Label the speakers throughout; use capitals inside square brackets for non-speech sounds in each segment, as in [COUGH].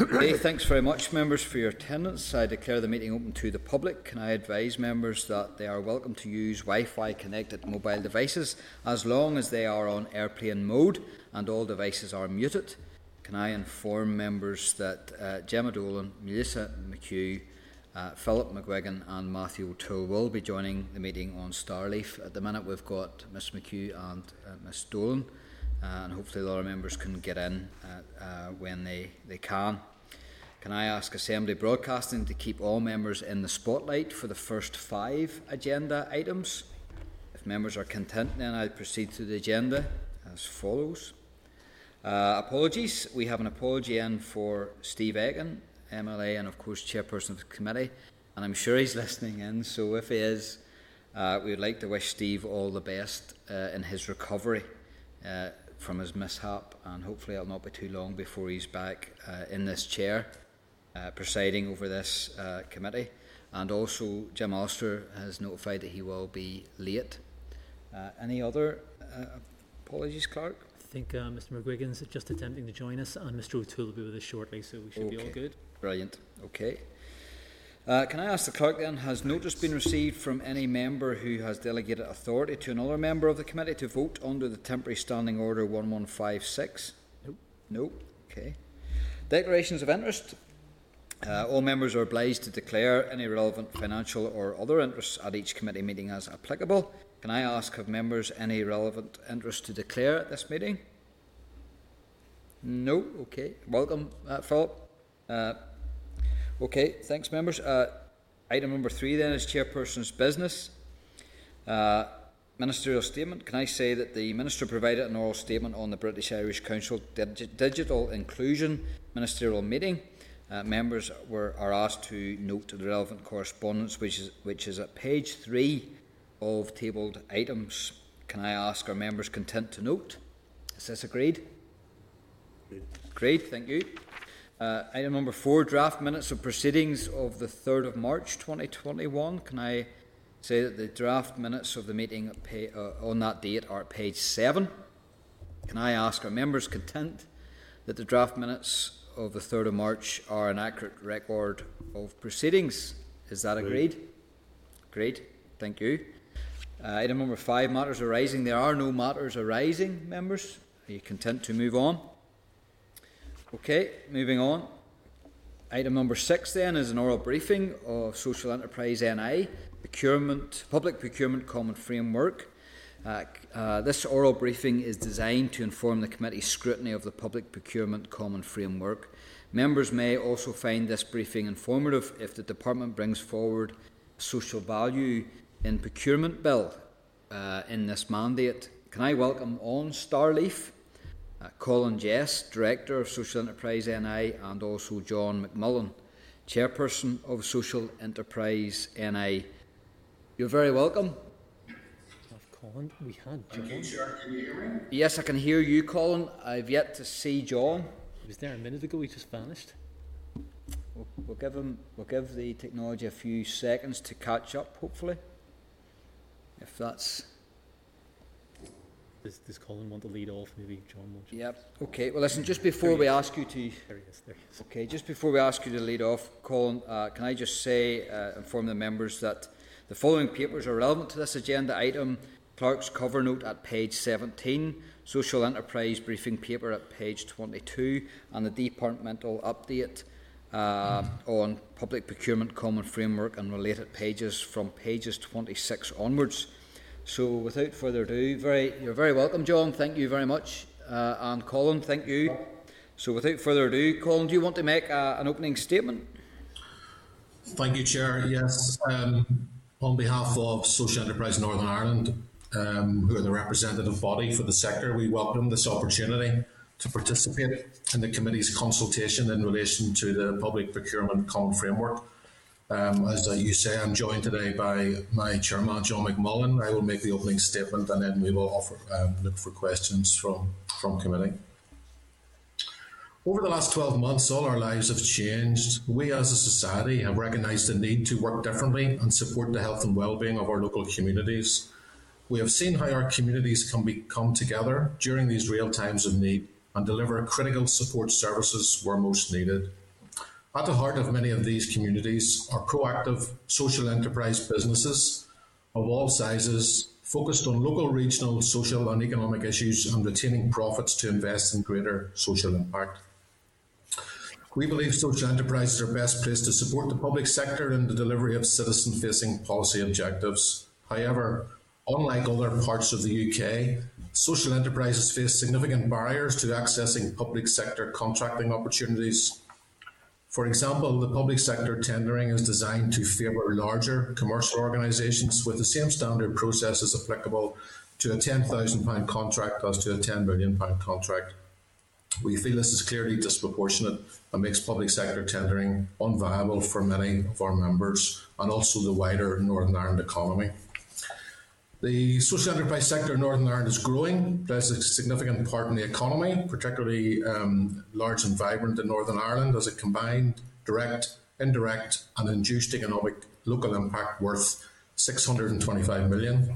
Speaker 1: Okay, thanks very much, members, for your attendance. I declare the meeting open to the public. Can I advise members that they are welcome to use Wi Fi connected mobile devices as long as they are on airplane mode and all devices are muted? Can I inform members that uh, Jemma Dolan, Maolíosa McHugh, uh, Philip McGuigan, and Matthew O'Toole will be joining the meeting on Starleaf? At the minute, we've got Miss McHugh and uh, Miss Dolan and hopefully the other members can get in uh, uh, when they, they can. Can I ask Assembly Broadcasting to keep all members in the spotlight for the first five agenda items? If members are content, then I'll proceed to the agenda as follows. Uh, apologies. We have an apology in for Steve Aiken, MLA, and of course, Chairperson of the committee. And I'm sure he's [LAUGHS] listening in, so if he is, uh, we would like to wish Steve all the best uh, in his recovery. From his mishap, and hopefully it'll not be too long before he's back uh, in this chair, uh, presiding over this uh, committee. And also, Jim Oster has notified that he will be late. Uh, any other uh, apologies, clerk?
Speaker 2: I think uh, Mr. McGuigan's just attempting to join us, and Mr. O'Toole will be with us shortly, so we should be all good.
Speaker 1: Brilliant. Okay. Uh, can I ask the clerk then, has notice been received from any member who has delegated authority to another member of the committee to vote under the temporary standing order 1156?
Speaker 2: Nope.
Speaker 1: No. Okay. Declarations of interest. Uh, all members are obliged to declare any relevant financial or other interests at each committee meeting as applicable. Can I ask, have members any relevant interest to declare at this meeting? No. Okay. Welcome, uh, Philip. Uh, Okay, thanks, members. Uh, item number three then is chairperson's business. Uh, ministerial statement. Can I say that the minister provided an oral statement on the British Irish Council Digi- digital inclusion ministerial meeting? Uh, members were are asked to note the relevant correspondence, which is which is at page three of tabled items. Can I ask our members content to note? Is this agreed? Agreed. Thank you. Uh, item number four, draft minutes of proceedings of the 3rd of March 2021. Can I say that the draft minutes of the meeting at pa- uh, on that date are at page 7? Can I ask our members content that the draft minutes of the 3rd of March are an accurate record of proceedings? Is that agreed? Agreed. Thank you. Uh, item number five, matters arising. There are no matters arising, members. Are you content to move on? Okay, moving on. Item number six then is an oral briefing of Social Enterprise NI, procurement, public procurement common framework. Uh, uh, this oral briefing is designed to inform the committee's scrutiny of the public procurement common framework. Members may also find this briefing informative if the department brings forward social value in procurement bill uh, in this mandate. Can I welcome on Starleaf? Uh, Colin Jess, Director of Social Enterprise NI, and also John McMullen, Chairperson of Social Enterprise NI. You're very welcome.
Speaker 2: Colin, we had John.
Speaker 1: Yes, I can hear you, Colin. I've yet to see John.
Speaker 2: He was there a minute ago, he just vanished.
Speaker 1: We'll, we'll give him. We'll give the technology a few seconds to catch up. Hopefully, if that's
Speaker 2: Does, does Colin want to lead off? Maybe John will.
Speaker 1: yep. Okay. Well, listen. Just before we ask you to
Speaker 2: There he is, there he is.
Speaker 1: Okay, just before we ask you to lead off, Colin, uh, can I just say, uh, inform the members that the following papers are relevant to this agenda item. Clerk's cover note at page 17, social enterprise briefing paper at page 22, and the departmental update uh, on public procurement common framework and related pages from pages 26 onwards. So, without further ado, very, you're very welcome, John. Thank you very much, uh, and Colin, thank you. So, without further ado, Colin, do you want to make uh, an opening statement?
Speaker 3: Thank you, Chair. Yes, um, on behalf of Social Enterprise Northern Ireland, um, who are the representative body for the sector, we welcome this opportunity to participate in the committee's consultation in relation to the public procurement common framework. Um, as you say, I'm joined today by my chairman, John McMullen. I will make the opening statement and then we will offer um, look for questions from from committee. Over the last 12 months, all our lives have changed. We as a society have recognised the need to work differently and support the health and well-being of our local communities. We have seen how our communities can be, come together during these real times of need and deliver critical support services where most needed. At the heart of many of these communities are proactive social enterprise businesses of all sizes focused on local, regional, social, and economic issues and retaining profits to invest in greater social impact. We believe social enterprises are best placed to support the public sector in the delivery of citizen facing policy objectives. However, unlike other parts of the UK, social enterprises face significant barriers to accessing public sector contracting opportunities. For example, the public sector tendering is designed to favour larger commercial organisations with the same standard processes applicable to a £10,000 contract as to a £10 million contract. We feel this is clearly disproportionate and makes public sector tendering unviable for many of our members and also the wider Northern Ireland economy. The social enterprise sector in Northern Ireland is growing, plays a significant part in the economy, particularly um, large and vibrant in Northern Ireland as a combined direct, indirect, and induced economic local impact worth 625 million,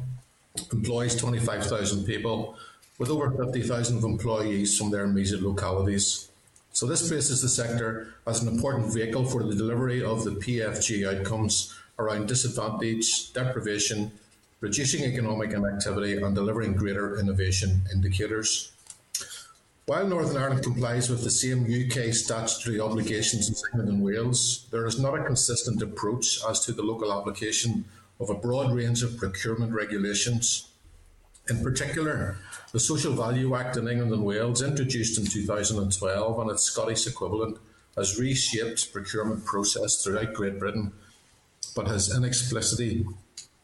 Speaker 3: employs 25,000 people, with over 50,000 of employees from their immediate localities. So this places the sector as an important vehicle for the delivery of the PFG outcomes around disadvantage, deprivation, reducing economic inactivity and delivering greater innovation indicators. While Northern Ireland complies with the same UK statutory obligations as England and Wales, there is not a consistent approach as to the local application of a broad range of procurement regulations. In particular, the Social Value Act in England and Wales, introduced in 2012 and its Scottish equivalent, has reshaped procurement process throughout Great Britain, but has inexplicitly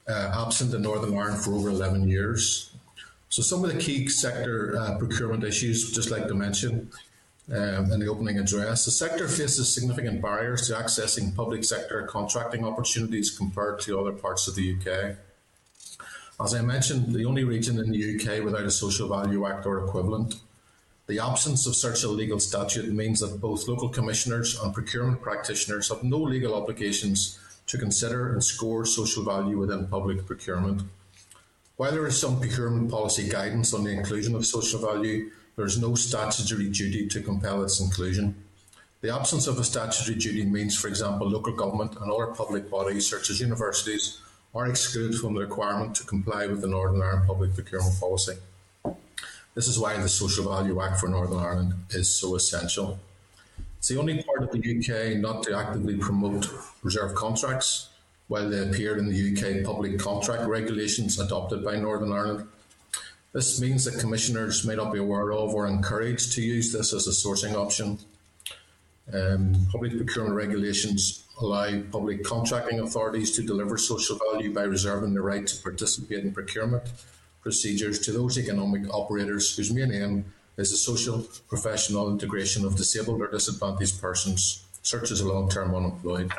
Speaker 3: absent in Northern Ireland for over 11 years. So some of the key sector uh, procurement issues, just like to mention um, in the opening address, the sector faces significant barriers to accessing public sector contracting opportunities compared to other parts of the UK. As I mentioned, the only region in the UK without a Social Value Act or equivalent. The absence of such a legal statute means that both local commissioners and procurement practitioners have no legal obligations to consider and score social value within public procurement. While there is some procurement policy guidance on the inclusion of social value, there is no statutory duty to compel its inclusion. The absence of a statutory duty means, for example, local government and other public bodies, such as universities, are excluded from the requirement to comply with the Northern Ireland Public Procurement Policy. This is why the Social Value Act for Northern Ireland is so essential. It's the only part of the UK not to actively promote reserve contracts, while they appear in the UK public contract regulations adopted by Northern Ireland. This means that commissioners may not be aware of or encouraged to use this as a sourcing option. Um, public procurement regulations allow public contracting authorities to deliver social value by reserving the right to participate in procurement procedures to those economic operators whose main aim is the social professional integration of disabled or disadvantaged persons, such as long-term unemployed.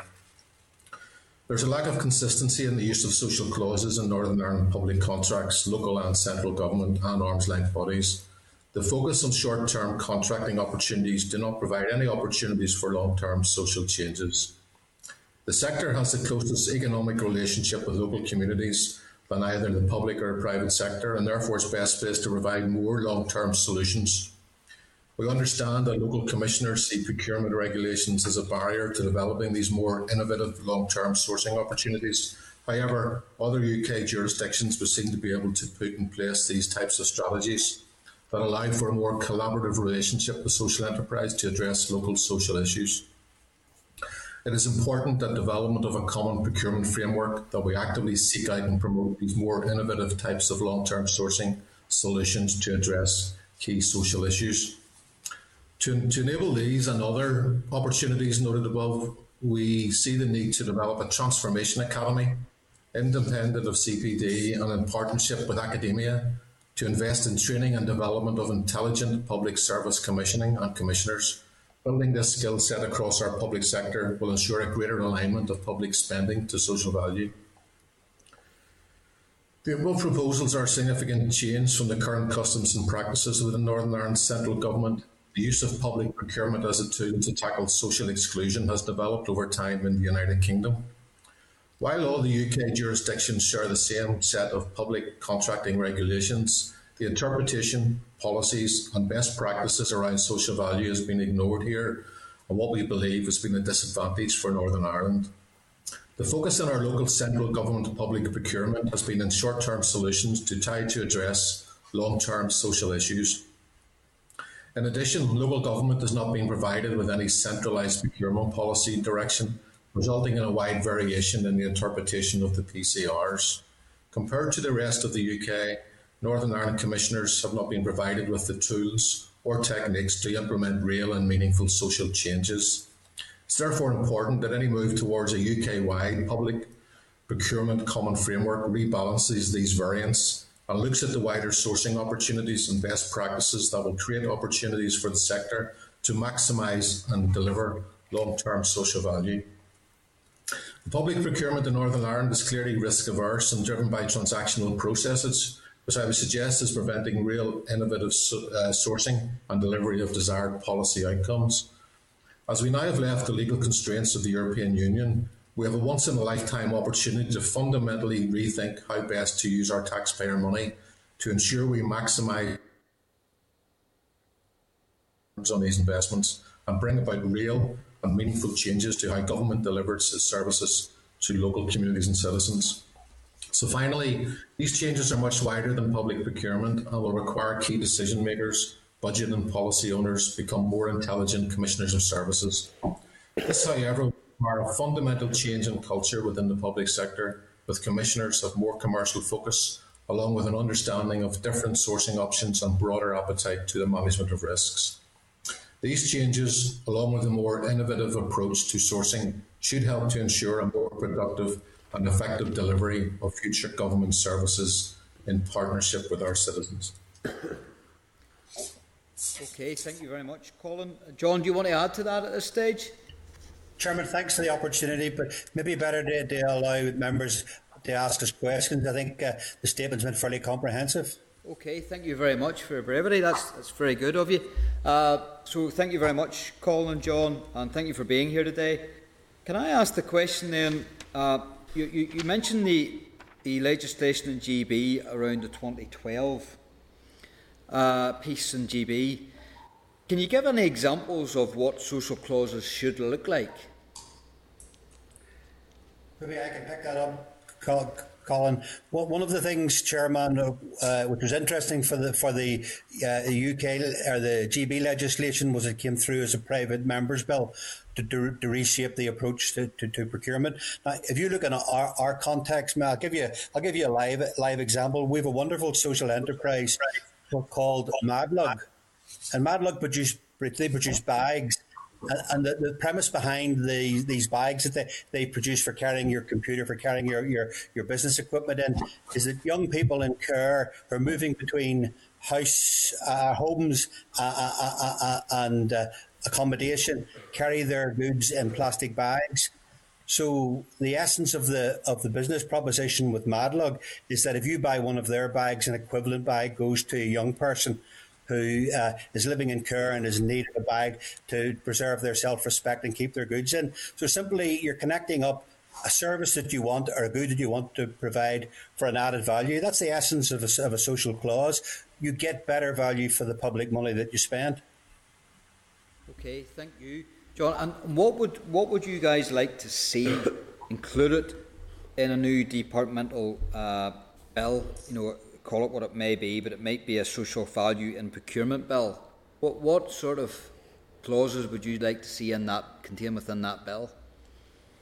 Speaker 3: There's a lack of consistency in the use of social clauses in Northern Ireland public contracts, local and central government and arm's length bodies. The focus on short-term contracting opportunities do not provide any opportunities for long-term social changes. The sector has the closest economic relationship with local communities than either the public or private sector, and therefore is best placed to provide more long term solutions. We understand that local commissioners see procurement regulations as a barrier to developing these more innovative long term sourcing opportunities. However, other UK jurisdictions would seem to be able to put in place these types of strategies that allow for a more collaborative relationship with social enterprise to address local social issues. It is important that development of a common procurement framework that we actively seek out and promote these more innovative types of long-term sourcing solutions to address key social issues. To, to enable these and other opportunities noted above, we see the need to develop a transformation academy, independent of CPD and in partnership with academia, to invest in training and development of intelligent public service commissioning and commissioners Building this skill set across our public sector will ensure a greater alignment of public spending to social value. The above proposals are a significant change from the current customs and practices within Northern Ireland central government. The use of public procurement as a tool to tackle social exclusion has developed over time in the United Kingdom. While all the UK jurisdictions share the same set of public contracting regulations, the interpretation, policies, and best practices around social value has been ignored here, and what we believe has been a disadvantage for Northern Ireland. The focus in our local central government public procurement has been in short term solutions to try to address long term social issues. In addition, local government has not been provided with any centralised procurement policy direction, resulting in a wide variation in the interpretation of the PCRs. Compared to the rest of the UK, Northern Ireland Commissioners have not been provided with the tools or techniques to implement real and meaningful social changes. It's therefore important that any move towards a UK wide public procurement common framework rebalances these variants and looks at the wider sourcing opportunities and best practices that will create opportunities for the sector to maximise and deliver long term social value. The public procurement in Northern Ireland is clearly risk averse and driven by transactional processes, which I would suggest is preventing real innovative uh, sourcing and delivery of desired policy outcomes. As we now have left the legal constraints of the European Union, we have a once in a lifetime opportunity to fundamentally rethink how best to use our taxpayer money to ensure we maximise on these investments and bring about real and meaningful changes to how government delivers its services to local communities and citizens. So, finally, these changes are much wider than public procurement and will require key decision makers, budget and policy owners become more intelligent commissioners of services. This, however, will require a fundamental change in culture within the public sector, with commissioners of more commercial focus, along with an understanding of different sourcing options and broader appetite to the management of risks. These changes, along with a more innovative approach to sourcing, should help to ensure a more productive and effective delivery of future government services in partnership with our citizens.
Speaker 1: Okay, thank you very much, Colin. John, do you want to add to that at this stage?
Speaker 4: Chairman, thanks for the opportunity, but maybe better to, to allow members to ask us questions. I think uh, the statement's been fairly comprehensive.
Speaker 1: Okay, thank you very much for your brevity. That's, that's very good of you. Uh, so, thank you very much, Colin and John, and thank you for being here today. Can I ask the question then? Uh, you, you, you, mentioned the, the legislation in GB around the 2012 uh, piece in GB. Can you give any examples of what social clauses should look like?
Speaker 4: Maybe I can pick that up, Colin. One of the things, Chairman, uh, which was interesting for the for the uh, UK or the GB legislation was it came through as a private members bill to, to, to reshape the approach to, to, to, procurement. Now, if you look at our, our context, I'll give you I'll give you a live live example. We have a wonderful social enterprise called Madlug, and Madlug produce they produce bags and the, the, premise behind the, these bags that they, they produce for carrying your computer, for carrying your, your, your business equipment in, is that young people in who are moving between house uh, homes uh, uh, uh, uh and uh, accommodation carry their goods in plastic bags. So the essence of the of the business proposition with Madlug is that if you buy one of their bags, an equivalent bag goes to a young person who uh, is living in care and is in need of a bag to preserve their self respect and keep their goods in. So simply, you're connecting up a service that you want or a good that you want to provide for an added value. That's the essence of a, of a social clause. You get better value for the public money that you spend.
Speaker 1: Okay, thank you, John. And what would what would you guys like to see [COUGHS] included in a new departmental uh, bill? You know, call it what it may be, but it might be a social value and procurement bill. What, what sort of clauses would you like to see in that contained within that bill?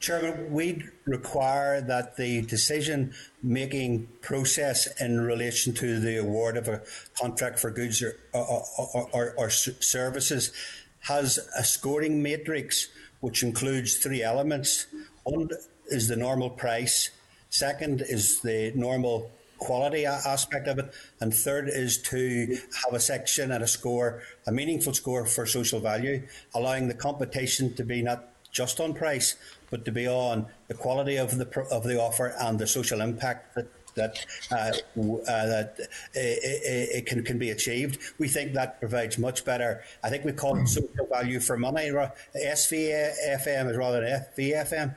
Speaker 4: Chairman, we'd require that the decision making process in relation to the award of a contract for goods or, or, or, or, or services has a scoring matrix which includes three elements. One is the normal price, second is the normal quality aspect of it. And third is to have a section and a score, a meaningful score for social value, allowing the competition to be not just on price, but to be on the quality of the of the offer and the social impact that that uh, uh, that it, it, can can be achieved. We think that provides much better. I think we call it social value for money. SVFM is rather than FVFM.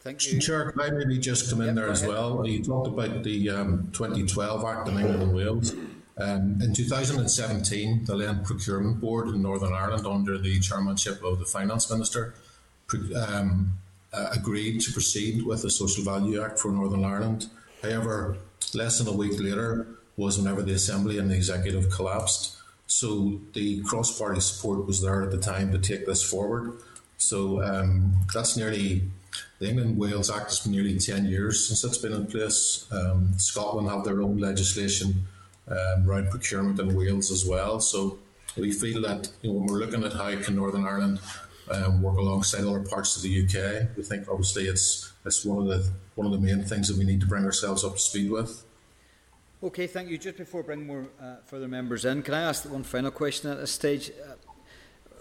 Speaker 1: Thank you.
Speaker 3: Chair, can I maybe just come in yep, there as well? You talked about the um, 2012 Act in England and Wales. Um, in 2017, the Land Procurement Board in Northern Ireland, under the chairmanship of the Finance Minister, um, uh, agreed to proceed with the Social Value Act for Northern Ireland. However, less than a week later was whenever the Assembly and the Executive collapsed. So the cross party support was there at the time to take this forward. So um, that's nearly the England Wales Act has been nearly 10 years since it's been in place. Um, Scotland have their own legislation um, around procurement in Wales as well. So we feel that you know, when we're looking at how can Northern Ireland um, work alongside other parts of the UK, we think obviously it's it's one of the one of the main things that we need to bring ourselves up to speed with.
Speaker 1: Okay, thank you. Just before bringing more uh, further members in, can I ask one final question at this stage? Uh,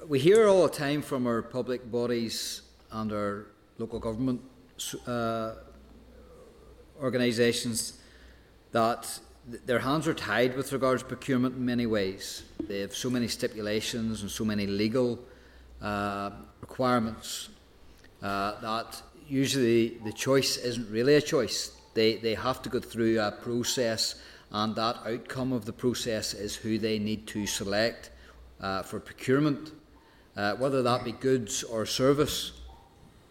Speaker 1: we hear all the time from our public bodies and our local government uh, organisations that their hands are tied with regards to procurement in many ways. They have so many stipulations and so many legal uh, requirements uh, that usually the choice isn't really a choice. They, they have to go through a process, and that outcome of the process is who they need to select uh, for procurement, uh, whether that be goods or service.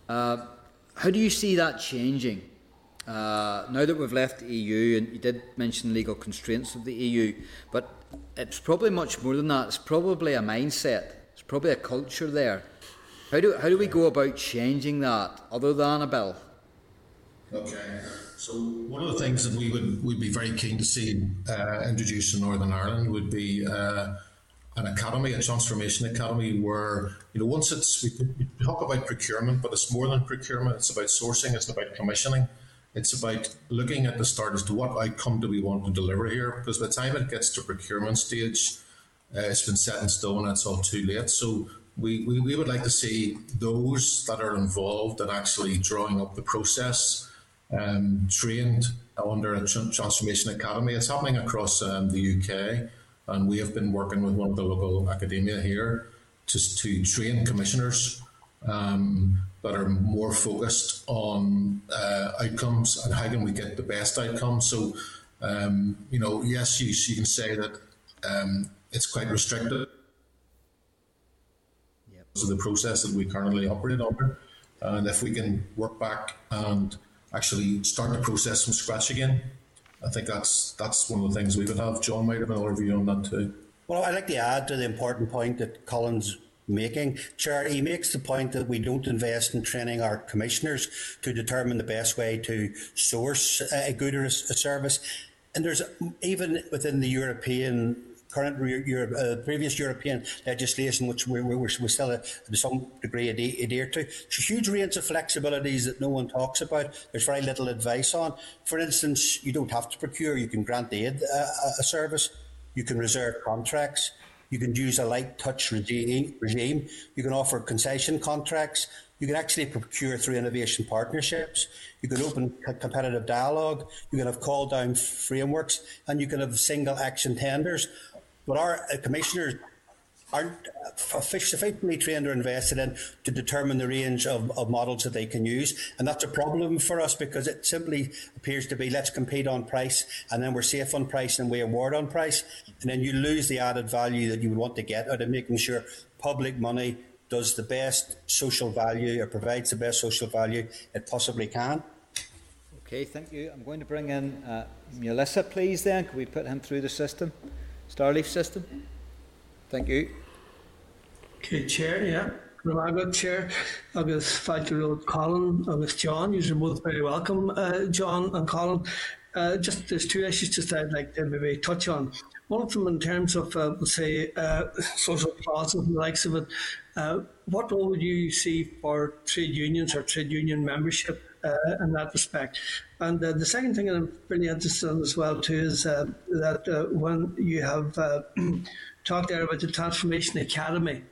Speaker 1: Uh, how do you see that changing? Uh, now that we've left the EU, and you did mention legal constraints of the EU, but it's probably much more than that. It's probably a mindset. Probably a culture there. How do how do we go about changing that, other than a bill?
Speaker 3: Okay. So one of the things that we would would be very keen to see uh, introduced in Northern Ireland would be uh, an academy, a transformation academy, where you know once it's we, we talk about procurement, but it's more than procurement. It's about sourcing. It's about commissioning. It's about looking at the start as to what outcome do we want to deliver here. Because by the time it gets to procurement stage, uh, it's been set in stone and it's all too late. So we, we, we would like to see those that are involved in actually drawing up the process um, trained under a transformation academy. It's happening across um, the UK, and we have been working with one of the local academia here to, to train commissioners um, that are more focused on uh, outcomes and how can we get the best outcomes. So, um, you know, yes, you, you can say that um, it's quite restricted yep. of the process that we currently operate under. And if we can work back and actually start the process from scratch again, I think that's that's one of the things we would have. John might have another view on that too.
Speaker 4: Well, I'd like to add to the important point that Colin's making. Chair, he makes the point that we don't invest in training our commissioners to determine the best way to source a good or a service. And there's even within the European current Euro, uh, previous European legislation, which we, we, we still uh, to some degree adhere to. It's a huge range of flexibilities that no one talks about. There's very little advice on. For instance, you don't have to procure; you can grant aid uh, a service. You can reserve contracts. You can use a light touch regime. You can offer concession contracts. You can actually procure through innovation partnerships. You can open competitive dialogue. You can have call down frameworks and you can have single action tenders. But our uh, commissioners aren't sufficiently trained or invested in to determine the range of, of, models that they can use. And that's a problem for us because it simply appears to be let's compete on price and then we're safe on price and we award on price. And then you lose the added value that you would want to get out of making sure public money does the best social value or provides the best social value it possibly can.
Speaker 1: Okay, thank you. I'm going to bring in uh, Maolíosa, please, then. Can we put him through the system? Starleaf system? Thank you.
Speaker 5: Okay, Chair, yeah. Ramaga Chair, agus Fáilte Colin, agus John, you're both very welcome, uh, John and Colin. Uh, just there's two issues just I'd like to maybe touch on. One of them in terms of, uh, let's say, uh, social clauses and the likes of it. Uh, what role would you see for trade unions or trade union membership in that respect? And uh, the second thing I'm really interested in as well too is uh, that uh, when you have uh, [CLEARS THROAT] talked there about the Transformation Academy,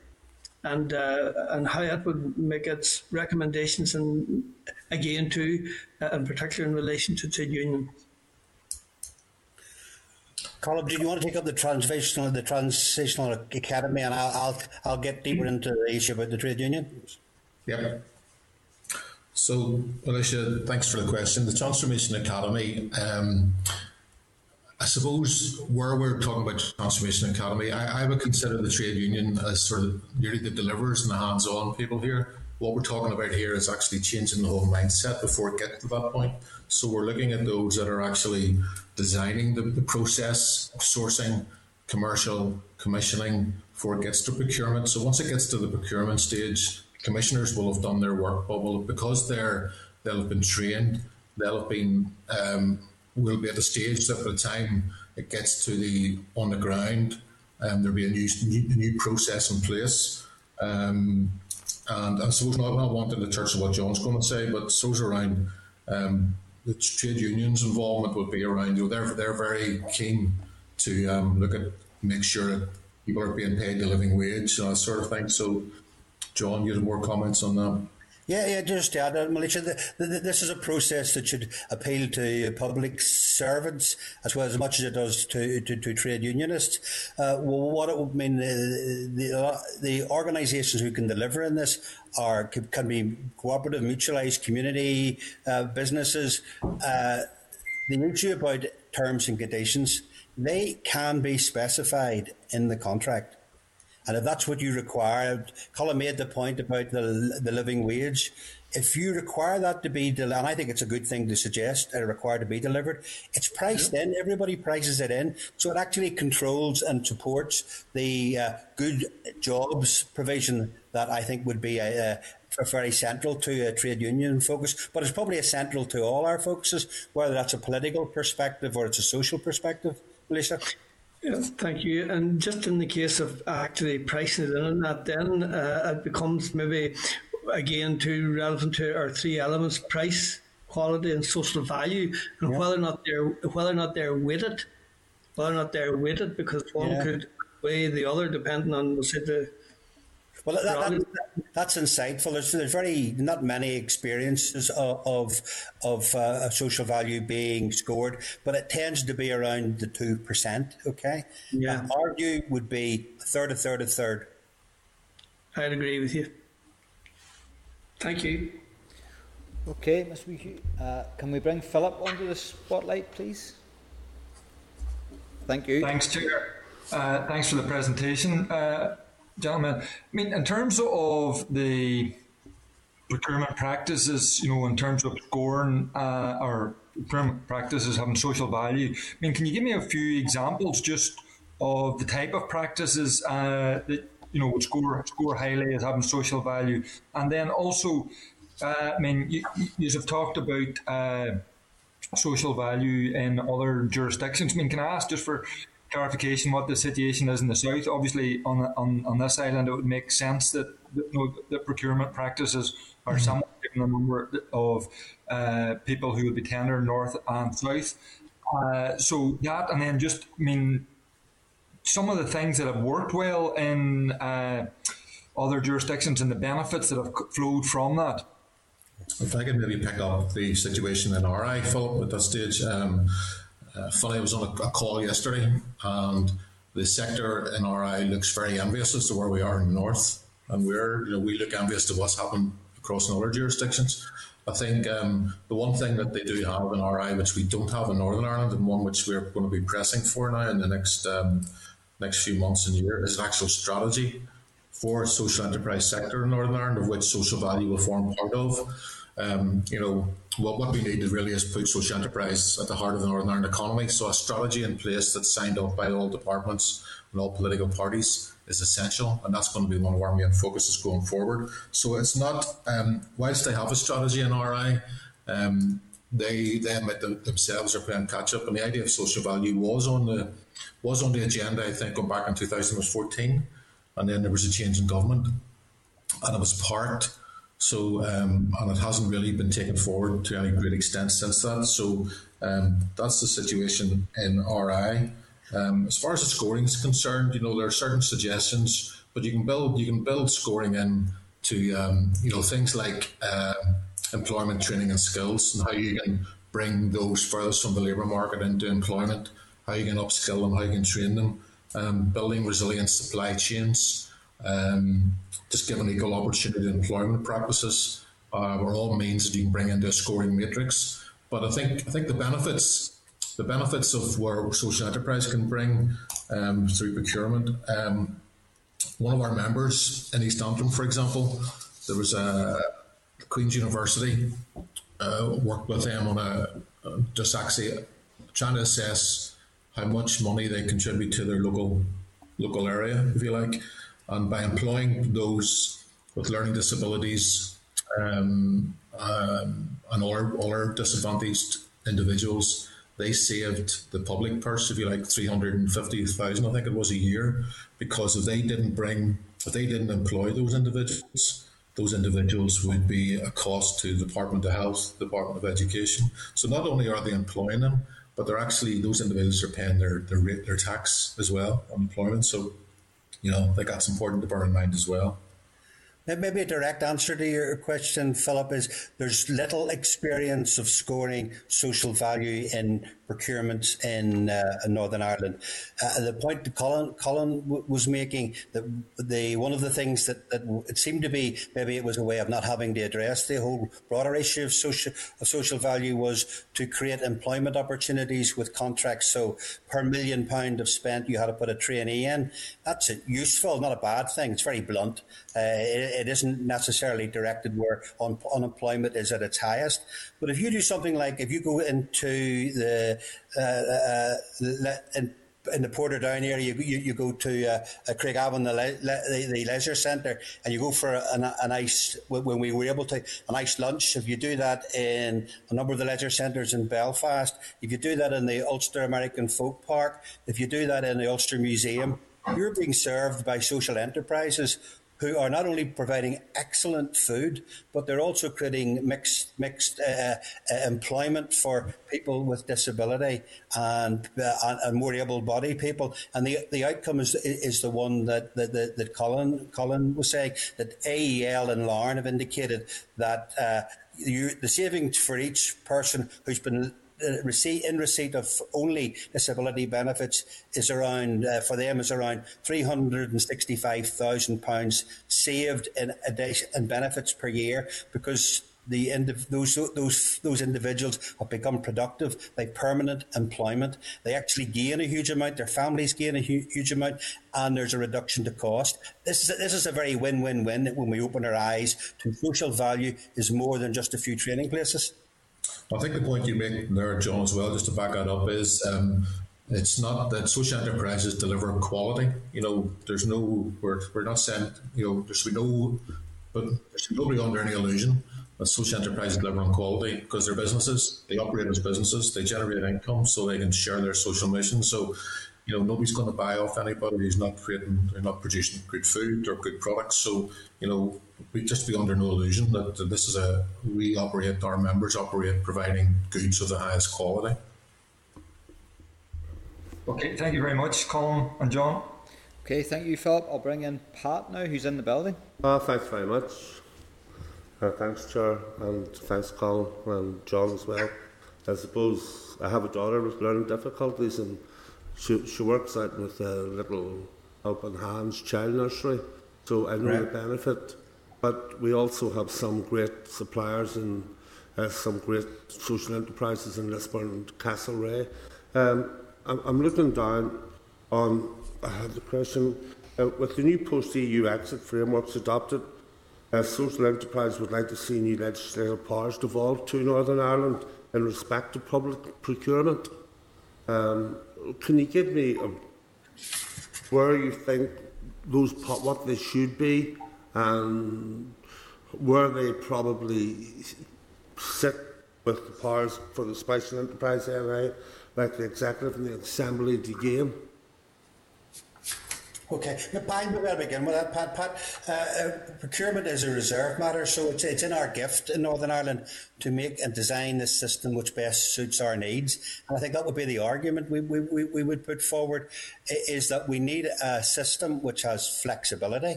Speaker 5: and uh, and how that would make its recommendations and again too, uh, in particular in relation to trade union.
Speaker 4: Colin, do you want to take up the transitional the transitional academy, and I'll I'll, I'll get deeper into the issue about the trade union.
Speaker 3: Yeah. So, Maolíosa, thanks for the question. The Transformation Academy, um, I suppose where we're talking about Transformation Academy, I, I, would consider the trade union as sort of nearly the deliverers and the hands-on people here. What we're talking about here is actually changing the whole mindset before it gets to that point. So we're looking at those that are actually designing the, the process of sourcing, commercial, commissioning before it gets to procurement. So once it gets to the procurement stage, commissioners will have done their work, but will, because they're they'll have been trained, they'll have been um, will be at the stage that by the time it gets to the on the ground, um, there'll be a new, new, new process in place. Um, and I suppose not, not wanting to touch on what John's going to say, but so's around um, the trade unions' involvement would be around. You know, they're they're very keen to um, look at make sure that people are being paid the living wage that sort of thing. So, John, you have more comments on that?
Speaker 4: Yeah, yeah, just. The, the, this is a process that should appeal to public servants as well as much as it does to, to, to trade unionists. Uh, well, what it would mean, uh, the, uh, the organisations who can deliver in this are can be cooperative, mutualised community uh, businesses. Uh, the issue about terms and conditions, they can be specified in the contract. And if that's what you require, Colin made the point about the, the living wage. If you require that to be, del- and I think it's a good thing to suggest, uh, required to be delivered, it's priced yeah. in. Everybody prices it in. So it actually controls and supports the uh, good jobs provision that I think would be a, a very central to a trade union focus, but it's probably essential to all our focuses, whether that's a political perspective or it's a social perspective. Lisa?
Speaker 5: Yes, thank you. And just in the case of actually pricing it in that, then uh, it becomes maybe again too relevant to our three elements: price, quality, and social value, and yeah. whether or not they're whether or not they're weighted, whether or not they're weighted, because one yeah. could weigh the other depending on say the
Speaker 4: well, that, that, that's insightful. There's, there's very not many experiences of of, of uh, social value being scored, but it tends to be around the two percent. Okay,
Speaker 5: yeah.
Speaker 4: our view would be a third, a third, a third.
Speaker 5: I'd agree with you. Thank you.
Speaker 1: Okay, Mr. Wee, uh, can we bring Philip onto the spotlight, please? Thank you.
Speaker 6: Thanks, Chair. Uh, thanks for the presentation. Uh, gentlemen. I mean, in terms of the procurement practices, you know, in terms of scoring uh, or procurement practices having social value, I mean, can you give me a few examples just of the type of practices uh, that you know would score score highly as having social value, and then also, uh, I mean, you, you have talked about. Uh, social value in other jurisdictions. I mean, can I ask just for clarification what the situation is in the south. Obviously, on on, on this island, it would make sense that you know, the procurement practices are mm-hmm. somewhat given the number of uh, people who would be tender north and south. Uh, so that, and then just I mean, some of the things that have worked well in uh, other jurisdictions and the benefits that have flowed from that.
Speaker 3: If I could maybe pick up the situation in RI, Philip, at this stage. Um, uh, funny, I was on a, a, call yesterday, and the sector in RI looks very envious as to where we are in the north, and we're you know we look envious to what's happened across in other jurisdictions. I think um, the one thing that they do have in RI, which we don't have in Northern Ireland, and one which we're going to be pressing for now in the next um, next few months and year, is an actual strategy for social enterprise sector in Northern Ireland, of which social value will form part of. Um, you know, what, what we need really is put social enterprise at the heart of the Northern Ireland economy. So a strategy in place that's signed up by all departments and all political parties is essential, and that's going to be one of our main focuses going forward. So it's not, um, whilst they have a strategy in RI, um, they that themselves are playing catch up, and the idea of social value was on the was on the agenda. I think going back in 2014, and then there was a change in government, and it was parked so, um, and it hasn't really been taken forward to any great extent since that. So, um, that's the situation in RI. Um, as far as the scoring is concerned, you know there are certain suggestions, but you can build you can build scoring in to um, you know things like uh, employment training and skills and how you can bring those furthest from the labour market into employment, how you can upskill them, how you can train them, um, building resilient supply chains. Um, just giving equal opportunity employment practices uh, are all means that you can bring into a scoring matrix. But I think I think the benefits the benefits of where social enterprise can bring um, through procurement. Um, one of our members in East Antrim, for example, there was a Queen's University uh, worked with them on a, a just actually trying to assess how much money they contribute to their local local area, if you like, and by employing those with learning disabilities um, um, and all our disadvantaged individuals, they saved the public purse, if you like, three hundred and fifty thousand, I think it was a year, because if they didn't bring, if they didn't employ those individuals, those individuals would be a cost to the Department of Health, Department of Education. So not only are they employing them, but they're actually those individuals are paying their their their tax as well on employment. So, you know, think that's important to bear in mind as well.
Speaker 4: Maybe a direct answer to your question, Philip, is there's little experience of scoring social value in procurement in, uh, Northern Ireland. Uh, the point that Colin, Colin w- was making that the one of the things that, that it seemed to be maybe it was a way of not having to address the whole broader issue of social of social value was to create employment opportunities with contracts. So per million pound of spent, you had to put a trainee in. That's useful, not a bad thing. It's very blunt. Uh, it, it isn't necessarily directed where un- unemployment is at its highest. But if you do something like if you go into the uh, uh, in, in the Portadown area, you, you, you go to uh, Craigavon, the, le, the, the leisure centre, and you go for a, a, nice, when we were able to, a nice lunch. If you do that in a number of the leisure centres in Belfast, if you do that in the Ulster American Folk Park, if you do that in the Ulster Museum, you're being served by social enterprises who are not only providing excellent food, but they're also creating mixed mixed uh, uh, employment for people with disability and uh, and more able-bodied people. And the the outcome is is the one that that, that, Colin Colin was saying that AEL and Larne have indicated that. Uh, you, the savings for each person who's been receipt in receipt of only disability benefits is around uh, for them is around three hundred and sixty five thousand pounds saved in in benefits per year because the those those those individuals have become productive. They permanent employment. They actually gain a huge amount. Their families gain a hu- huge amount, and there's a reduction to cost. This is a, this is a very win win win. When we open our eyes to social value, is more than just a few training places.
Speaker 3: I think the point you make there, John, as well, just to back that up, is um, it's not that social enterprises deliver quality. You know, there's no, we're, we're not saying, you know, there's no, but there's nobody under any illusion that social enterprises deliver on quality because they're businesses, they operate as businesses, they generate income so they can share their social mission. So, you know, nobody's going to buy off anybody who's not creating, they're not producing good food or good products. So, you know, we just be under no illusion that, that this is a we operate our members operate providing goods of the highest quality.
Speaker 6: Okay, thank you very much, Colin and John.
Speaker 1: Okay, thank you, Philip. I'll bring in Pat now, who's in the building.
Speaker 7: Uh, thanks very much. Uh, thanks, Chair, and thanks, Colin and John as well. I suppose I have a daughter with learning difficulties, and she, she works out with a little open Hands child nursery, so I know right. the benefit but we also have some great suppliers and uh, some great social enterprises in Lisburn and Castlereagh. Um, I'm, I'm looking down on uh, the question uh, with the new post EU exit frameworks adopted. Social enterprise would like to see new legislative powers devolved to Northern Ireland in respect to public procurement. Um, can you give me a, where you think those what they should be and were they probably sit with the powers for the special enterprise area, like the executive and the assembly to gain.
Speaker 4: Okay, Pine, we'll begin with that, Pat. Pat, uh, uh, procurement is a reserve matter, so it's, it's in our gift in Northern Ireland to make and design this system which best suits our needs. And I think that would be the argument we, we, we would put forward, is that we need a system which has flexibility,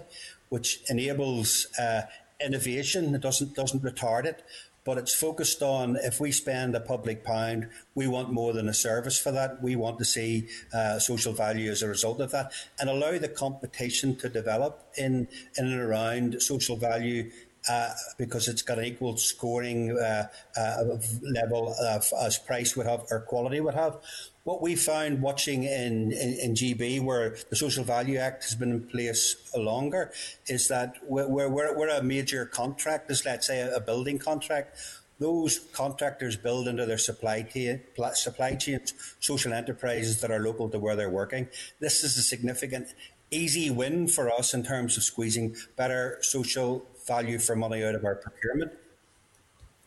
Speaker 4: which enables uh, innovation. It doesn't doesn't retard it, but it's focused on if we spend a public pound, we want more than a service for that. We want to see uh, social value as a result of that, and allow the competition to develop in in and around social value uh, because it's got an equal scoring uh, uh, level of, as price would have or quality would have. What we found watching in, in, in, GB, where the Social Value Act has been in place longer, is that we're, we're, we're a major contract, as let's say a building contract those contractors build into their supply, t- supply chains social enterprises that are local to where they're working. This is a significant, easy win for us in terms of squeezing better social value for money out of our procurement.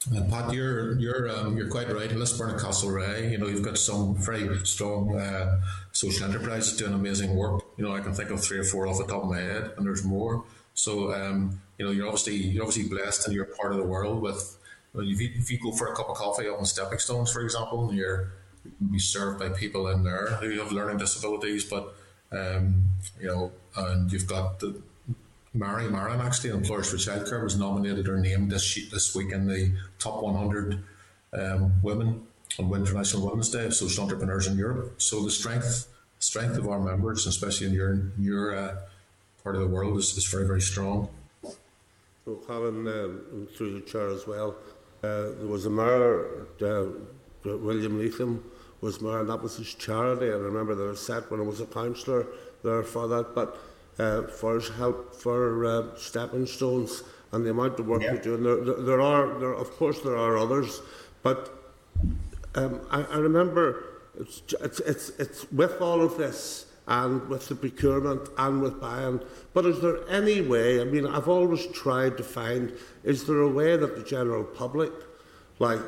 Speaker 3: Uh, Pat, you're you're um, you're quite right. Lisburn and Castlereagh, you know, you've got some very strong uh, social enterprises doing amazing work. You know, I can think of three or four off the top of my head, and there's more. So, um, you know, you're obviously you're obviously blessed in your part of the world with well, if you, if you go for a cup of coffee on stepping stones, for example, you're be served by people in there who have learning disabilities, but um, you know, and you've got the Mary Marin actually, Employers for Childcare, was nominated or named this this week in the top 100 um, women on International Women's Day of social entrepreneurs in Europe. So the strength strength of our members, especially in your your uh, part of the world, is, is very very strong.
Speaker 7: Well, Colin, um, through the chair as well, uh, there was a mayor, uh, William Leathem was mayor, and that was his charity. I remember there was set when I was a councillor there for that, but uh, for help for uh, stepping stones and the amount of work yeah. we do. And there, there, there are, there, of course, there are others, but um, I, I remember it's, it's, it's, it's with all of this and with the procurement and with buying. But is there any way, I mean, I've always tried to find, is there a way that the general public like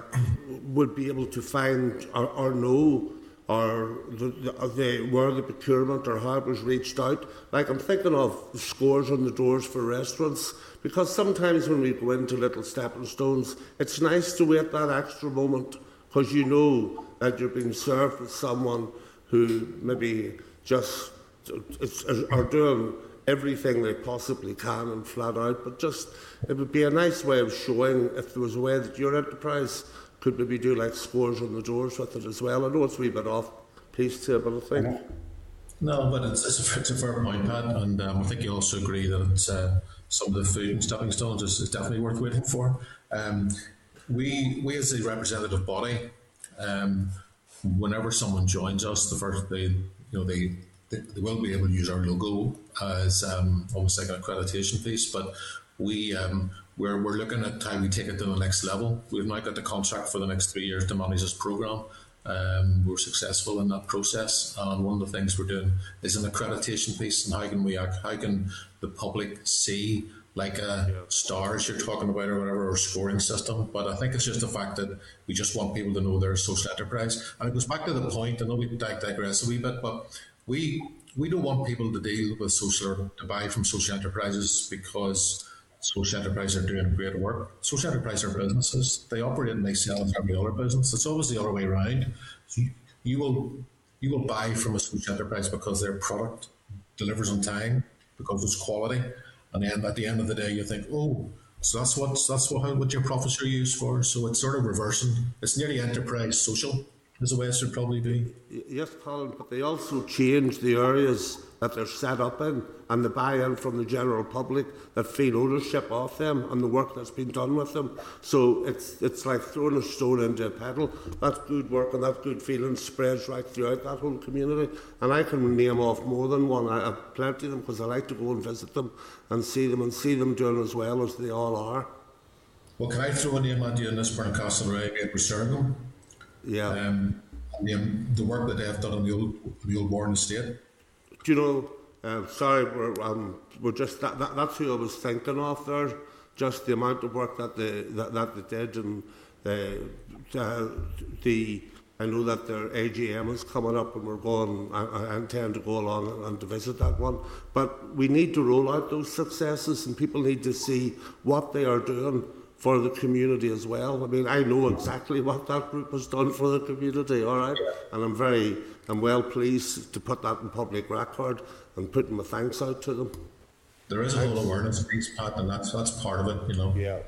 Speaker 7: would be able to find or, or know or the, the, uh, the, where the procurement or how it was reached out. Like I'm thinking of scores on the doors for restaurants because sometimes when we go into little stepping stones, it's nice to wait that extra moment because you know that you're being served with someone who maybe just uh, are doing everything they possibly can and flat out, but just it would be a nice way of showing if there was a way that your enterprise could maybe do like scores on the doors with it as well. I know it's a wee bit off piece to but I think.
Speaker 3: No, but it's, it's, a, it's a fair point, Pat, and um, I think you also agree that uh, some of the food stepping stones is, is definitely worth waiting for. Um, we, we as a representative body, um, whenever someone joins us, the first they you know, they, they, they will be able to use our logo as um, almost like an accreditation piece, but we um, we're, we're looking at how we take it to the next level. We've now got the contract for the next three years to manage this program. Um, we're successful in that process, and one of the things we're doing is an accreditation piece. And how can we act? how can the public see like a yeah. stars you're talking about or whatever or scoring system. But I think it's just the fact that we just want people to know they're a social enterprise. And it goes back to the point, I know we digress a wee bit, but we we don't want people to deal with social to buy from social enterprises because social enterprises are doing great work. Social enterprises are businesses. They operate and they sell as every other business. It's always the other way around. You, you will you will buy from a social enterprise because their product delivers on time, because it's quality and then at the end of the day, you think, oh, so that's what that's what what your profits are used for. So it's sort of reversing. It's nearly enterprise social, is the way it should probably be.
Speaker 7: Yes, Colin, but they also change the areas that they're set up in and the buy-in from the general public that feel ownership of them and the work that's been done with them. So it's it's like throwing a stone into a pedal. That good work and that good feeling spreads right throughout that whole community. And I can name off more than one. I have plenty of them because I like to go and visit them and see them and see them doing as well as they all are.
Speaker 3: Well, can I throw a name at you in this Castlereagh at Resurgam?
Speaker 7: Yeah.
Speaker 3: Um, the, the work that they have done on the old, the old Warren estate
Speaker 7: do you know? Uh, sorry, we're, um, we're just that, that, That's who I was thinking of there. Just the amount of work that they that, that they did, and uh, uh, the I know that their AGM is coming up, and we're going. I, I intend to go along and, and to visit that one. But we need to roll out those successes, and people need to see what they are doing for the community as well. I mean, I know exactly what that group has done for the community, all right? And I'm very, I'm well pleased to put that in public record and putting my thanks out to them.
Speaker 3: There is a whole awareness piece, Pat, and that's, that's part of it, you know.
Speaker 7: Yeah.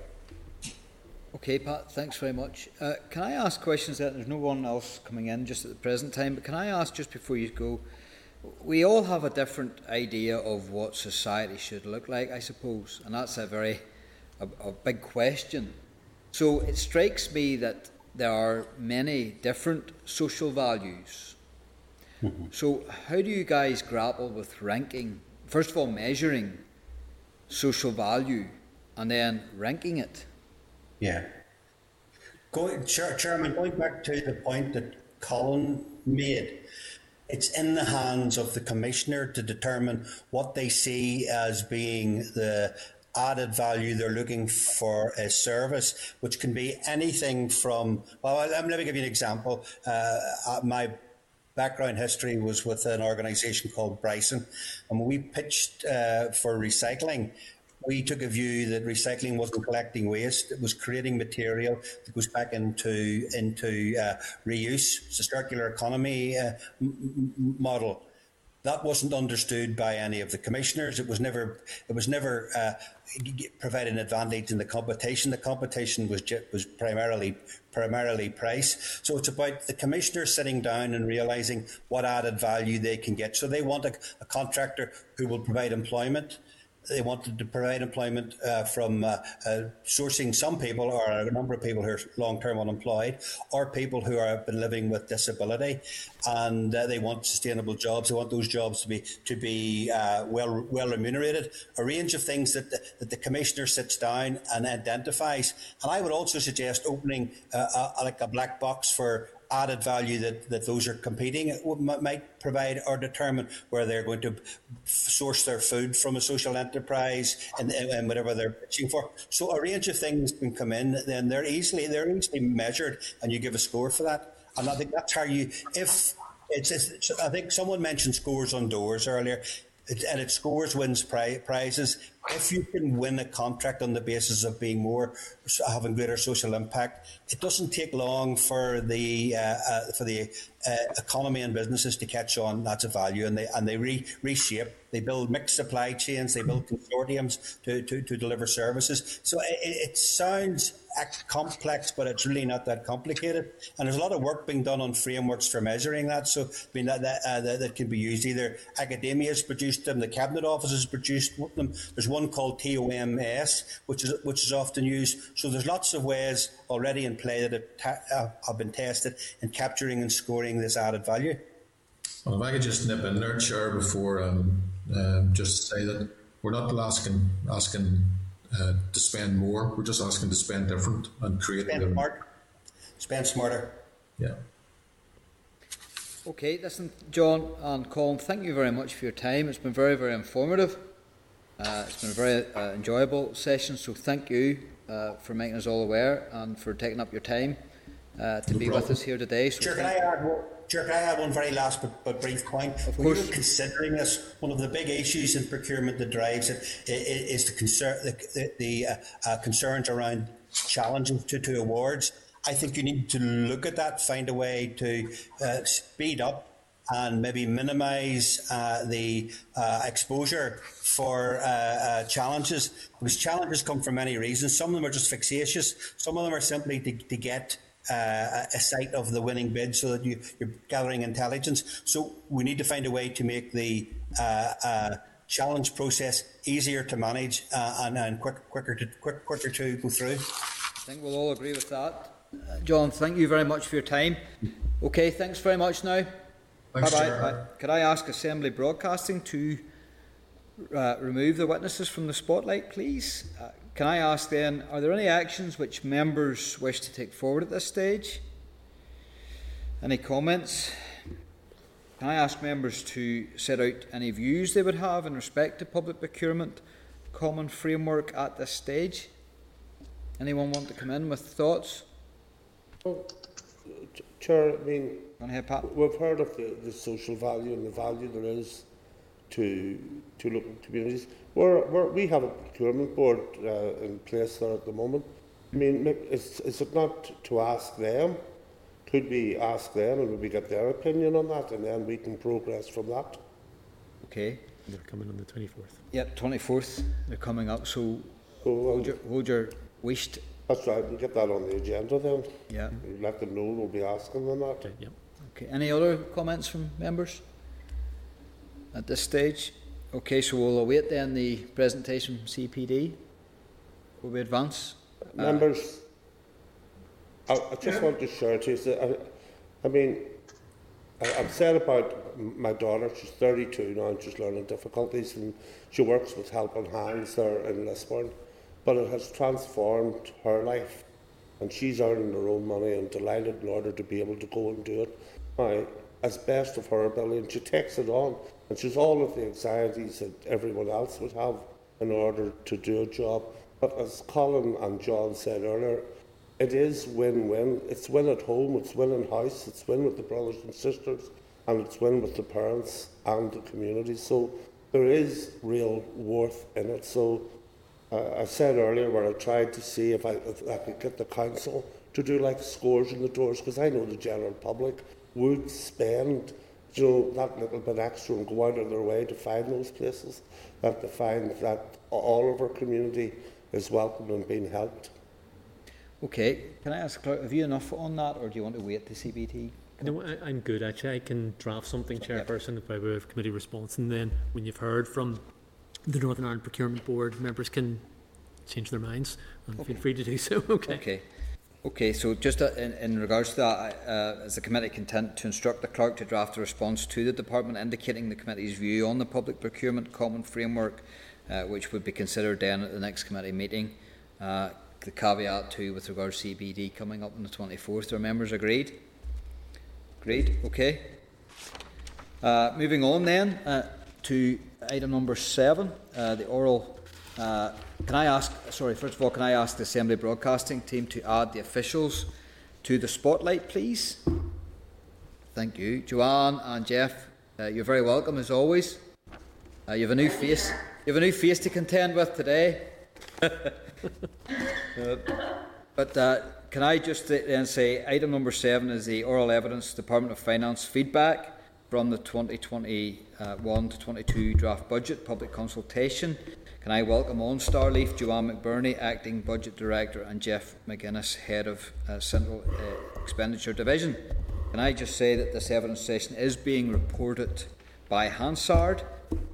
Speaker 1: Okay, Pat, thanks very much. Uh, can I ask questions that there's no one else coming in just at the present time, but can I ask just before you go, we all have a different idea of what society should look like, I suppose, and that's a very a, a big question. So it strikes me that there are many different social values. So, how do you guys grapple with ranking? First of all, measuring social value and then ranking it.
Speaker 4: Yeah. Going, Chairman, going back to the point that Colin made, it's in the hands of the commissioner to determine what they see as being the added value they're looking for a service, which can be anything from, well, let me give you an example. Uh, my background history was with an organisation called Bryson, and when we pitched uh, for recycling, we took a view that recycling wasn't collecting waste; it was creating material that goes back into into uh, reuse. It's a circular economy uh, m- model. That wasn't understood by any of the commissioners. It was never. It was never uh, providing advantage in the competition. The competition was was primarily primarily price. So it's about the commissioners sitting down and realizing what added value they can get. So they want a, a contractor who will provide employment they wanted to provide employment uh, from uh, uh, sourcing some people or a number of people who are long term unemployed or people who have been living with disability and uh, they want sustainable jobs. They want those jobs to be to be uh, well well remunerated. A range of things that the, that the commissioner sits down and identifies. And I would also suggest opening uh, like a black box for added value that, that those are competing might provide or determine where they're going to source their food from a social enterprise and, and whatever they're pitching for. So a range of things can come in, then they're easily they're easily measured, and you give a score for that. And I think that's how you if it's, it's I think someone mentioned scores on doors earlier. and it scores wins prizes if you can win a contract on the basis of being more having greater social impact, it doesn't take long for the uh, uh, for the uh, economy and businesses to catch on. That's a value, and they and they re- reshape. They build mixed supply chains. They build consortiums to, to, to deliver services. So it, it sounds complex, but it's really not that complicated. And there's a lot of work being done on frameworks for measuring that. So I mean that that, uh, that, that can be used. Either academia has produced them, the cabinet office has produced them. There's one called TOMS, which is which is often used. So there's lots of ways already in play that have, have been tested in capturing and scoring this added value.
Speaker 3: Well, if I could just nip in there, Chair, before um, uh, just say that we're not asking asking uh, to spend more. We're just asking to spend different and create.
Speaker 4: Spend smart. Spend smarter.
Speaker 3: Yeah.
Speaker 1: Okay, listen, John and Colin, thank you very much for your time. It's been very, very informative. Uh, it's been a very uh, enjoyable session, so thank you uh, for making us all aware and for taking up your time uh, to no be problem. with us here today. So
Speaker 4: sure, can I add one, sure, can I add one very last but, but brief point?
Speaker 1: Of
Speaker 4: when
Speaker 1: course.
Speaker 4: you're considering this, one of the big issues in procurement that drives it is the, concern, the, the, the uh, uh, concerns around challenges to, to awards. I think you need to look at that, find a way to speed up and maybe minimise uh, the uh, exposure for uh, uh, challenges because challenges come for many reasons. Some of them are just vexatious. Some of them are simply to, to get uh, a sight of the winning bid so that you, are gathering intelligence. So we need to find a way to make the uh, challenge process easier to manage and, and quick, quicker to quick, quicker to go through.
Speaker 1: I think we'll all agree with that. John, thank you very much for your time. Okay, thanks very much now.
Speaker 3: Thanks, Chair.
Speaker 1: Could I ask Assembly Broadcasting to uh, remove the witnesses from the spotlight, please? Uh, can I ask then, are there any actions which members wish to take forward at this stage? Any comments? Can I ask members to set out any views they would have in respect to public procurement common framework at this stage? Anyone want to come in with thoughts?
Speaker 7: Well, Chair, I mean,
Speaker 1: ahead, Pat.
Speaker 7: we've heard of the, the social value and the value there is to to local communities. We're, we're, we have a procurement board uh, in place there at the moment. I mean, is, is it not to ask them? Could we ask them and we get their opinion on that and then we can progress from that?
Speaker 1: Okay.
Speaker 2: They're coming on the 24th.
Speaker 1: Yep, 24th. They're coming up, so
Speaker 7: So, um,
Speaker 1: hold your, hold your wished.
Speaker 7: that's right, we'll get that on the agenda then.
Speaker 1: Yeah.
Speaker 7: We'll let them know we'll be asking them that.
Speaker 2: Okay, yep.
Speaker 1: Okay. Any other comments from members at this stage? Okay, so we'll await then the presentation from CPD. will we advance?
Speaker 7: Uh, members, I, I just want to share to you, that I, I mean, I've said about my daughter, she's 32 now and she's learning difficulties and she works with Helping Hands there in Lisburn, but it has transformed her life and she's earning her own money and delighted in order to be able to go and do it now, as best of her ability and she takes it on and she's all of the anxieties that everyone else would have in order to do a job. But as Colin and John said earlier, it is win-win. It's win at home, it's win in house, it's win with the brothers and sisters, and it's win with the parents and the community. So there is real worth in it. So uh, I said earlier where I tried to see if I, if I could get the council to do like scores in the doors because I know the general public would spend you know that little bit extra and go out of their way to find those places that they find that all of our community is welcome and being helped.
Speaker 1: Okay, can I ask, Clerk, have you enough on that, or do you want to wait to CPD?
Speaker 2: No, I, I'm good actually. I can draft something,
Speaker 1: Yep.
Speaker 2: Chairperson, by way of committee response, and then when you've heard from the Northern Ireland Procurement Board, members can change their minds and feel free to do so. [LAUGHS] Okay.
Speaker 1: Okay. Okay, so just uh, in, in regards to that, uh, is the committee content to instruct the clerk to draft a response to the department indicating the committee's view on the public procurement common framework, uh, which would be considered then at the next committee meeting? Uh, the caveat too with regards to CPD coming up on the 24th. Are members agreed? Agreed, okay. Uh, moving on then uh, to item number seven, the oral. Uh, can I ask, sorry, first of all, can I ask the Assembly Broadcasting team to add the officials to the spotlight, please? Thank you. Joanne and Jeff, uh, you're very welcome as always. Uh, you have a new face. You have a new face to contend with today. [LAUGHS] Uh, but uh, can I just then say item number seven is the oral evidence Department of Finance feedback from the 2021 to 22 draft budget public consultation. Can I welcome on Starleaf Joanne McBurney, Acting Budget Director, and Jeff McGuinness, Head of uh, Central uh, Expenditure Division. Can I just say that this evidence session is being reported by Hansard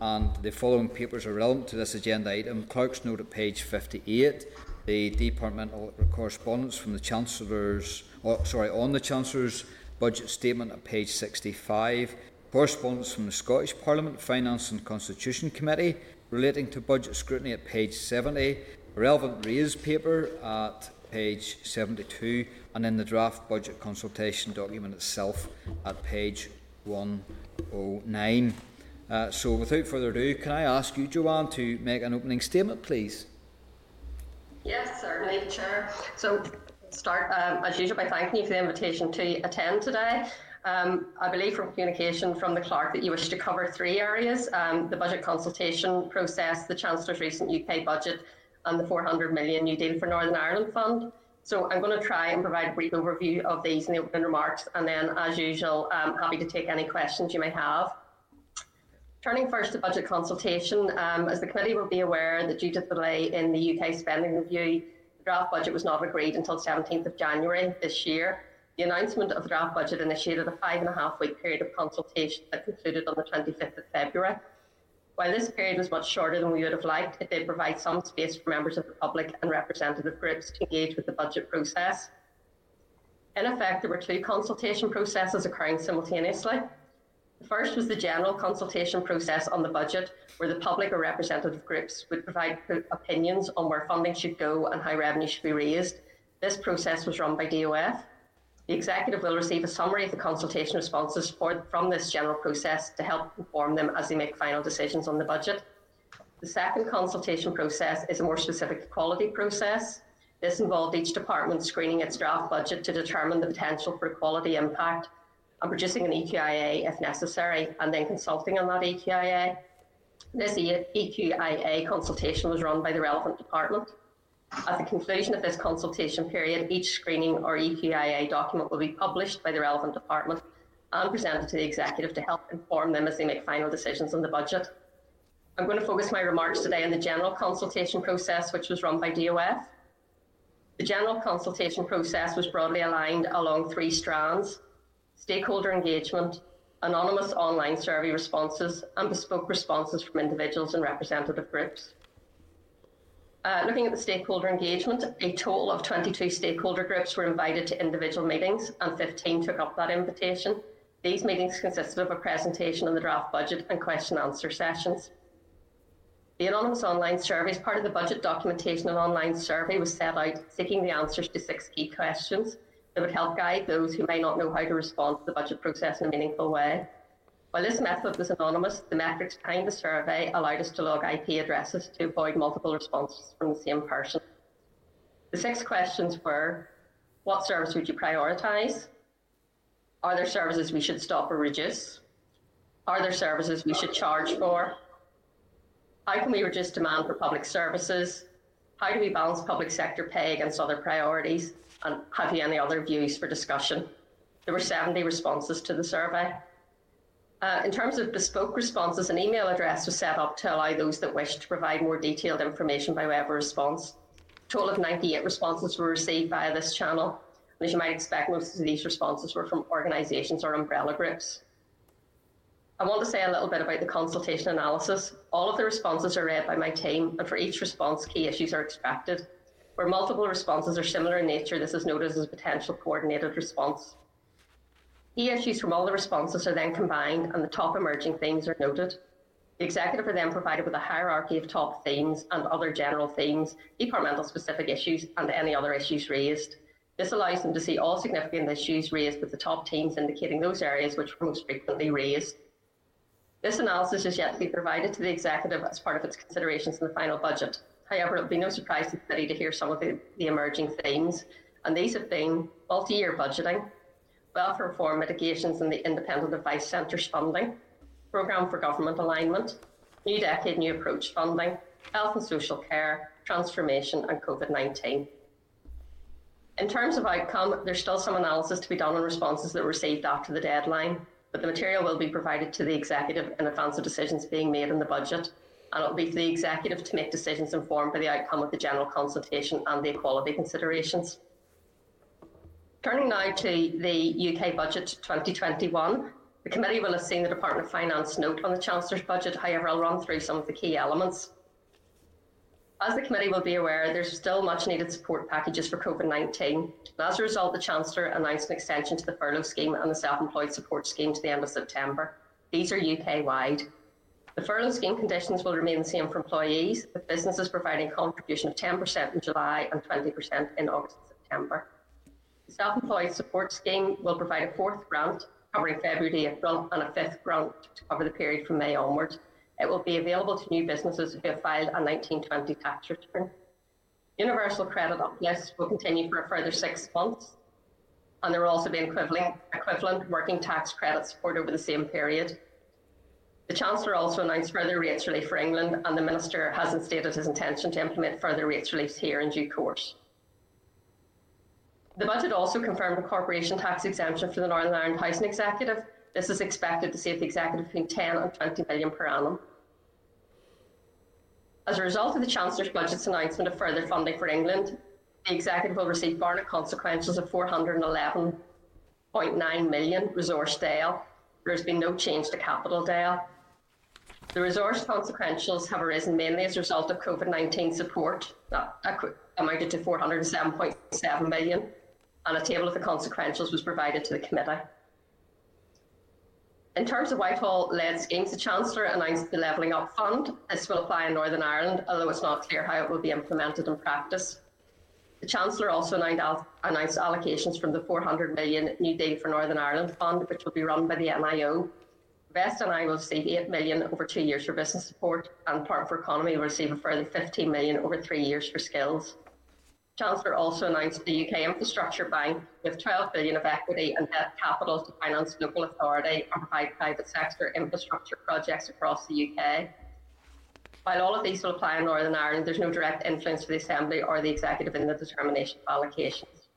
Speaker 1: and the following papers are relevant to this agenda item. Clerk's note at page 58, the departmental correspondence from the Chancellor's, oh, sorry, on the Chancellor's budget statement at page 65, correspondence from the Scottish Parliament Finance and Constitution Committee relating to budget scrutiny at page 70, relevant RaISe paper at page 72, and in the draft budget consultation document itself at page 109. Uh, so, without further ado, can I ask you, Joanne, to make an opening statement, please?
Speaker 8: Yes, certainly, Chair. So, start um, as usual by thanking you for the invitation to attend today. Um, I believe from communication from the clerk that you wish to cover three areas um, the budget consultation process, the Chancellor's recent UK budget, and the 400 million New Deal for Northern Ireland Fund. So I'm going to try and provide a brief overview of these in the opening remarks, and then, as usual, I'm happy to take any questions you may have. Turning first to budget consultation, um, as the committee will be aware that due to the delay in the UK spending review, the draft budget was not agreed until 17th of January this year. The announcement of the draft budget initiated a five and a half week period of consultation that concluded on the 25th of February. While this period was much shorter than we would have liked, it did provide some space for members of the public and representative groups to engage with the budget process. In effect, there were two consultation processes occurring simultaneously. The first was the general consultation process on the budget, where the public or representative groups would provide opinions on where funding should go and how revenue should be raised. This process was run by DOF. The Executive will receive a summary of the consultation responses for, from this general process to help inform them as they make final decisions on the budget. The second consultation process is a more specific quality process. This involved each department screening its draft budget to determine the potential for quality impact and producing an EQIA if necessary, and then consulting on that EQIA. This EQIA consultation was run by the relevant department. At the conclusion of this consultation period, each screening or EQIA document will be published by the relevant department and presented to the executive to help inform them as they make final decisions on the budget. I'm going to focus my remarks today on the general consultation process, which was run by DOF. The general consultation process was broadly aligned along three strands stakeholder engagement, anonymous online survey responses, and bespoke responses from individuals and representative groups. Uh, looking at the stakeholder engagement, a total of 22 stakeholder groups were invited to individual meetings and 15 took up that invitation. These meetings consisted of a presentation on the draft budget and question answer sessions. The anonymous online survey, as part of the budget documentation and online survey, was set out seeking the answers to six key questions that would help guide those who may not know how to respond to the budget process in a meaningful way. While this method was anonymous, the metrics behind the survey allowed us to log IP addresses to avoid multiple responses from the same person. The six questions were What service would you prioritise? Are there services we should stop or reduce? Are there services we should charge for? How can we reduce demand for public services? How do we balance public sector pay against other priorities? And have you any other views for discussion? There were 70 responses to the survey. Uh, in terms of bespoke responses, an email address was set up to allow those that wished to provide more detailed information by way of a response. A total of 98 responses were received via this channel. And as you might expect, most of these responses were from organisations or umbrella groups. I want to say a little bit about the consultation analysis. All of the responses are read by my team, and for each response, key issues are extracted. Where multiple responses are similar in nature, this is noted as a potential coordinated response. Issues from all the responses are then combined and the top emerging themes are noted. The executive are then provided with a hierarchy of top themes and other general themes, departmental specific issues, and any other issues raised. This allows them to see all significant issues raised with the top teams indicating those areas which were most frequently raised. This analysis is yet to be provided to the executive as part of its considerations in the final budget. However, it will be no surprise to the committee to hear some of the, the emerging themes, and these have been multi-year budgeting, welfare reform mitigations and the Independent Advice Centre's funding, Programme for Government Alignment, New Decade New Approach funding, health and social care, transformation, and COVID 19. In terms of outcome, there's still some analysis to be done on responses that were received after the deadline, but the material will be provided to the executive in advance of decisions being made in the budget, and it will be for the executive to make decisions informed by the outcome of the general consultation and the equality considerations. Turning now to the UK budget 2021, the committee will have seen the Department of Finance note on the Chancellor's budget. However, I'll run through some of the key elements. As the committee will be aware, there's still much needed support packages for COVID 19. As a result, the Chancellor announced an extension to the furlough scheme and the self employed support scheme to the end of September. These are UK wide. The furlough scheme conditions will remain the same for employees, with businesses providing a contribution of 10% in July and 20% in August and September. The Self-Employed Support Scheme will provide a fourth grant covering February to April and a fifth grant to cover the period from May onwards. It will be available to new businesses who have filed a 1920 tax return. Universal credit uplifts will continue for a further six months, and there will also be equivalent, equivalent working tax credit support over the same period. The Chancellor also announced further rates relief for England, and the Minister has stated his intention to implement further rates relief here in due course. The budget also confirmed a corporation tax exemption for the Northern Ireland Housing Executive. This is expected to save the executive between 10 and 20 million per annum. As a result of the Chancellor's budget's announcement of further funding for England, the executive will receive Barnett consequentials of 411.9 million resource DEL. There has been no change to capital DEL. The resource consequentials have arisen mainly as a result of COVID 19 support that amounted to 407.7 million and a table of the consequentials was provided to the committee. In terms of Whitehall-led schemes, the Chancellor announced the Levelling Up Fund. This will apply in Northern Ireland, although it's not clear how it will be implemented in practice. The Chancellor also announced allocations from the 400 million New Deal for Northern Ireland Fund, which will be run by the NIO. Invest NI will receive 8 million over two years for business support, and Park for Economy will receive a further 15 million over three years for skills. Chancellor also announced the UK Infrastructure Bank with 12 billion of equity and debt capital to finance local authority and provide private sector infrastructure projects across the UK. While all of these will apply in Northern Ireland, there's no direct influence for the Assembly or the Executive in the determination of allocations.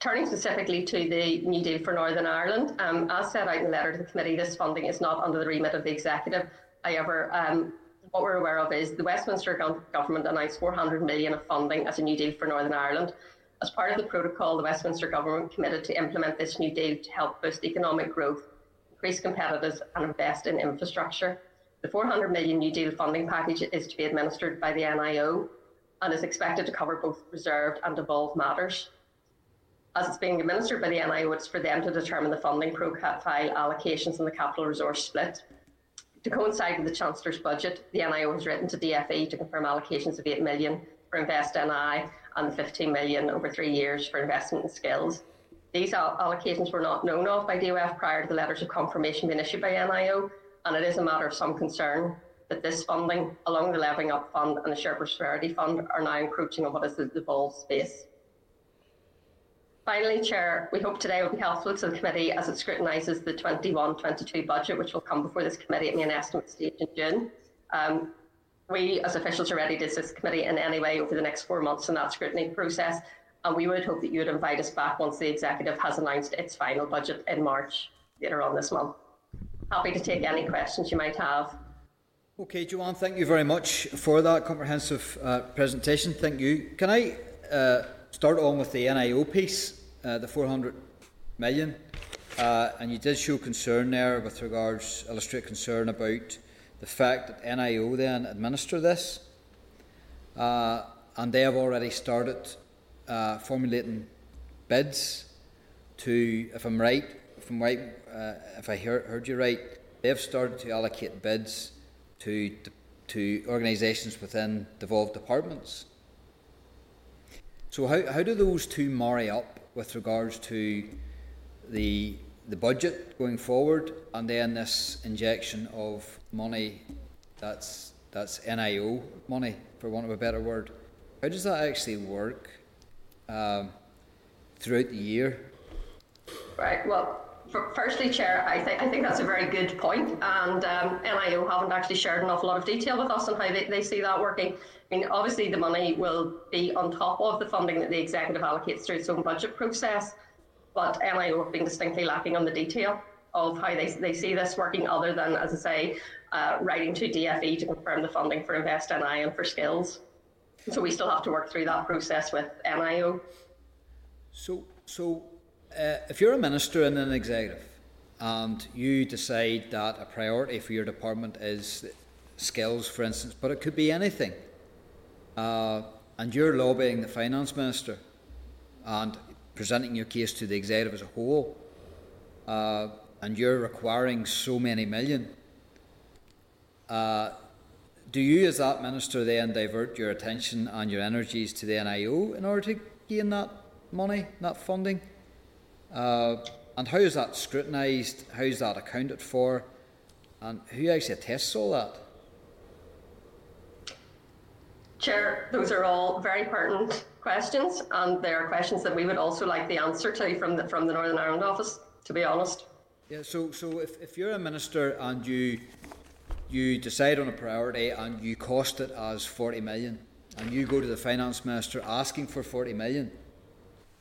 Speaker 8: Turning specifically to the New Deal for Northern Ireland, um, as set out in the letter to the committee, this funding is not under the remit of the Executive. However, um, what we're aware of is the Westminster government announced 400 million of funding as a new deal for Northern Ireland. As part of the protocol, the Westminster government committed to implement this new deal to help boost economic growth, increase competitiveness, and invest in infrastructure. The 400 million New Deal funding package is to be administered by the NIO and is expected to cover both reserved and devolved matters. As it's being administered by the NIO, it's for them to determine the funding profile allocations and the capital resource split. To coincide with the Chancellor's budget, the NIO has written to DFE to confirm allocations of 8 million for Invest NI and 15 million over three years for investment in skills. These allocations were not known of by DOF prior to the letters of confirmation being issued by NIO, and it is a matter of some concern that this funding, along the Levelling Up Fund and the Shared Prosperity Fund, are now encroaching on what is the devolved space. Finally, Chair, we hope today will be helpful to the committee as it scrutinises the 21-22 budget, which will come before this committee at main estimate stage in June. Um, we, as officials, are ready to assist the committee in any way over the next four months in that scrutiny process, and we would hope that you would invite us back once the executive has announced its final budget in March later on this month. Happy to take any questions you might have.
Speaker 1: Okay, Joanne, thank you very much for that comprehensive uh, presentation. Thank you. Can I uh, start on with the NIO piece, uh, the 400 million. Uh, and you did show concern there with regards, illustrate concern about the fact that NIO then administer this. Uh, and they have already started uh, formulating bids to, if I'm right, if I'm right, uh, if I heard, heard you right, they've started to allocate bids to, to organisations within devolved departments. So how, how do those two marry up with regards to the the budget going forward, and then this injection of money that's that's NIO money, for want of a better word. How does that actually work um, throughout the year?
Speaker 8: Right. Well, firstly, Chair, I think I think that's a very good point, and um, NIO haven't actually shared an awful lot of detail with us on how they, they see that working. I mean, obviously, the money will be on top of the funding that the executive allocates through its own budget process, but NIO have been distinctly lacking on the detail of how they, they see this working, other than, as I say, uh, writing to DFE to confirm the funding for Invest NI and for skills. So we still have to work through that process with NIO.
Speaker 1: So, so uh, if you're a minister and an executive and you decide that a priority for your department is skills, for instance, but it could be anything uh, and you're lobbying the finance minister and presenting your case to the executive as a whole, uh, and you're requiring so many million, uh, do you, as that minister, then divert your attention and your energies to the NIO in order to gain that money, that funding? Uh, and how is that scrutinised? How is that accounted for? And who actually attests all that?
Speaker 8: Chair, those are all very pertinent questions, and they are questions that we would also like the answer to from the from the Northern Ireland office. To be honest.
Speaker 1: Yeah. So, so if, if you're a minister and you you decide on a priority and you cost it as forty million, and you go to the finance minister asking for forty million,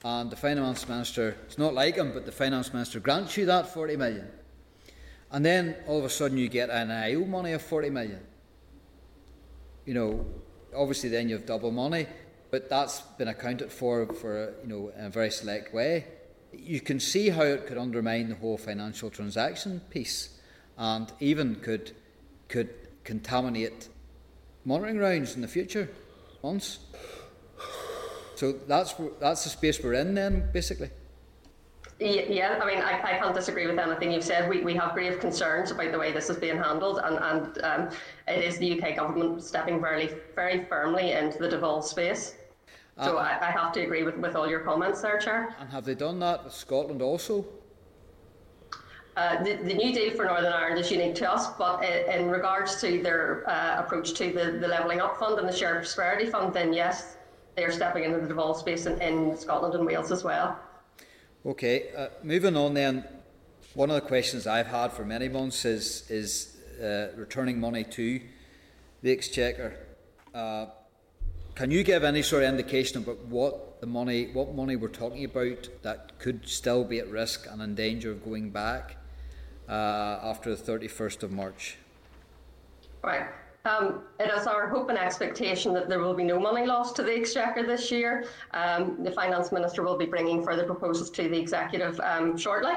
Speaker 1: and the finance minister, it's not like him, but the finance minister grants you that forty million, and then all of a sudden you get NIO money of forty million. You know, obviously then you have double money, but that's been accounted for for you know in a very select way. You can see how it could undermine the whole financial transaction piece, and even could could contaminate monitoring rounds in the future months. So that's that's the space we're in then, basically.
Speaker 8: Yeah, I mean, I, I can't disagree with anything you've said. We, we have grave concerns about the way this is being handled, and, and um, it is the UK government stepping very, very firmly into the devolved space. So uh, I, I, have to agree with, with all your comments there, Chair.
Speaker 1: And have they done that with Scotland also?
Speaker 8: Uh, the, the, new deal for Northern Ireland is unique to us, but in, in regards to their uh, approach to the, the Levelling Up Fund and the Shared Prosperity Fund, then yes, they are stepping into the devolved space in, in Scotland and Wales as well.
Speaker 1: Okay, uh, moving on then. One of the questions I've had for many months is is uh, returning money to the Exchequer. Uh, can you give any sort of indication about what the money, what money we're talking about that could still be at risk and in danger of going back uh, after the thirty first of March?
Speaker 8: Right. Um, it is our hope and expectation that there will be no money lost to the Exchequer this year. Um, the Finance Minister will be bringing further proposals to the Executive um, shortly.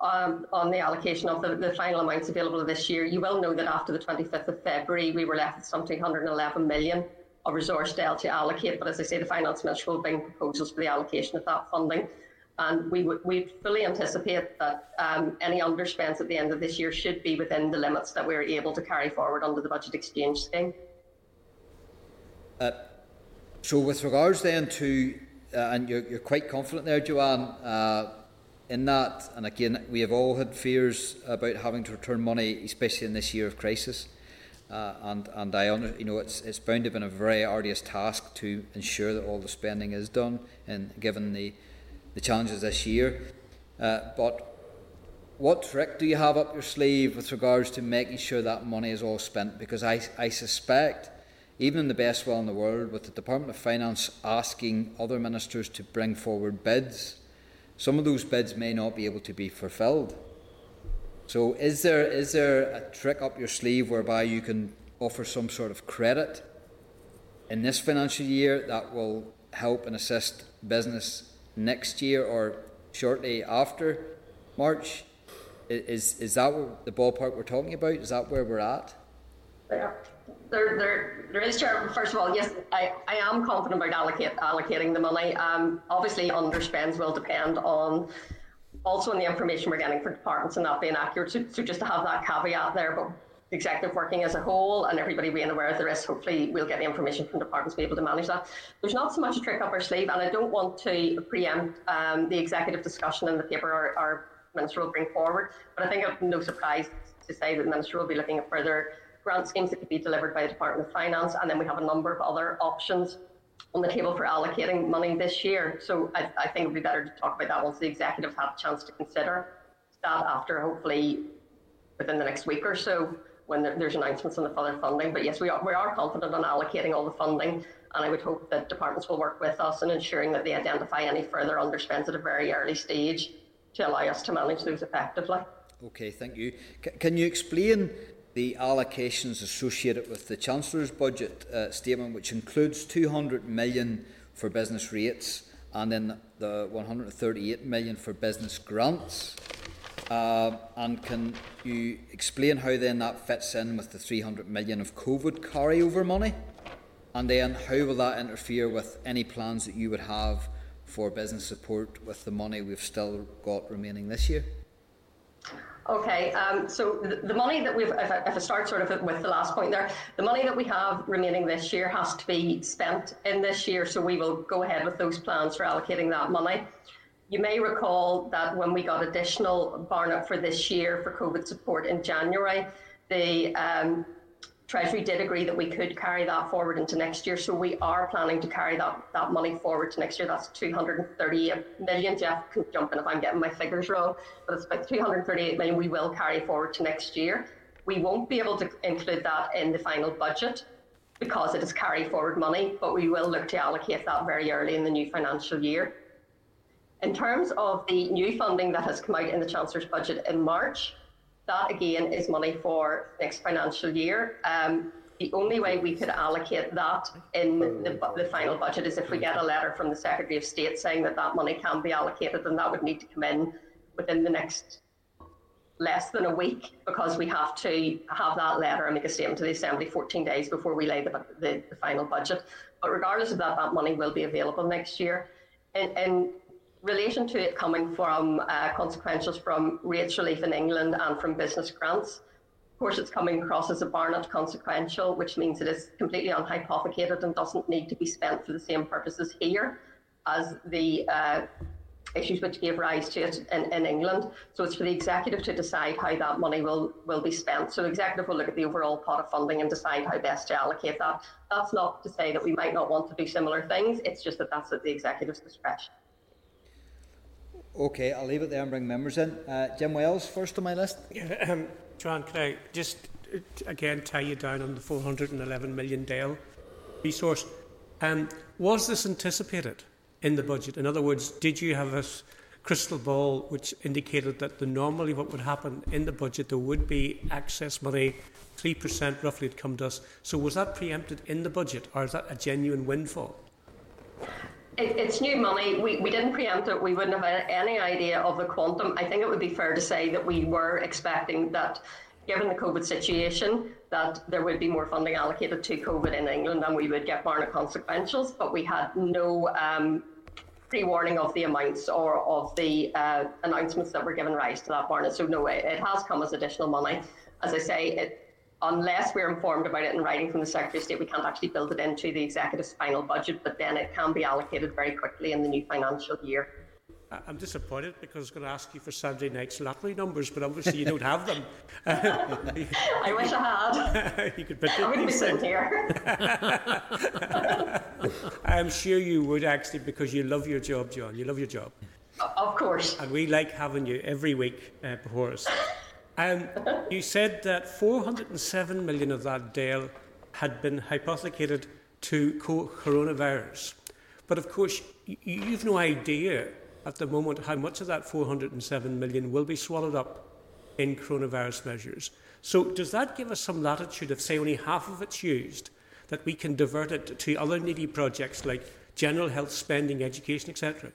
Speaker 8: um, on the allocation of the, the final amounts available this year, you will know that after the 25th of February, we were left with some 211 million of resource debt to allocate. But as I say, the Finance Minister will bring proposals for the allocation of that funding. And we would we fully anticipate that um, any underspends at the end of this year should be within the limits that we're able to carry forward under the budget exchange scheme.
Speaker 1: Uh, so, with regards then to, uh, and you're, you're, quite confident there, Joanne, uh, in that, and again, we have all had fears about having to return money, especially in this year of crisis. Uh, and and I you know it's it's bound to have been a very arduous task to ensure that all the spending is done, and given the the challenges this year. Uh, but what trick do you have up your sleeve with regards to making sure that money is all spent? Because I, I suspect, even in the best will in the world, with the Department of Finance asking other ministers to bring forward bids, some of those bids may not be able to be fulfilled. So, is there is there a trick up your sleeve whereby you can offer some sort of credit in this financial year that will help and assist business next year or shortly after March? Is, is that the ballpark we're talking about? Is that where we're at?
Speaker 8: There, there, there is, Chair. First of all, yes, I, I am confident about allocate, allocating the money. Um, obviously, underspends will depend on also on the information we're getting from departments and that being accurate. So, so just to have that caveat there, but executive working as a whole and everybody being aware of the risk, hopefully we'll get the information from departments to be able to manage that. There's not so much a trick up our sleeve, and I don't want to preempt um, the executive discussion in the paper our, our Minister will bring forward, but I think it's no surprise to say that the Minister will be looking at further grant schemes that could be delivered by the Department of Finance, and then we have a number of other options on the table for allocating money this year. So I, I think it would be better to talk about that once the executive have a chance to consider that after hopefully within the next week or so when there's announcements on the further funding. But yes, we are, we are confident on allocating all the funding, and I would hope that departments will work with us in ensuring that they identify any further underspends at a very early stage to allow us to manage those effectively.
Speaker 1: Okay, thank you. C- can you explain the allocations associated with the Chancellor's budget uh, statement, which includes 200 million for business rates and then the 138 million for business grants? Uh, and can you explain how then that fits in with the 300 million of COVID carryover money? And then how will that interfere with any plans that you would have for business support with the money we've still got remaining this year?
Speaker 8: Okay, um, so the, the, money that we've, if I, if I, start sort of with the last point there, the money that we have remaining this year has to be spent in this year, so we will go ahead with those plans for allocating that money. You may recall that when we got additional Barnett for this year for COVID support in January, the um, Treasury did agree that we could carry that forward into next year. So we are planning to carry that, that money forward to next year. That's 238 million. Jeff can jump in if I'm getting my figures wrong, but it's about 238 million we will carry forward to next year. We won't be able to include that in the final budget because it is carry forward money, but we will look to allocate that very early in the new financial year. In terms of the new funding that has come out in the Chancellor's budget in March, that again is money for next financial year. Um, the only way we could allocate that in the, the, final budget is if we get a letter from the Secretary of State saying that that money can be allocated, and that would need to come in within the next less than a week because we have to have that letter and make a statement to the Assembly 14 days before we lay the, the, the final budget. But regardless of that, that money will be available next year. And, and relation to it coming from uh, consequentials from rates relief in England and from business grants. Of course, it's coming across as a Barnett consequential, which means it is completely unhypothecated and doesn't need to be spent for the same purposes here as the uh, issues which gave rise to it in, in England. So it's for the executive to decide how that money will, will be spent. So the executive will look at the overall pot of funding and decide how best to allocate that. That's not to say that we might not want to do similar things, it's just that that's at the executive's discretion.
Speaker 1: Okay, I'll leave it there and bring members in. Uh, Jim Wells, first on my list.
Speaker 9: Yeah, [COUGHS] um, John, can I just uh, again tie you down on the 411 million deal resource? Um, was this anticipated in the budget? In other words, did you have a crystal ball which indicated that the, normally what would happen in the budget, there would be access money, 3% roughly had come to us. So was that preempted in the budget or is that a genuine windfall?
Speaker 8: It, it's new money. We, we didn't preempt it. We wouldn't have any idea of the quantum. I think it would be fair to say that we were expecting that, given the COVID situation, that there would be more funding allocated to COVID in England and we would get Barnett consequentials, but we had no um, pre-warning of the amounts or of the uh, announcements that were given rise to that Barnett. So no, it, it has come as additional money. As I say, it, unless we're informed about it in writing from the Secretary of State, we can't actually build it into the Executive's final budget, but then it can be allocated very quickly in the new financial year.
Speaker 9: I'm disappointed because I was going to ask you for Saturday night's lottery numbers, but obviously you don't have them. [LAUGHS]
Speaker 8: I wish I had. [LAUGHS]
Speaker 9: you could put
Speaker 8: I wouldn't be sitting here. [LAUGHS]
Speaker 9: I'm sure you would actually because you love your job, John. You love your job.
Speaker 8: Of course.
Speaker 9: And we like having you every week uh, before us. Um, you said that 407 million of that deal had been hypothecated to coronavirus. But of course, you've no idea at the moment how much of that 407 million will be swallowed up in coronavirus measures. So, does that give us some latitude if, say, only half of it's used, that we can divert it to other needy projects like general health spending, education, etc.?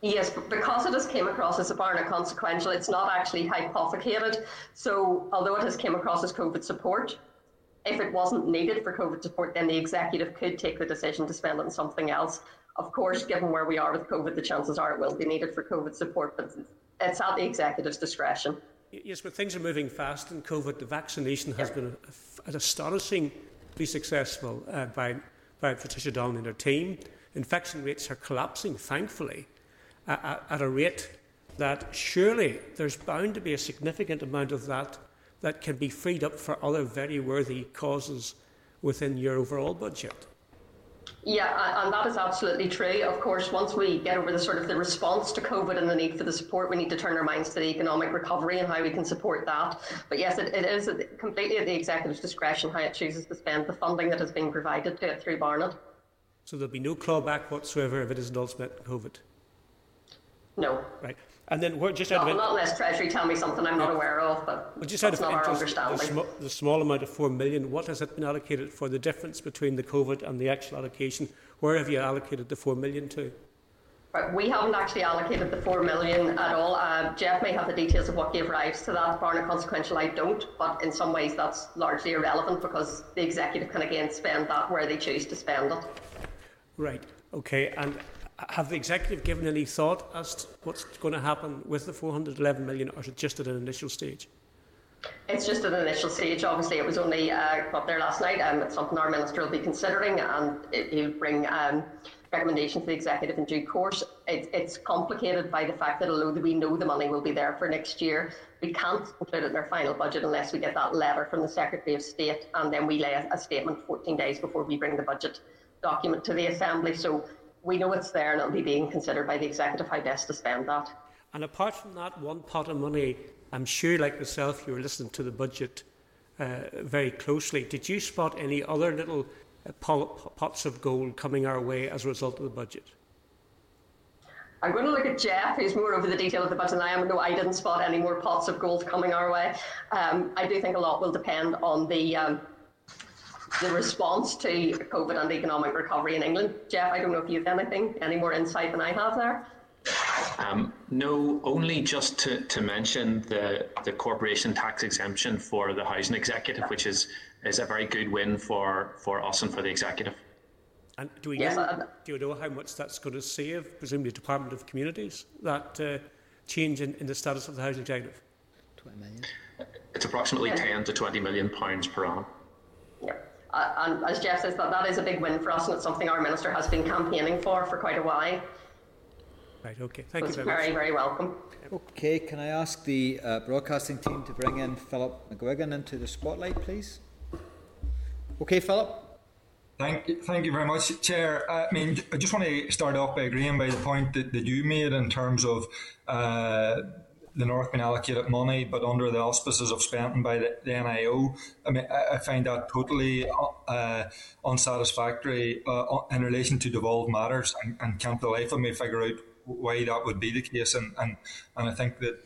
Speaker 8: Yes, because it has came across as a Barnett consequential, it's not actually hypothecated. So, although it has came across as COVID support, if it wasn't needed for COVID support, then the executive could take the decision to spend it on something else. Of course, given where we are with COVID, the chances are it will be needed for COVID support, but it's at the executive's discretion.
Speaker 9: Yes, but things are moving fast in COVID. The vaccination has been astonishingly successful uh, by, by Patricia Donnelly and her team. Infection rates are collapsing, thankfully at, a rate that surely there's bound to be a significant amount of that that can be freed up for other very worthy causes within your overall budget.
Speaker 8: Yeah, and that is absolutely true. Of course, once we get over the sort of the response to COVID and the need for the support, we need to turn our minds to the economic recovery and how we can support that. But yes, it, it is completely at the executive's discretion how it chooses to spend the funding that has been provided to it through Barnett.
Speaker 9: So there'll be no clawback whatsoever if it isn't all spent COVID.
Speaker 8: No.
Speaker 9: Right. And then we're just
Speaker 8: out not, of not unless Treasury tell me something I'm not aware of, but well, just out of not our understanding.
Speaker 9: The, sm- the, small amount of four million, what has it been allocated for? The difference between the COVID and the actual allocation, where have you allocated the four million to?
Speaker 8: Right, we haven't actually allocated the four million at all. Uh, Jeff may have the details of what gave rise to that. Barnett consequential, I don't, but in some ways that's largely irrelevant because the executive can again spend that where they choose to spend it.
Speaker 9: Right. Okay. And have the executive given any thought as to what's going to happen with the 411 million, or is it just at an initial stage?
Speaker 8: It's just an initial stage. Obviously, it was only uh, up there last night, and it's something our minister will be considering, and he'll bring um, recommendations to the executive in due course. It, it's complicated by the fact that although we know the money will be there for next year, we can't include it in our final budget unless we get that letter from the Secretary of State, and then we lay a, a statement 14 days before we bring the budget document to the Assembly. So we know it's there and it'll be being considered by the executive how best to spend that.
Speaker 9: And apart from that one pot of money, I'm sure, like myself, you were listening to the budget uh, very closely. Did you spot any other little uh, pots of gold coming our way as a result of the budget?
Speaker 8: I'm going to look at Jeff, who's more over the detail of the budget than I am. No, I didn't spot any more pots of gold coming our way. Um, I do think a lot will depend on the um, the response to COVID and economic recovery in England. Jeff, I don't know if you have anything, any more insight than I have there.
Speaker 10: Um, no, only just to, to mention the, the corporation tax exemption for the housing executive, which is, is a very good win for, for us and for the executive.
Speaker 9: And do we yes, know, uh, do you know how much that's going to save, presumably, the Department of Communities, that uh, change in, in the status of the housing executive?
Speaker 10: 20 million. It's approximately yeah. 10 to 20 million pounds per annum.
Speaker 8: Yeah. Uh, and as Jeff says, that, that is a big win for us, and it's something our minister has been campaigning for for quite a while.
Speaker 9: Right, okay. Thank
Speaker 8: so
Speaker 9: you very,
Speaker 8: very
Speaker 9: much.
Speaker 8: Very, very welcome.
Speaker 1: Okay, can I ask the uh, broadcasting team to bring in Philip McGuigan into the spotlight, please? Okay, Philip.
Speaker 6: Thank you, thank you very much, Chair. I mean, I just want to start off by agreeing by the point that, that you made in terms of uh, the North allocated money, but under the auspices of spending by the, the NIO. I mean, I, I find that totally uh, unsatisfactory uh, in relation to devolved matters, and, and can't the life of me figure out why that would be the case. And and, and I think that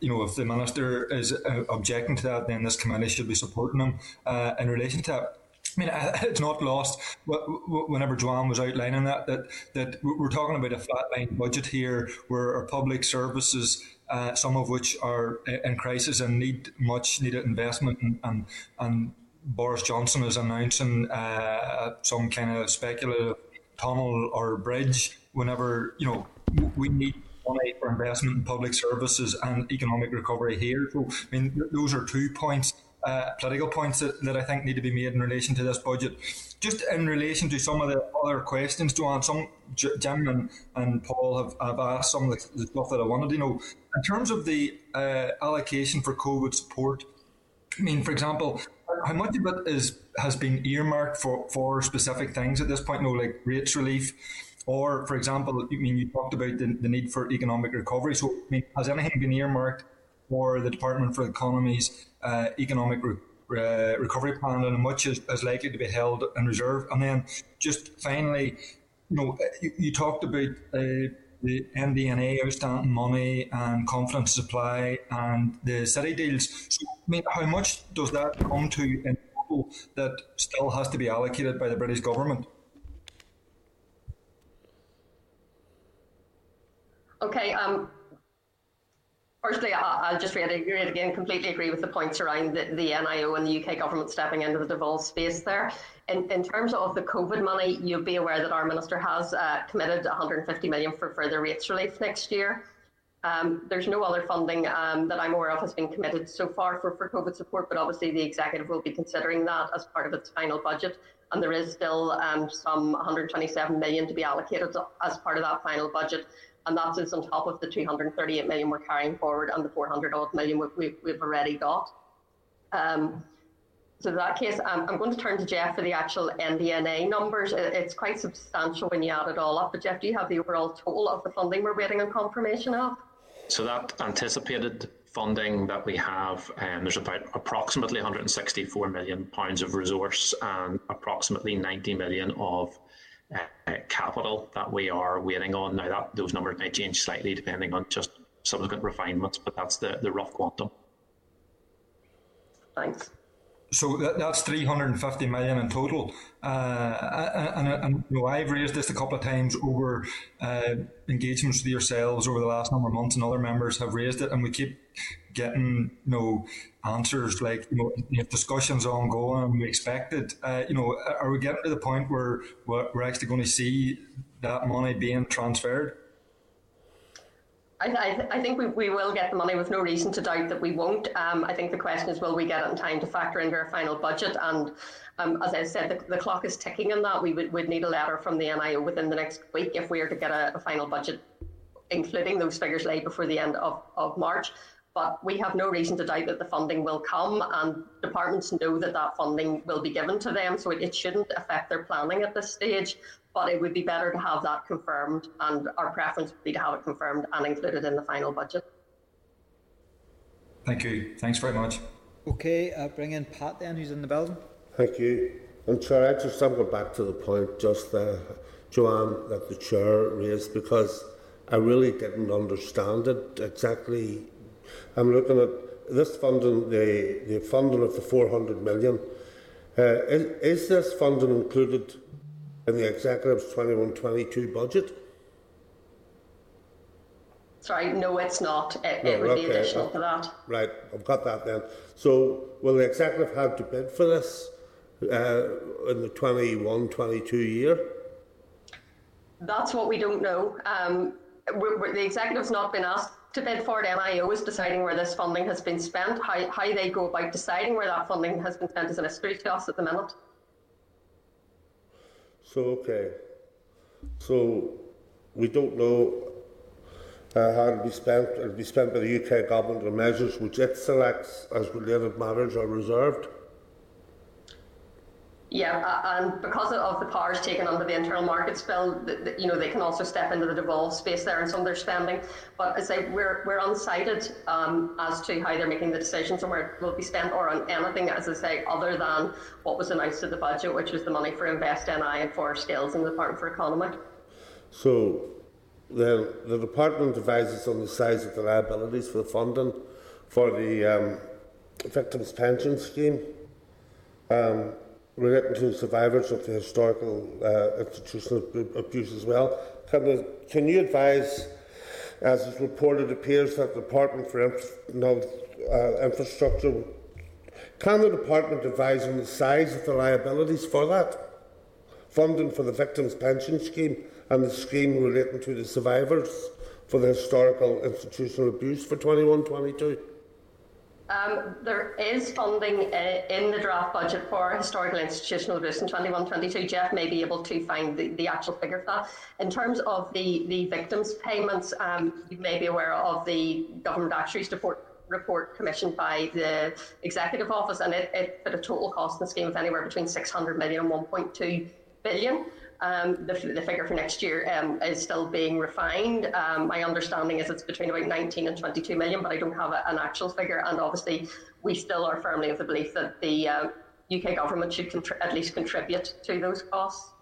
Speaker 6: you know, if the minister is uh, objecting to that, then this committee should be supporting him uh, in relation to that. I mean, [LAUGHS] it's not lost whenever Joanne was outlining that, that, that we're talking about a flatline budget here where our public services, uh, some of which are in crisis and need much needed investment and, and, and Boris Johnson is announcing uh, some kind of speculative tunnel or bridge whenever, you know, we need money for investment in public services and economic recovery here. So, I mean, those are two points uh, political points that, that I think need to be made in relation to this budget. Just in relation to some of the other questions, Joanne, some Jim and, and Paul have, have asked some of the, stuff that I wanted to know. In terms of the uh, allocation for COVID support, I mean, for example, how much of it is has been earmarked for, for specific things at this point? You know, like rates relief, or for example, I mean, you talked about the, the need for economic recovery. So, I mean, has anything been earmarked for the Department for Economy's uh, economic re- uh, recovery plan, and much is, is, likely to be held in reserve. And then, just finally, you know, you, you talked about uh, the NDNA outstanding money and confidence supply and the city deals. So, I mean, how much does that come to in total that still has to be allocated by the British government?
Speaker 8: Okay, um, Firstly, I'll just reiterate again, completely agree with the points around the, the NIO and the UK government stepping into the devolved space there. In, in terms of the COVID money, you'll be aware that our minister has uh, committed 150 million for further rates relief next year. Um, there's no other funding um, that I'm aware of has been committed so far for, for COVID support, but obviously the executive will be considering that as part of its final budget. And there is still um, some 127 million to be allocated as part of that final budget and that is on top of the 238 million we're carrying forward and the 400 odd million we, have already got. Um, so in that case, um, I'm going to turn to Jeff for the actual NDNA numbers. It's quite substantial when you add it all up. But Jeff, do you have the overall total of the funding we're waiting on confirmation of?
Speaker 10: So that anticipated funding that we have, um, there's about approximately 164 million pounds of resource and approximately 90 million of uh, capital that we are waiting on. Now, that those numbers may change slightly depending on just subsequent refinements, but that's the, the rough quantum.
Speaker 8: Thanks.
Speaker 6: So that, that's 350 million in total. Uh, and, and, and you know, I've raised this a couple of times over uh, engagements with yourselves over the last number of months, and other members have raised it, and we keep getting you know answers like you know if discussions ongoing we expected. Uh, you know, are we getting to the point where we're actually going to see that money being transferred?
Speaker 8: I, I, think we, we will get the money with no reason to doubt that we won't. Um, I think the question is, will we get it in time to factor into our final budget? And um, as I said, the, the, clock is ticking on that. We would would need a letter from the NIO within the next week if we are to get a, a final budget, including those figures laid before the end of, of March. But we have no reason to doubt that the funding will come, and departments know that that funding will be given to them. So it, it shouldn't affect their planning at this stage but it would be better to have that confirmed, and our preference would be to have it confirmed and included in the final budget.
Speaker 6: Thank you. Thanks very much.
Speaker 1: Okay, uh, bring in Pat then, who's in the building.
Speaker 7: Thank you. And Chair, I just want to go back to the point just uh, Joanne that the Chair raised because I really didn't understand it exactly. I'm looking at this funding, the, the funding of the 400 million. Uh, is, is this funding included in the Executive's 21-22 budget?
Speaker 8: Sorry, no, it's not. It, no, it would okay. be additional to that.
Speaker 7: Right, I've got that then. So, will the Executive have to bid for this uh, in the 21-22 year?
Speaker 8: That's what we don't know. Um, we're, we're, the Executive's not been asked to bid for. NIO is deciding where this funding has been spent. How, how they go about deciding where that funding has been spent is a mystery to us at the minute.
Speaker 7: So, okay. So, we don't know uh, how it'll be spent. It'll be spent by the UK government on measures which it selects as related matters are reserved.
Speaker 8: Yeah, and because of the powers taken under the internal markets bill, you know, they can also step into the devolved space there in some of their spending. But as I say, we're, we're unsighted um, as to how they're making the decisions and where it will be spent or on anything, as I say, other than what was announced in the budget, which was the money for Invest NI and for skills in the Department for Economy.
Speaker 7: So then the department advises on the size of the liabilities for the funding for the um, victims pension scheme. Um, relating to survivors of the historical uh, institutional abuse as well. Can, the, can you advise, as is reported, appears that the Department for Inf- no, uh, Infrastructure, can the Department advise on the size of the liabilities for that? Funding for the Victims Pension Scheme and the scheme relating to the survivors for the historical institutional abuse for 21 22?
Speaker 8: Um, there is funding uh, in the draft budget for historical institutional abuse in 21-22. Jeff may be able to find the, the actual figure for that. In terms of the, the victims' payments, um, you may be aware of the government actuaries report, report commissioned by the Executive Office, and it, it put a total cost in the scheme of anywhere between 600 million and 1.2 billion. Um, the, the, figure for next year um, is still being refined. Um, my understanding is it's between about 19 and 22 million, but I don't have a, an actual figure. And obviously, we still are firmly of the belief that the uh, UK government should contri- at least contribute to those costs.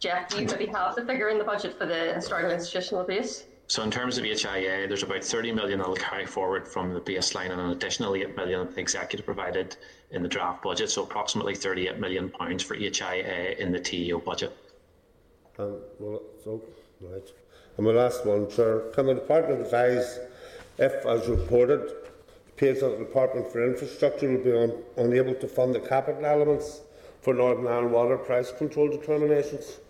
Speaker 8: Jeff, do you maybe have the figure in the budget for the historical institutional abuse?
Speaker 10: So in terms of HIA, there's about 30 million that will carry forward from the baseline and an additional 8 million that the executive provided in the draft budget. So approximately 38 million pounds for HIA in the TEO budget.
Speaker 7: Um, well, so, right. And my last one, Chair. Can the Department advise if, as reported, it appears the Department for Infrastructure will be un unable to fund the capital elements for Northern Ireland water price control determinations?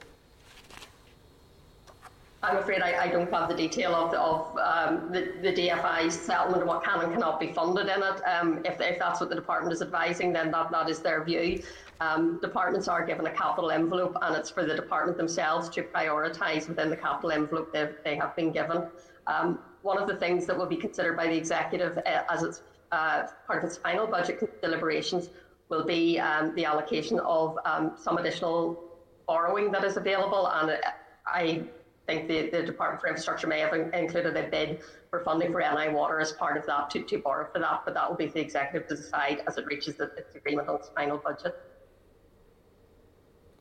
Speaker 8: I'm afraid I, I, don't have the detail of, the, of um, the, the settlement what can and cannot be funded in it. Um, if, if that's what the department is advising, then that, that is their view. Um, departments are given a capital envelope, and it's for the department themselves to prioritise within the capital envelope they, they have been given. Um, one of the things that will be considered by the executive uh, as it's uh, part of its final budget deliberations will be um, the allocation of um, some additional borrowing that is available, and I think the, the Department for Infrastructure may have included a bid for funding for NI Water as part of that to, to borrow for that, but that will be the executive to decide as it reaches its agreement on its final budget.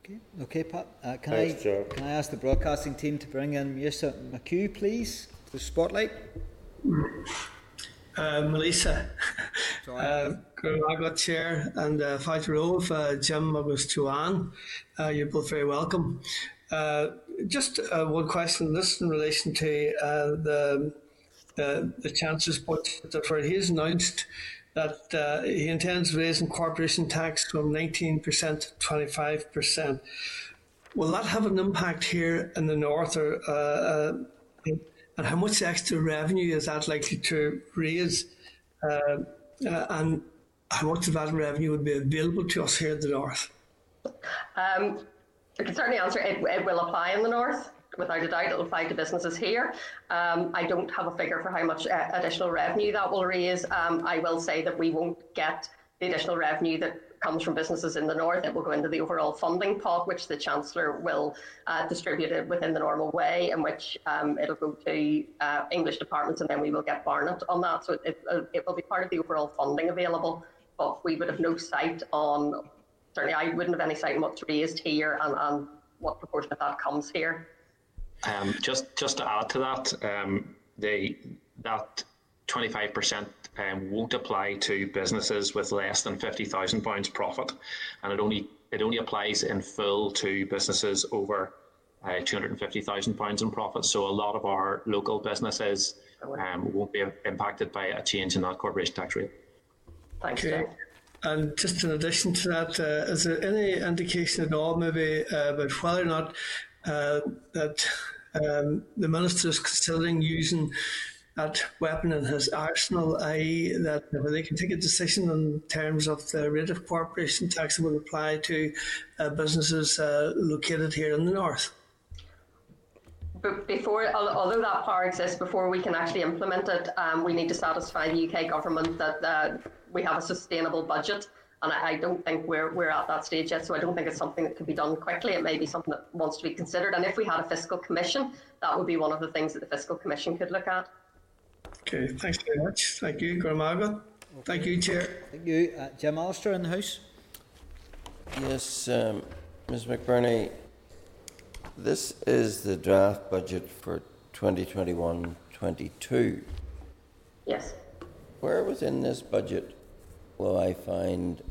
Speaker 1: Okay, okay, Pat. Uh, can Thanks, I Joe. can I ask the broadcasting team to bring in Maolíosa McHugh, please, to the spotlight?
Speaker 5: Uh, Melissa, uh, I got chair and uh, fighter of uh, Jim August Joanne. Uh, you're both very welcome. Uh, just uh, one question. This in relation to uh, the the Chancellor's budget, where he has announced that uh, he intends raising corporation tax from 19% to 25%. Will that have an impact here in the north, or uh, uh, and how much extra revenue is that likely to raise, and how much of that revenue would be available to us here in the north?
Speaker 8: Um, I can certainly answer it, it will apply in the north. Without a doubt, it'll apply to businesses here. Um, I don't have a figure for how much uh, additional revenue that will raise. Um, I will say that we won't get the additional revenue that comes from businesses in the north. It will go into the overall funding pot, which the Chancellor will uh, distribute it within the normal way, in which um, it'll go to uh, English departments, and then we will get Barnett on that. So it, it, it will be part of the overall funding available. But we would have no sight on certainly I wouldn't have any sight on what's raised here and, and what proportion of that comes here.
Speaker 10: Um, just just to add to that, um, the that twenty five percent um, won't apply to businesses with less than fifty thousand pounds profit, and it only it only applies in full to businesses over uh, two hundred and fifty thousand pounds in profit. So a lot of our local businesses um, won't be impacted by a change in that corporation tax rate.
Speaker 8: Thanks, okay.
Speaker 5: And just in addition to that, uh, is there any indication at all, maybe, uh, about whether or not uh, that um, the minister is considering using that weapon in his arsenal, i.e., that they can take a decision in terms of the rate of corporation tax that would apply to uh, businesses uh, located here in the north?
Speaker 8: But before, although that power exists, before we can actually implement it, um, we need to satisfy the UK government that uh, we have a sustainable budget. And I, I, don't think we're, we're at that stage yet. So I don't think it's something that could be done quickly. It may be something that wants to be considered. And if we had a fiscal commission, that would be one of the things that the fiscal commission could look at.
Speaker 5: Okay, thanks very much. Thank you, Gormaga. Thank you, Chair.
Speaker 1: Thank you. Uh, Jim Allister in the House.
Speaker 11: Yes, um, Ms McBurney, this is the draft budget for 2021 22.
Speaker 8: Yes.
Speaker 11: Where within this budget will I find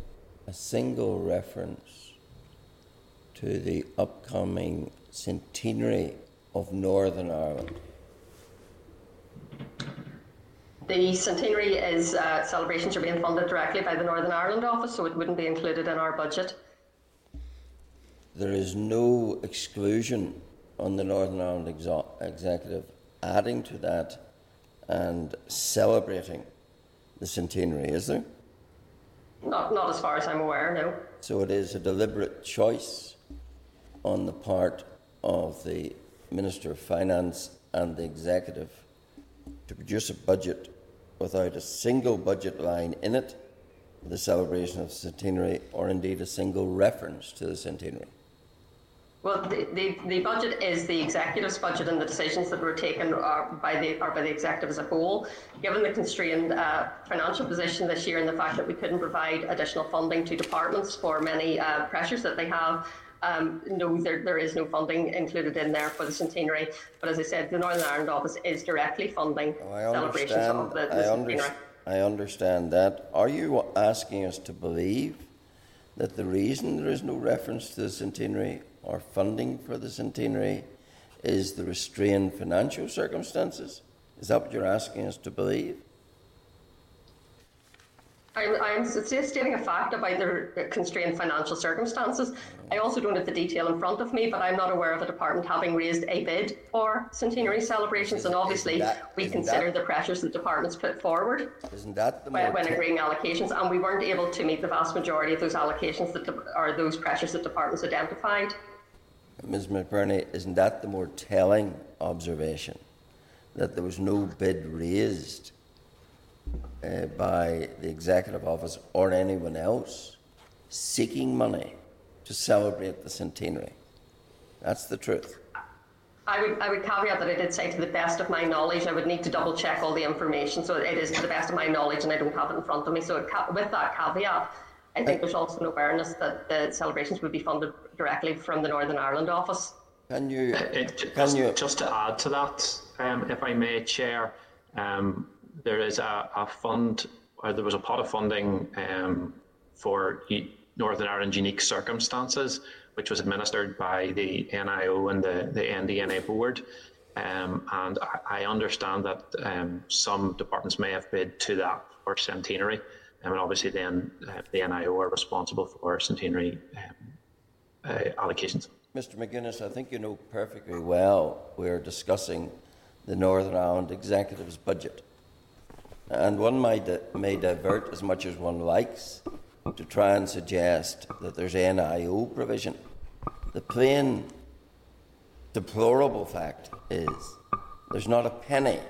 Speaker 11: a single reference to the upcoming centenary of Northern Ireland?
Speaker 8: The centenary is uh, celebrations are being funded directly by the Northern Ireland office, so it wouldn't be included in our budget.
Speaker 11: There is no exclusion on the Northern Ireland exo- Executive adding to that and celebrating the centenary, is there?
Speaker 8: Not, not as far as I'm aware, no.
Speaker 11: So it is a deliberate choice on the part of the Minister of Finance and the Executive to produce a budget without a single budget line in it for the celebration of the centenary or indeed a single reference to the centenary.
Speaker 8: Well, the, the, the budget is the executive's budget, and the decisions that were taken are by the are by the executive as a whole. Given the constrained uh, financial position this year and the fact that we couldn't provide additional funding to departments for many uh, pressures that they have, um, no, there, there is no funding included in there for the centenary. But as I said, the Northern Ireland office is directly funding
Speaker 11: I
Speaker 8: celebrations of the, the
Speaker 11: I,
Speaker 8: centenary.
Speaker 11: under, I understand that. Are you asking us to believe that the reason there is no reference to the centenary or funding for the centenary is the restrained financial circumstances? Is that what you're asking us to believe?
Speaker 8: I'm, I'm stating a fact about the constrained financial circumstances. I also don't have the detail in front of me, but I'm not aware of a department having raised a bid for centenary celebrations, and obviously
Speaker 11: that-
Speaker 8: we consider
Speaker 11: that-
Speaker 8: the pressures that departments put forward
Speaker 11: Isn't that the
Speaker 8: when, when agreeing allocations, and we weren't able to meet the vast majority of those allocations that de- or those pressures that departments identified.
Speaker 11: Ms. McBurney, isn't that the more telling observation that there was no bid raised uh, by the Executive Office or anyone else seeking money to celebrate the centenary? That's the truth.
Speaker 8: I would, I would caveat that I did say to the best of my knowledge, I would need to double check all the information. So it is to the best of my knowledge, and I don't have it in front of me. So it ca- with that caveat, I think there's also an awareness that the celebrations would be funded directly from the Northern Ireland office.
Speaker 11: Can you,
Speaker 10: It,
Speaker 11: can
Speaker 10: just,
Speaker 11: you,
Speaker 10: just to add to that, um, if I may, Chair, um, there is a, a fund, or there was a pot of funding um, for Northern Ireland unique circumstances, which was administered by the NIO and the, the NDNA board. Um, and I, I understand that um, some departments may have bid to that for centenary. Um, and obviously, then uh, the NIO are responsible for centenary um, uh, allocations.
Speaker 11: Mr. McGuinness, I think you know perfectly well we're discussing the Northern Ireland Executive's budget. And one might, di- may divert as much as one likes to try and suggest that there's NIO provision. The plain, deplorable fact is there's not a penny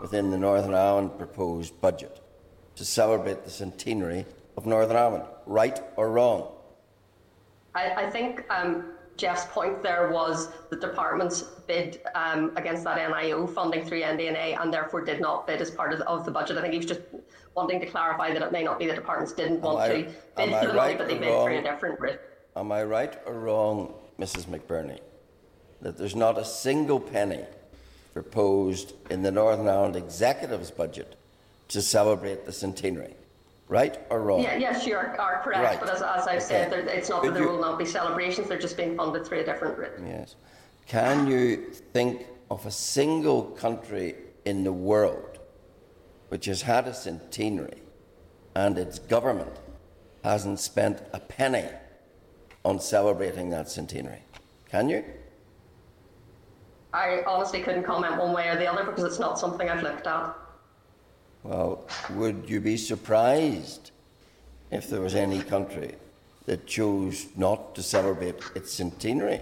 Speaker 11: within the Northern Ireland proposed budget to celebrate the centenary of Northern Ireland, right or wrong.
Speaker 8: I, I think um, Jeff's point there was the departments bid um, against that NIO funding through NDNA and therefore did not bid as part of the, of the budget. I think he was just wanting to clarify that it may not be the departments didn't want
Speaker 11: I-
Speaker 8: to bid
Speaker 11: I
Speaker 8: for the money, but they bid through a different route.
Speaker 11: Am I right or wrong, Mrs. McBurney, that there's not a single penny proposed in the Northern Ireland Executive's budget to celebrate the centenary? Right or wrong?
Speaker 8: Yeah, yes, you are, are correct.
Speaker 11: Right.
Speaker 8: But as, as I've said,
Speaker 11: Okay.
Speaker 8: there, it's not
Speaker 11: Could
Speaker 8: that there
Speaker 11: you-
Speaker 8: will not be celebrations; they're just being funded through a different route.
Speaker 11: Yes. Can you think of a single country in the world which has had a centenary and its government hasn't spent a penny on celebrating that centenary? Can you?
Speaker 8: I honestly couldn't comment one way or the other because it's not something I've looked at.
Speaker 11: Well, would you be surprised if there was any country that chose not to celebrate its centenary?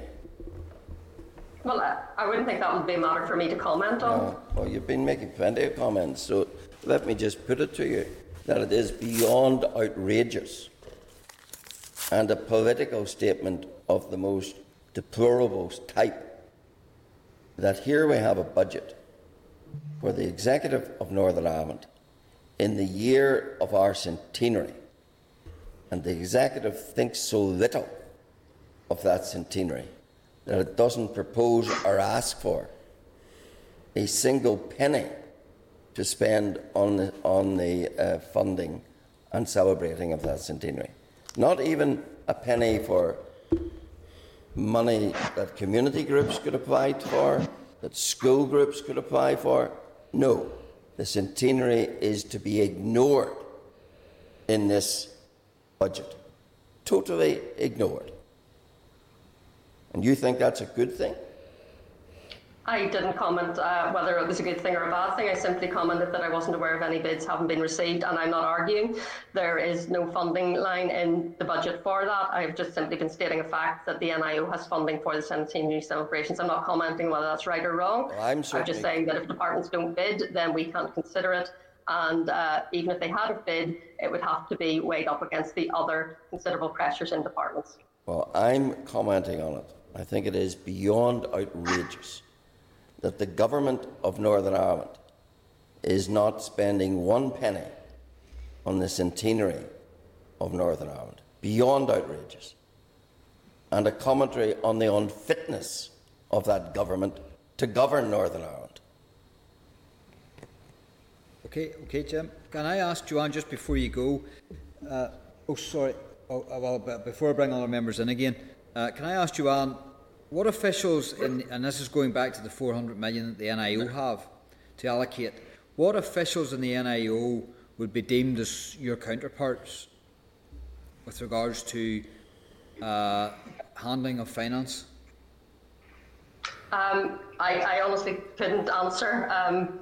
Speaker 8: Well, I, wouldn't think that would be a matter for me to comment on.
Speaker 11: Uh, well, you've been making plenty of comments, so let me just put it to you that it is beyond outrageous and a political statement of the most deplorable type that here we have a budget for the executive of Northern Ireland in the year of our centenary, and the executive thinks so little of that centenary that it doesn't propose or ask for a single penny to spend on the, on the uh, funding and celebrating of that centenary. Not even a penny for money that community groups could apply for, that school groups could apply for. No, the centenary is to be ignored in this budget. Totally ignored. And you think that's a good thing?
Speaker 8: I didn't comment uh, whether it was a good thing or a bad thing. I simply commented that I wasn't aware of any bids having been received, and I'm not arguing. There is no funding line in the budget for that. I've just simply been stating a fact that the NIO has funding for the centenary celebrations. I'm not commenting whether that's right or wrong.
Speaker 11: Well, I'm,
Speaker 8: I'm just saying that if departments don't bid, then we can't consider it. And uh, even if they had a bid, it would have to be weighed up against the other considerable pressures in departments.
Speaker 11: Well, I'm commenting on it. I think it is beyond outrageous that the government of Northern Ireland is not spending one penny on the centenary of Northern Ireland. Beyond outrageous. And a commentary on the unfitness of that government to govern Northern Ireland.
Speaker 1: Okay, okay, Jim. Can I ask Joanne just before you go? Uh, oh, sorry. Oh, well, before I bring all our members in again, uh, can I ask Joanne what officials, in, and this is going back to the 400 million that the NIO have to allocate, what officials in the NIO would be deemed as your counterparts with regards to uh, handling of finance?
Speaker 8: Um, I, I, honestly couldn't answer. Um,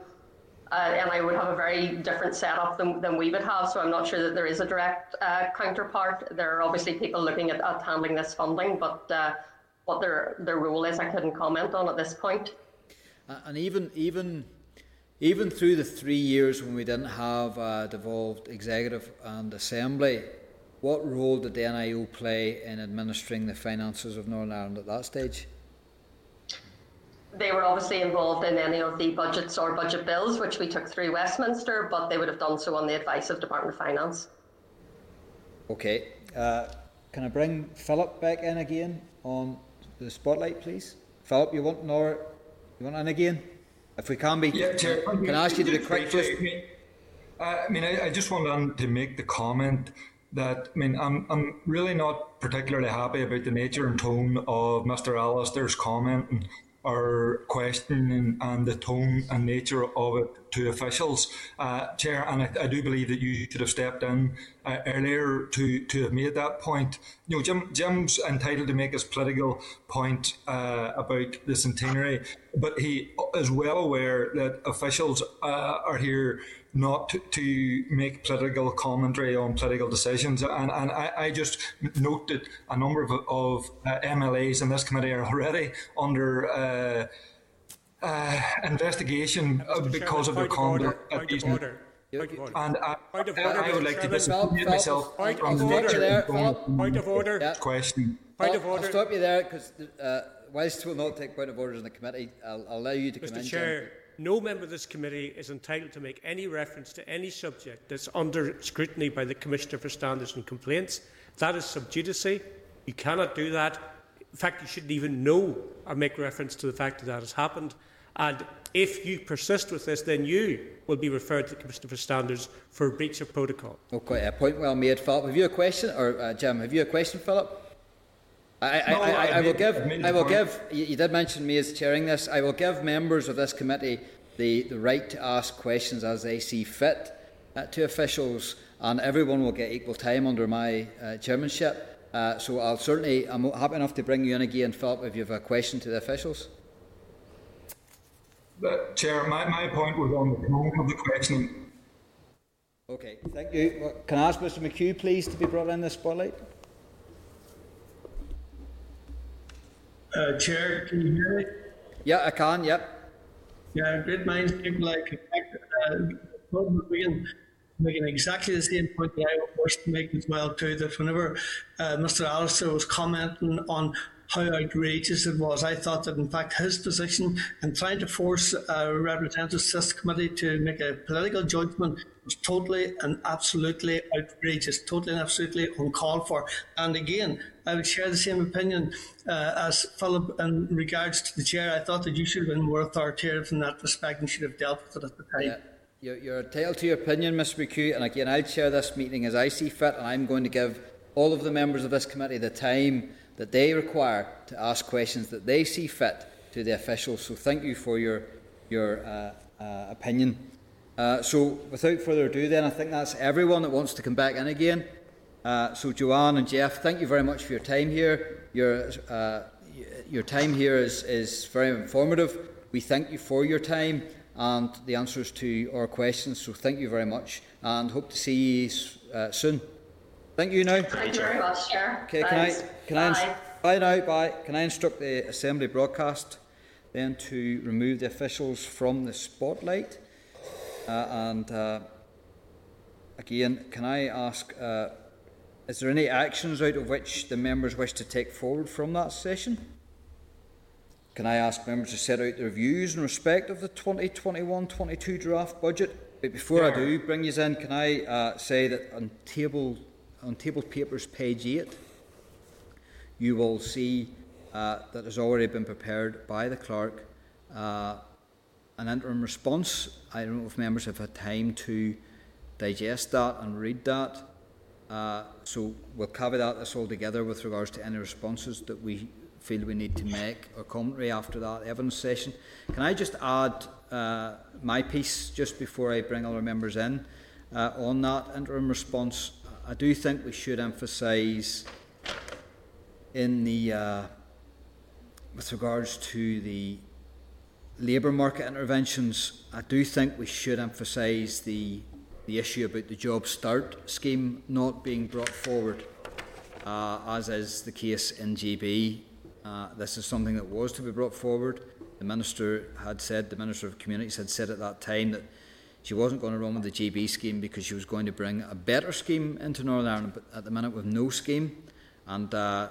Speaker 8: uh, and I would have a very different setup than, than we would have, so I'm not sure that there is a direct uh, counterpart. There are obviously people looking at, at handling this funding, but uh, what their their role is, I couldn't comment on at this point.
Speaker 1: And even even even through the three years when we didn't have a devolved executive and assembly, what role did the NIO play in administering the finances of Northern Ireland at that stage?
Speaker 8: They were obviously involved in any of the budgets or budget bills which we took through Westminster, but they would have done so on the advice of Department of Finance.
Speaker 1: Okay. Uh, can I bring Philip back in again on the spotlight, please? Philip, you want Nor? You want in again? If we can be,
Speaker 6: yeah, Chair,
Speaker 1: can I ask you to be quick? Just.
Speaker 6: Uh, I mean, I, I just wanted to make the comment that I mean, I'm I'm really not particularly happy about the nature and tone of Mr. Allister's comment and our questioning and the tone and nature of it to officials, uh, Chair. And I, I, do believe that you should have stepped in uh, earlier to, to have made that point. You know, Jim, Jim's entitled to make his political point uh, about the centenary, but he is well aware that officials uh, are here not to, to, make political commentary on political decisions. And, and I, I just note that a number of, of uh, MLAs in this committee are already under uh, uh, investigation because of their conduct at these. And I, I, would like to disappoint myself
Speaker 9: from the Point of order.
Speaker 6: Question.
Speaker 9: Point of order.
Speaker 1: I'll stop you there because uh, whilst we'll not take point of orders in the committee, I'll, I'll allow you to
Speaker 9: Mr.
Speaker 1: come in.
Speaker 9: Chair, no member of this committee is entitled to make any reference to any subject that's under scrutiny by the Commissioner for Standards and Complaints. That is sub judice. You cannot do that. In fact, you shouldn't even know or make reference to the fact that that has happened. And if you persist with this, then you will be referred to the Commissioner for Standards for breach of protocol.
Speaker 1: Okay, a point well made, Philip. Have you a question? Or, uh, Jim, have you a question, Philip? I, I,
Speaker 6: no,
Speaker 1: I, I, will give. I will
Speaker 6: point.
Speaker 1: give. You, you did mention me as chairing this. I will give members of this committee the, the right to ask questions as they see fit uh, to officials, and everyone will get equal time under my uh, chairmanship. Uh, so I'll certainly. I'm happy enough to bring you in again, Philip, if you have a question to the officials.
Speaker 6: But, Chair, my, my point was on the tone of the questioning.
Speaker 1: Okay, thank you. Well, can I ask Mr McHugh, please, to be brought in the spotlight?
Speaker 5: Uh, Chair, can you hear me?
Speaker 1: Yeah, I can, yep.
Speaker 5: Yeah, great minds think like uh, making, making exactly the same point that I was to make as well too. That whenever uh, Mr. Allister was commenting on how outrageous it was. I thought that, in fact, his position in trying to force a representative this committee to make a political judgment was totally and absolutely outrageous, totally and absolutely uncalled for. And again, I would share the same opinion uh, as Philip in regards to the chair. I thought that you should have been more authoritative in that respect and should have dealt with it at the time.
Speaker 1: Yeah. You're, you're entitled to your opinion, Mr McHugh, and again, I'll chair this meeting as I see fit, and I'm going to give all of the members of this committee the time that they require to ask questions that they see fit to the officials. So thank you for your, your uh, uh, opinion. Uh, so without further ado then, I think that's everyone that wants to come back in again. Uh, so Joanne and Jeff, thank you very much for your time here. Your, uh, your time here is, is very informative. We thank you for your time and the answers to our questions. So thank you very much and hope to see you uh, soon. Thank you now.
Speaker 8: Thank you very much, Chair.
Speaker 1: Okay, can I,
Speaker 8: Thanks.
Speaker 1: can I,
Speaker 8: Bye.
Speaker 1: ins- bye now, bye. Can I instruct the Assembly broadcast then to remove the officials from the spotlight? Uh, and uh, again, can I ask, uh, is there any actions out of which the members wish to take forward from that session? Can I ask members to set out their views in respect of the 2021-22 draft budget? But before I do bring you in, can I uh, say that on table on table papers page eight, you will see uh, that has already been prepared by the clerk uh, an interim response. I don't know if members have had time to digest that and read that. Uh, so we'll caveat this all together with regards to any responses that we feel we need to make or commentary after that evidence session. Can I just add uh, my piece just before I bring other members in uh, on that interim response? I do think we should emphasise in the uh, with regards to the labour market interventions, I do think we should emphasise the the issue about the Job Start scheme not being brought forward, uh, as is the case in GB. Uh, this is something that was to be brought forward. The minister had said, the minister of communities had said at that time that she wasn't going to run with the GB scheme because she was going to bring a better scheme into Northern Ireland. But at the minute, with no scheme, and uh,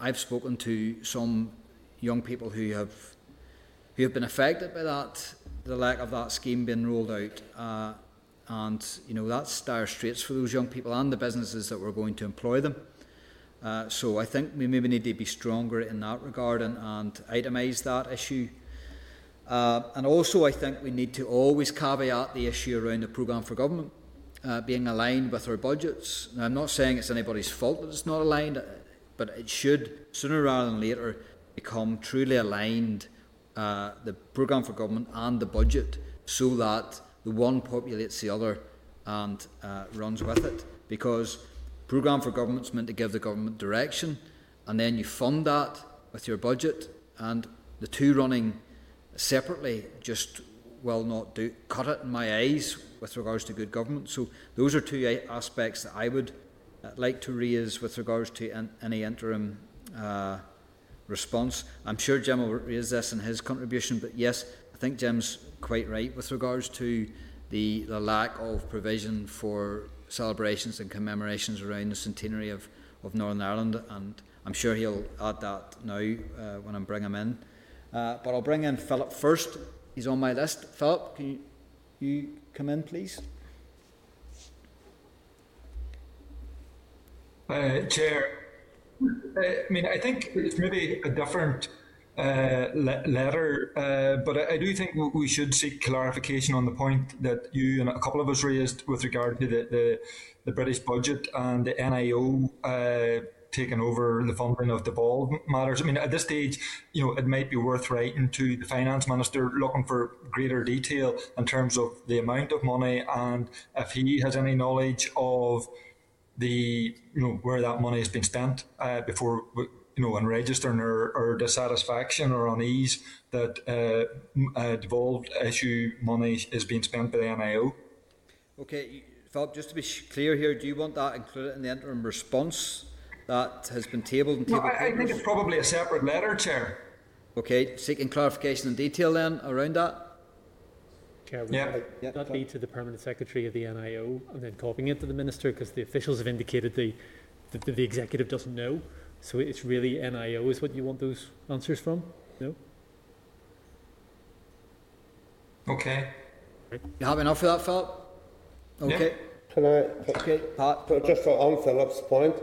Speaker 1: I've spoken to some young people who have who have been affected by that, the lack of that scheme being rolled out. Uh, and you know that's dire straits for those young people and the businesses that were going to employ them. Uh, so I think we maybe need to be stronger in that regard and, and itemise that issue. Uh, and also, I think we need to always caveat the issue around the programme for government uh, being aligned with our budgets. Now, I'm not saying it's anybody's fault that it's not aligned, but it should, sooner rather than later, become truly aligned, uh, the programme for government and the budget, so that the one populates the other and uh, runs with it. Because programme for government's meant to give the government direction, and then you fund that with your budget, and the two running separately just will not do cut it in my eyes with regards to good government. So those are two aspects that I would uh, like to raise with regards to any interim uh, response. I'm sure Jim will raise this in his contribution, but yes, I think Jim's quite right with regards to the, the lack of provision for celebrations and commemorations around the centenary of, of Northern Ireland, and I'm sure he'll add that now uh, when I bring him in. Uh, but I'll bring in Philip first. He's on my list. Philip, can you, you come in, please?
Speaker 6: Uh, Chair, I mean, I think it's maybe a different uh, le- letter, uh, but I, I do think we should seek clarification on the point that you and a couple of us raised with regard to the, the, the British budget and the NIO uh, taking over the funding of devolved matters. I mean, at this stage, you know, it might be worth writing to the finance minister looking for greater detail in terms of the amount of money and if he has any knowledge of the you know where that money has been spent uh, before you know in registering our, our dissatisfaction or unease that uh, uh, devolved issue money is being spent by the NIO.
Speaker 1: Okay, Philip, just to be clear here, do you want that included in the interim response that has been tabled in
Speaker 6: No, I, I think it's probably a separate letter, Chair.
Speaker 1: Okay, seeking clarification and detail then around that.
Speaker 2: Chair, would
Speaker 6: Yeah.
Speaker 1: Yeah,
Speaker 2: that be to the permanent secretary of the NIO and then copying it to the minister because the officials have indicated the, that the executive doesn't know. So it's really NIO is what you want those answers from? No?
Speaker 6: Okay.
Speaker 1: You have enough with that, Philip? Okay.
Speaker 7: Can I,
Speaker 1: Okay, Pat.
Speaker 7: but just on Philip's point,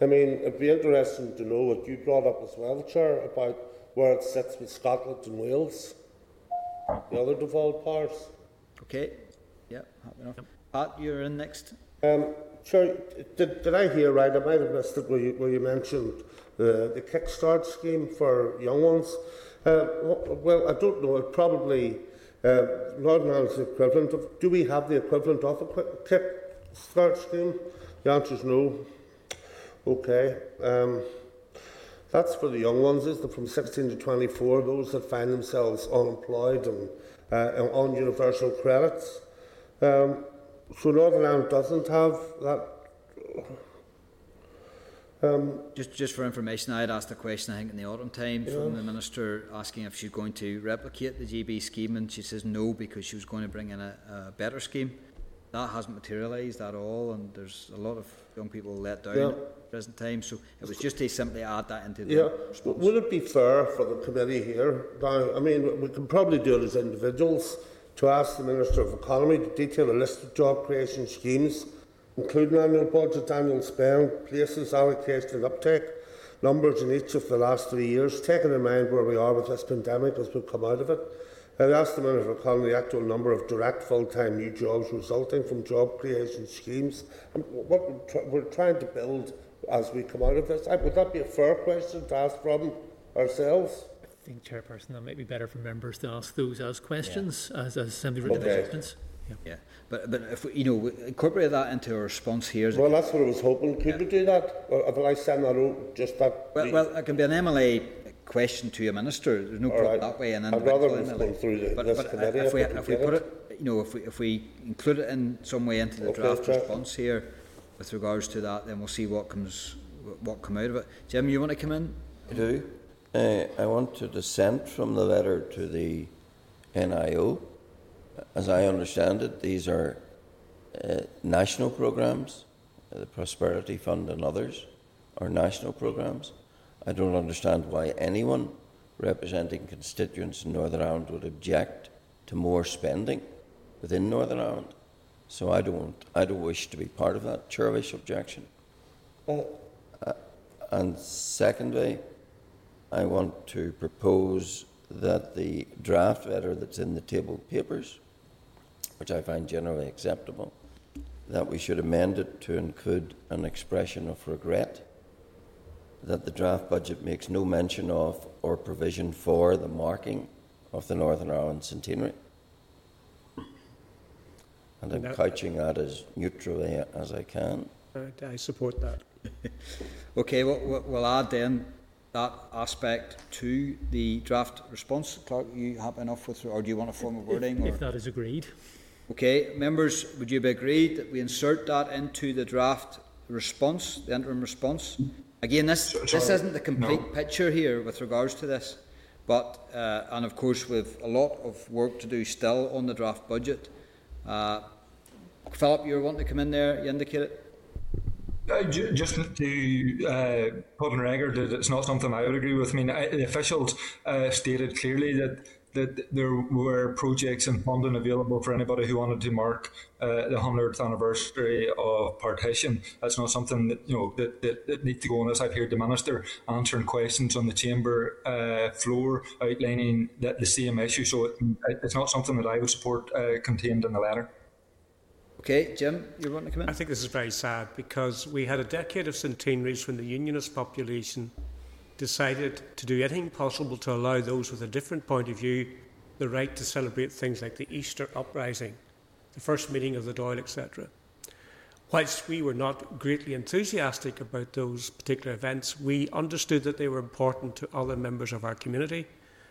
Speaker 7: I mean, it'd be interesting to know what you brought up as well, Chair, about where it sits with Scotland and Wales, the other devolved powers.
Speaker 1: Okay. Yeah, happy enough. Pat, you're in next.
Speaker 7: Um, Chair, did, did I hear right? I might have missed it where you, where you mentioned the, the kickstart scheme for young ones. Uh, well, I don't know. It probably uh, Northern Ireland's equivalent of. Do we have the equivalent of a kickstart scheme? The answer is no. Okay. Um, that's for the young ones, is from 16 to 24, those that find themselves unemployed and uh, on universal credits. Um, so Northern Ireland doesn't have that.
Speaker 1: Um, just, just for information, I had asked a question, I think, in the autumn time yeah. from the minister asking if she's going to replicate the GB scheme, and she says no because she was going to bring in a, a better scheme. That hasn't materialised at all, and there's a lot of young people let down. Yeah present time. So it was just to simply add that into the
Speaker 7: yeah. response. Would it be fair for the committee here, now, I mean, we can probably do it as individuals, to ask the Minister of Economy to detail a list of job creation schemes, including annual budget, annual spend, places, allocation and uptake, numbers in each of the last three years, taking in mind where we are with this pandemic as we come out of it. And ask the Minister of Economy the actual number of direct full-time new jobs resulting from job creation schemes. And what we're, we're trying to build as we come out of this? Would that be a fair question to ask from ourselves?
Speaker 2: I think, Chairperson, that might be better for members to ask those as questions yeah. as, as assembly written okay.
Speaker 1: Yeah. yeah, but but if we, you know incorporate that into our response here.
Speaker 7: Well, that's what I was hoping. Could yeah. we do that? Or will I send that out? Just that.
Speaker 1: Well, well, it can be an MLA question to a minister. There's no problem right. that way. And
Speaker 7: I'd rather go through the,
Speaker 1: but,
Speaker 7: this
Speaker 1: but
Speaker 7: committee.
Speaker 1: If we, if we put it, it, you know, if we if we include it in some way into the okay, draft response here, with regards to that, then we'll see what comes what come out of it. Jim, you want to come in?
Speaker 11: I do. Uh, I want to dissent from the letter to the NIO. As I understand it, these are uh, national programs. Uh, the Prosperity Fund and others are national programs. I don't understand why anyone representing constituents in Northern Ireland would object to more spending within Northern Ireland. So I don't, I don't wish to be part of that churlish objection. Uh, and secondly, I want to propose that the draft letter that's in the table papers, which I find generally acceptable, that we should amend it to include an expression of regret that the draft budget makes no mention of or provision for the marking of the Northern Ireland centenary and I'm couching that as neutrally as I can.
Speaker 9: I support that. [LAUGHS]
Speaker 1: okay, well, we'll add then that aspect to the draft response. Clerk, you happy enough with, or do you want a form of wording?
Speaker 2: If, if that is agreed.
Speaker 1: Okay, members, would you be agreed that we insert that into the draft response, the interim response? Again, this this isn't the complete no. picture here with regards to this, but uh, and of course with a lot of work to do still on the draft budget. Uh, Philip, you were wanting to come in there, you indicated.
Speaker 6: Uh, just to uh, put on record that it's not something I would agree with. I mean, I, the officials uh, stated clearly that that there were projects and funding available for anybody who wanted to mark uh, the 100th anniversary of partition. That's not something that you know that, that, that needs to go on. As I've heard the minister answering questions on the chamber uh, floor, outlining that the same issue. So it, it's not something that I would support uh, contained in the letter.
Speaker 1: Okay, Jim, you want to come in?
Speaker 9: I think this is very sad because we had a decade of centenaries when the unionist population decided to do anything possible to allow those with a different point of view the right to celebrate things like the Easter uprising, the first meeting of the Dáil, etc. Whilst we were not greatly enthusiastic about those particular events, we understood that they were important to other members of our community.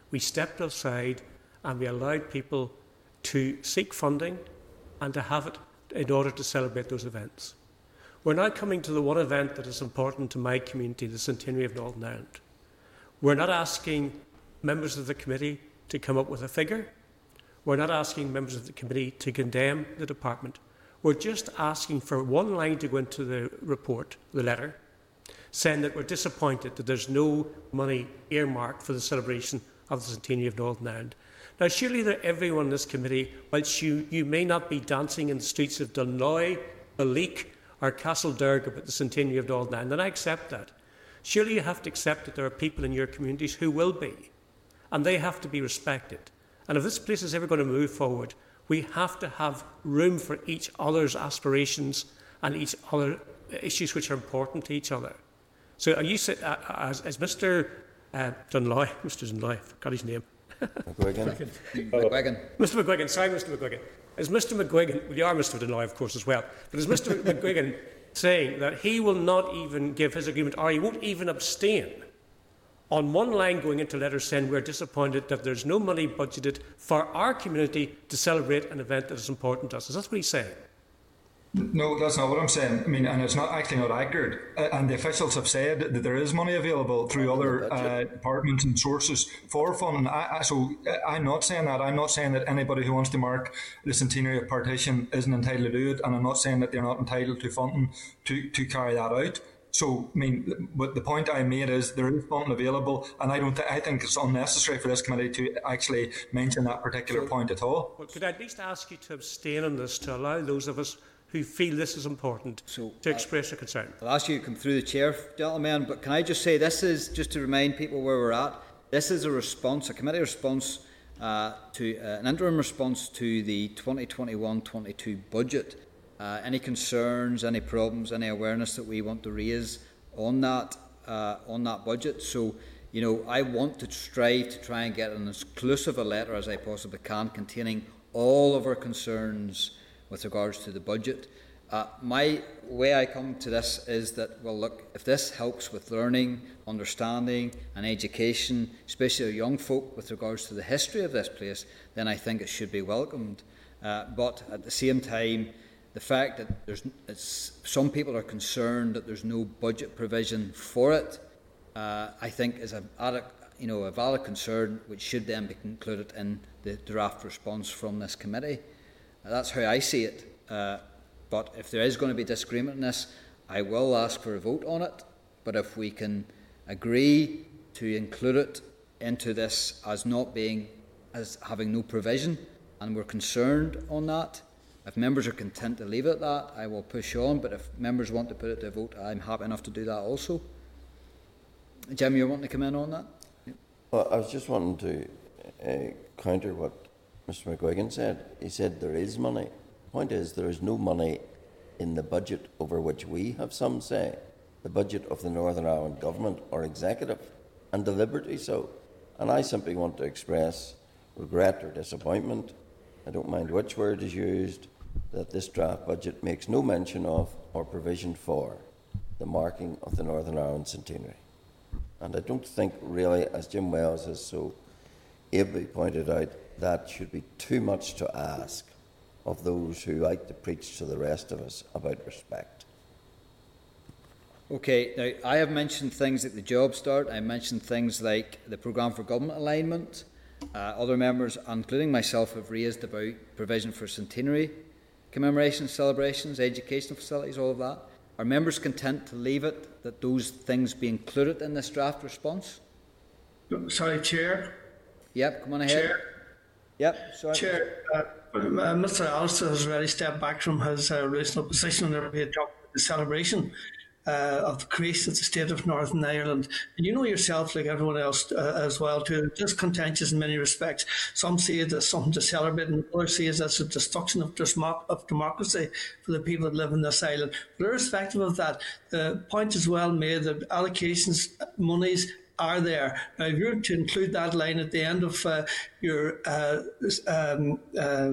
Speaker 9: We stepped aside and we allowed people to seek funding and to have it in order to celebrate those events. We're now coming to the one event that is important to my community, the centenary of Northern Ireland. We're not asking members of the committee to come up with a figure. We're not asking members of the committee to condemn the department. We're just asking for one line to go into the report, the letter, saying that we're disappointed that there's no money earmarked for the celebration of the centenary of Northern Ireland. Now, surely that everyone in this committee, whilst you, you may not be dancing in the streets of Dunloy, Belleek, or Castlederg about the centenary of Northern Ireland, and I accept that. Surely you have to accept that there are people in your communities who will be, and they have to be respected. And if this place is ever going to move forward, we have to have room for each other's aspirations and each other issues which are important to each other. So are you uh, as, as Mr. Uh, Dunloy, Mr. Dunloy, I forgot his name.
Speaker 11: McGuigan. [LAUGHS]
Speaker 1: McGuigan.
Speaker 9: Mr. McGuigan, sorry, Mr. McGuigan. Is Mr. McGuigan, well, you are Mr. Dunloy, of course, as well, but is Mr. [LAUGHS] McGuigan saying that he will not even give his agreement, or he won't even abstain on one line going into letters saying we're disappointed that there's no money budgeted for our community to celebrate an event that is important to us. Is that what he's saying?
Speaker 6: No, that's not what I'm saying. I mean, and it's not actually not accurate. Uh, and the officials have said that there is money available through other uh, departments and sources for funding. I, I, so I'm not saying that. I'm not saying that anybody who wants to mark the centenary of partition isn't entitled to do it, and I'm not saying that they're not entitled to funding to, to carry that out. So, I mean, but the point I made is there is funding available, and I don't. Th- I think it's unnecessary for this committee to actually mention that particular so, point at all.
Speaker 9: Well, could I at least ask you to abstain on this to allow those of us who feel this is important so, to express a concern.
Speaker 1: I'll ask you to come through the chair, gentlemen, but can I just say this is, just to remind people where we're at, this is a response, a committee response uh, to uh, an interim response to the 2021-22 budget. Uh, any concerns, any problems, any awareness that we want to raise on that uh, on that budget. So, you know, I want to strive to try and get an as inclusive a letter as I possibly can, containing all of our concerns with regards to the budget. Uh, my way I come to this is that, well, look, if this helps with learning, understanding, and education, especially young folk with regards to the history of this place, then I think it should be welcomed. Uh, but at the same time, the fact that there's some people are concerned that there's no budget provision for it, uh, I think is a, you know, a valid concern which should then be included in the draft response from this committee. That's how I see it. Uh, but if there is going to be disagreement on this, I will ask for a vote on it. But if we can agree to include it into this as not being, as having no provision, and we're concerned on that, if members are content to leave it at that, I will push on. But if members want to put it to a vote, I'm happy enough to do that also. Jim, you want to come in on that?
Speaker 11: Well, I was just wanting to uh, counter what Mr McGuigan said. He said there is money. The point is, there is no money in the budget over which we have some say, the budget of the Northern Ireland Government or Executive, and deliberately so. And I simply want to express regret or disappointment, I don't mind which word is used, that this draft budget makes no mention of or provision for the marking of the Northern Ireland centenary. And I don't think, really, as Jim Wells has so ably pointed out, that should be too much to ask of those who like to preach to the rest of us about respect.
Speaker 1: Okay, now I have mentioned things at the job start, I mentioned things like the programme for government alignment. Uh, other members, including myself, have raised about provision for centenary commemorations, celebrations, educational facilities, all of that. Are members content to leave it that those things be included in this draft response?
Speaker 5: Sorry, Chair.
Speaker 1: Yep, come on ahead.
Speaker 5: Chair.
Speaker 1: Yep.
Speaker 5: Chair, uh, uh, Mr. Allister has already stepped back from his uh, original position and there be a the celebration uh, of the creation of the state of Northern Ireland. And you know yourself, like everyone else uh, as well, too, it is just contentious in many respects. Some see it as something to celebrate, and others see it as a destruction of, of democracy for the people that live in this island. But irrespective of that, the point is well made that allocations, monies, are there. Now, if you're to include that line at the end of uh, your uh, um, uh,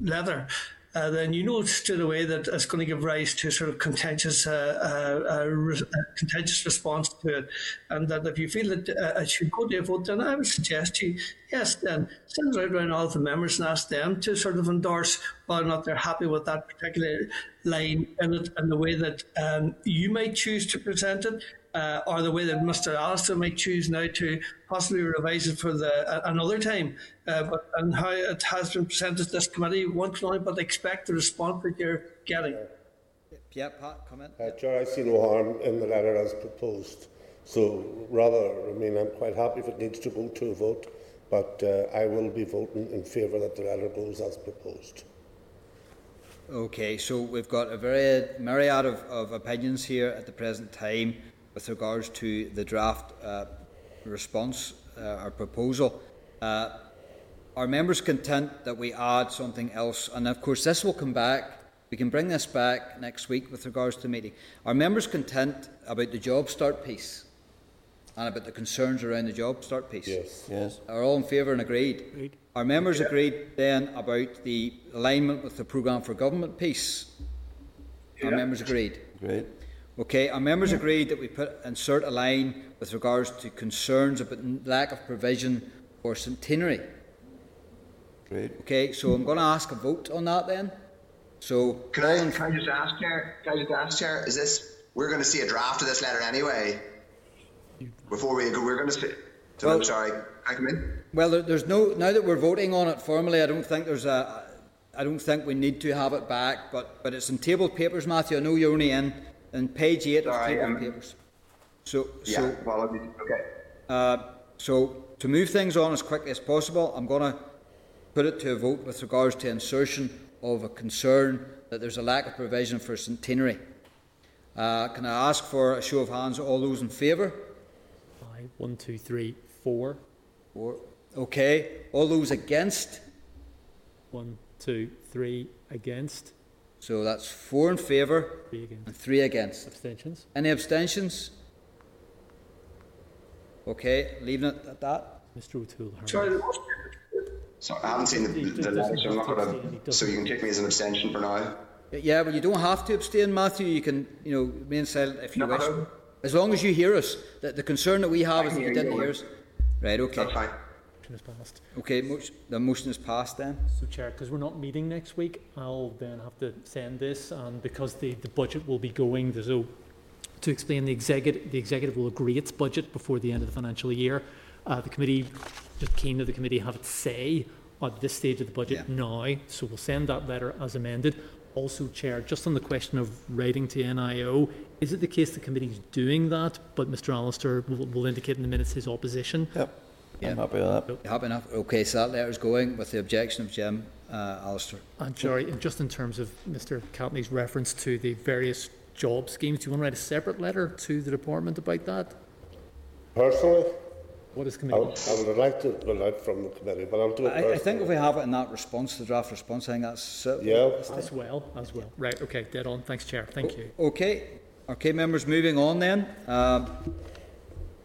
Speaker 5: leather, uh, then you know straight away that it's going to give rise to sort of contentious, uh, uh, re- contentious response to it, and that if you feel that it should go to a vote, then I would suggest you, yes, then send it out around all the members and ask them to sort of endorse whether or not they're happy with that particular line in it and the way that um, you might choose to present it uh, or the way that Mr. Allister might choose now to possibly revise it for the uh, another time. Uh, but and how it has been presented to this committee, one can only but expect the response that you're getting.
Speaker 1: Yeah, Pat, comment.
Speaker 7: Uh, Chair, I see no harm in the letter as proposed. So rather, I mean, I'm quite happy if it needs to go to a vote, but uh, I will be voting in favour that the letter goes as proposed.
Speaker 1: Okay, so we've got a very myriad of, of opinions here at the present time with regards to the draft uh, response uh, or proposal. Uh, are members content that we add something else? And of course, this will come back we can bring this back next week with regards to the meeting. Are members content about the job start piece and about the concerns around the job start piece?
Speaker 7: Yes.
Speaker 11: Yes.
Speaker 1: Are all in favour and agreed?
Speaker 9: Agreed.
Speaker 1: Are members agreed then about the alignment with the programme for government piece? Are members agreed?
Speaker 11: Great.
Speaker 1: Okay, our members agreed that we put insert a line with regards to concerns about lack of provision for centenary?
Speaker 11: Great.
Speaker 1: Okay, so I'm going to ask a vote on that then. So,
Speaker 12: Can I, can I just ask, Chair? Can I just ask, Chair? Is this we're going to see a draft of this letter anyway? Before we go, we're going to see. So
Speaker 1: Well-
Speaker 12: I'm sorry. Can I come in?
Speaker 1: well, there, there's no now that we're voting on it formally. I don't think there's a. I don't think we need to have it back, but but it's in tabled papers, Matthew. I know you're only in in page eight
Speaker 12: Sorry,
Speaker 1: of tabled
Speaker 12: um,
Speaker 1: papers. So
Speaker 12: Yeah.
Speaker 1: so
Speaker 12: apologies. Okay.
Speaker 1: Uh, so, to move things on as quickly as possible, I'm going to put it to a vote with regards to insertion of a concern that there's a lack of provision for centenary. Uh, can I ask for a show of hands? All those in favour?
Speaker 2: Five, one, two, three, four.
Speaker 1: Four. Okay. All those against?
Speaker 2: One, two, three against.
Speaker 1: So that's four in favour
Speaker 2: Three against.
Speaker 1: and three against.
Speaker 2: Abstentions?
Speaker 1: Any abstentions? Okay, leaving it at that.
Speaker 2: Mr. O'Toole. Harry.
Speaker 5: Sorry,
Speaker 12: So I haven't seen the,
Speaker 2: He
Speaker 12: the letter, so I'm not going to. So you can take me as an abstention for now.
Speaker 1: Yeah, well, you don't have to abstain, Matthew. You can, you know, remain silent if you
Speaker 12: No,
Speaker 1: wish. As long as you hear us. The, the concern that we have is that you
Speaker 12: you,
Speaker 1: didn't
Speaker 12: don't
Speaker 1: hear us. Right, okay.
Speaker 12: That's fine.
Speaker 2: Motion is passed.
Speaker 1: Okay, mo- the motion is passed then.
Speaker 2: So, Chair, because we're not meeting next week, I'll then have to send this, and because the, the budget will be going, there's a, to explain the executive, the executive will agree its budget before the end of the financial year. Uh, the committee, just keen that the committee have its say at this stage of the budget
Speaker 1: Yeah.
Speaker 2: now, so we'll send that letter as amended. Also, Chair, just on the question of writing to NIO, is it the case the committee's doing that, but Mr Allister will, will indicate in the minutes his opposition?
Speaker 11: Yep.
Speaker 1: Yeah.
Speaker 11: I'm happy with that.
Speaker 1: You happy enough? Okay, so that letter's going with the objection of Jim uh, Allister.
Speaker 2: And sorry, and just in terms of Mr. Catney's reference to the various job schemes, do you want to write a separate letter to the department about that?
Speaker 7: Personally,
Speaker 2: What is
Speaker 7: I,
Speaker 2: committee?
Speaker 7: I would like liked to have out from the committee, but I'll do it
Speaker 1: I, I think if we have it in that response, the draft response, I think that's
Speaker 7: Yeah.
Speaker 2: As well, as well. Right, okay, dead on. Thanks, Chair. Thank you.
Speaker 1: Okay, okay, members, moving on then. Um,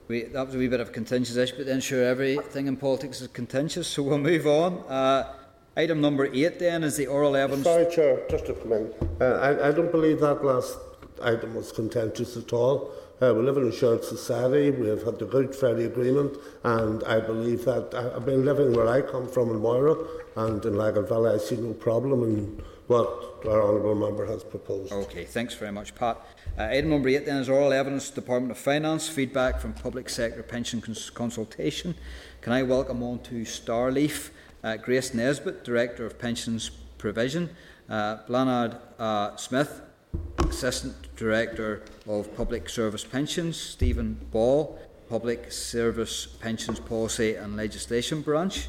Speaker 1: we, that was a wee bit of a contentious issue, but then sure, everything in politics is contentious, [LAUGHS] so we'll move on. Uh, item number eight then is the oral evidence.
Speaker 7: Sorry, Chair, just to come in. Uh, I, I don't believe that last item was contentious at all. Uh, we live in a shared society, we have had the Good Friday Agreement, and I believe that I, I've been living where I come from in Moira, and in Lagan Valley I see no problem in what our Honourable Member has proposed.
Speaker 1: Okay, thanks very much, Pat. Uh, item number eight then is oral evidence, Department of Finance, feedback from public sector pension cons- consultation. Can I welcome on to Starleaf, uh, Grace Nesbitt, Director of Pensions Provision, uh, Blanard uh, Smith, Assistant Director of Public Service Pensions, Stephen Ball, Public Service Pensions Policy and Legislation Branch.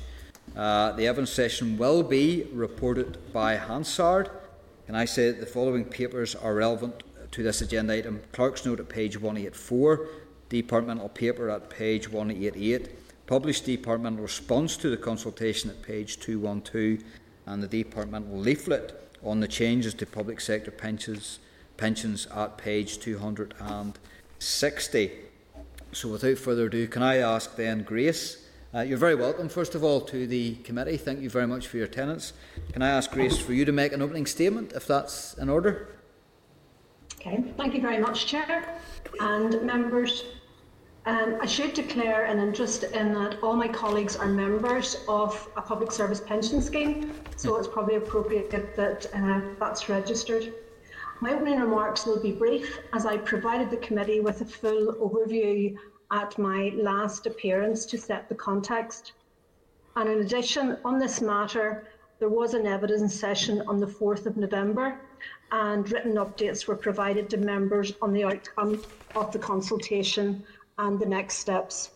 Speaker 1: Uh, the evidence session will be reported by Hansard. Can I say that the following papers are relevant to this agenda item? Clerk's note at page 184, departmental paper at page 188, published departmental response to the consultation at page 212, and the departmental leaflet on the changes to public sector pensions, pensions at page 260. So without further ado, can I ask then Grace? Uh, you're very welcome, first of all, to the committee. Thank you very much for your attendance. Can I ask Grace for you to make an opening statement, if that's in order?
Speaker 13: Okay, thank you very much, Chair. And members, um, I should declare an interest in that all my colleagues are members of a public service pension scheme, so it's probably appropriate that uh, that's registered. My opening remarks will be brief as I provided the committee with a full overview at my last appearance to set the context. And in addition, on this matter, there was an evidence session on the 4th of November, and written updates were provided to members on the outcome of the consultation and the next steps.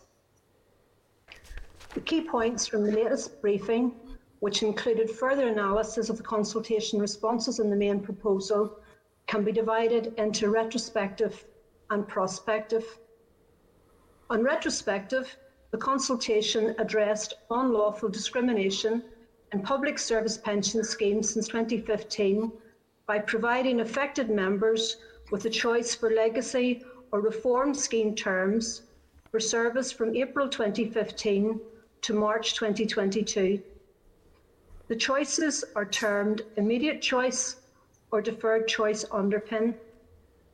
Speaker 13: The key points from the latest briefing, which included further analysis of the consultation responses in the main proposal, can be divided into retrospective and prospective. On retrospective, the consultation addressed unlawful discrimination in public service pension schemes since 2015 by providing affected members with a choice for legacy or reform scheme terms for service from April 2015 to March 2022. The choices are termed immediate choice or deferred choice underpin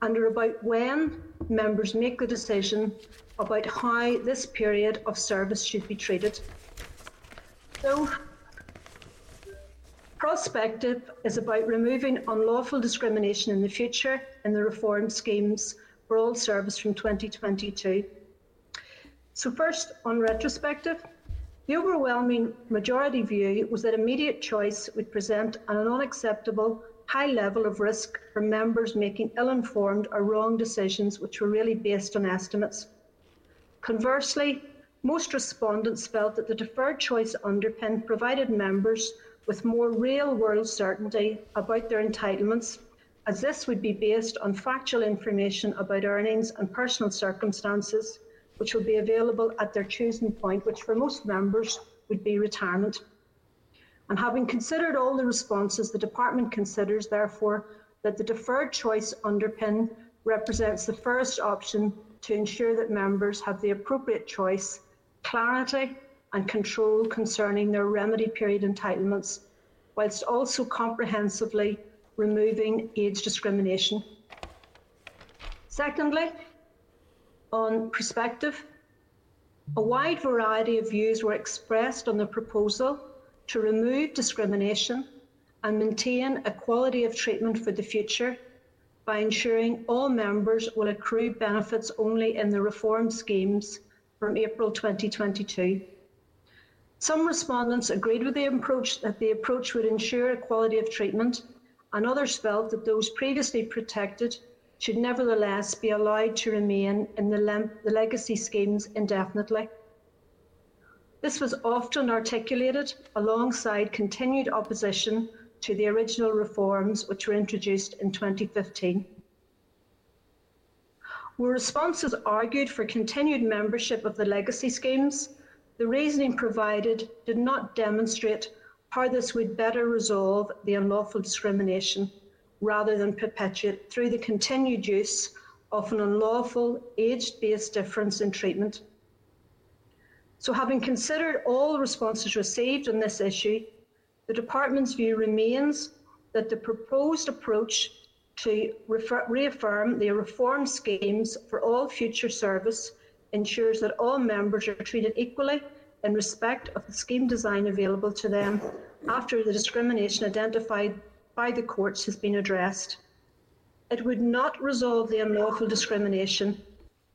Speaker 13: and are about when members make the decision about how this period of service should be treated. So, prospective is about removing unlawful discrimination in the future in the reform schemes for all service from 2022. So, first on retrospective, the overwhelming majority view was that immediate choice would present an unacceptable high level of risk for members making ill informed or wrong decisions which were really based on estimates. Conversely, most respondents felt that the deferred choice underpin provided members with more real world certainty about their entitlements, as this would be based on factual information about earnings and personal circumstances, which would be available at their choosing point, which for most members would be retirement. And having considered all the responses, the Department considers, therefore, that the deferred choice underpin represents the first option to ensure that members have the appropriate choice, clarity, and control concerning their remedy period entitlements, whilst also comprehensively removing age discrimination. Secondly, on perspective, a wide variety of views were expressed on the proposal to remove discrimination and maintain equality of treatment for the future by ensuring all members will accrue benefits only in the reform schemes from April 2022. Some respondents agreed with the approach that the approach would ensure equality of treatment, and others felt that those previously protected should nevertheless be allowed to remain in the, lem- the legacy schemes indefinitely. This was often articulated alongside continued opposition to the original reforms which were introduced in 2015. Where responses argued for continued membership of the legacy schemes, the reasoning provided did not demonstrate how this would better resolve the unlawful discrimination rather than perpetuate through the continued use of an unlawful age based difference in treatment. So, having considered all responses received on this issue, the Department's view remains that the proposed approach to refer- reaffirm the reform schemes for all future service ensures that all members are treated equally in respect of the scheme design available to them after the discrimination identified by the courts has been addressed. It would not resolve the unlawful discrimination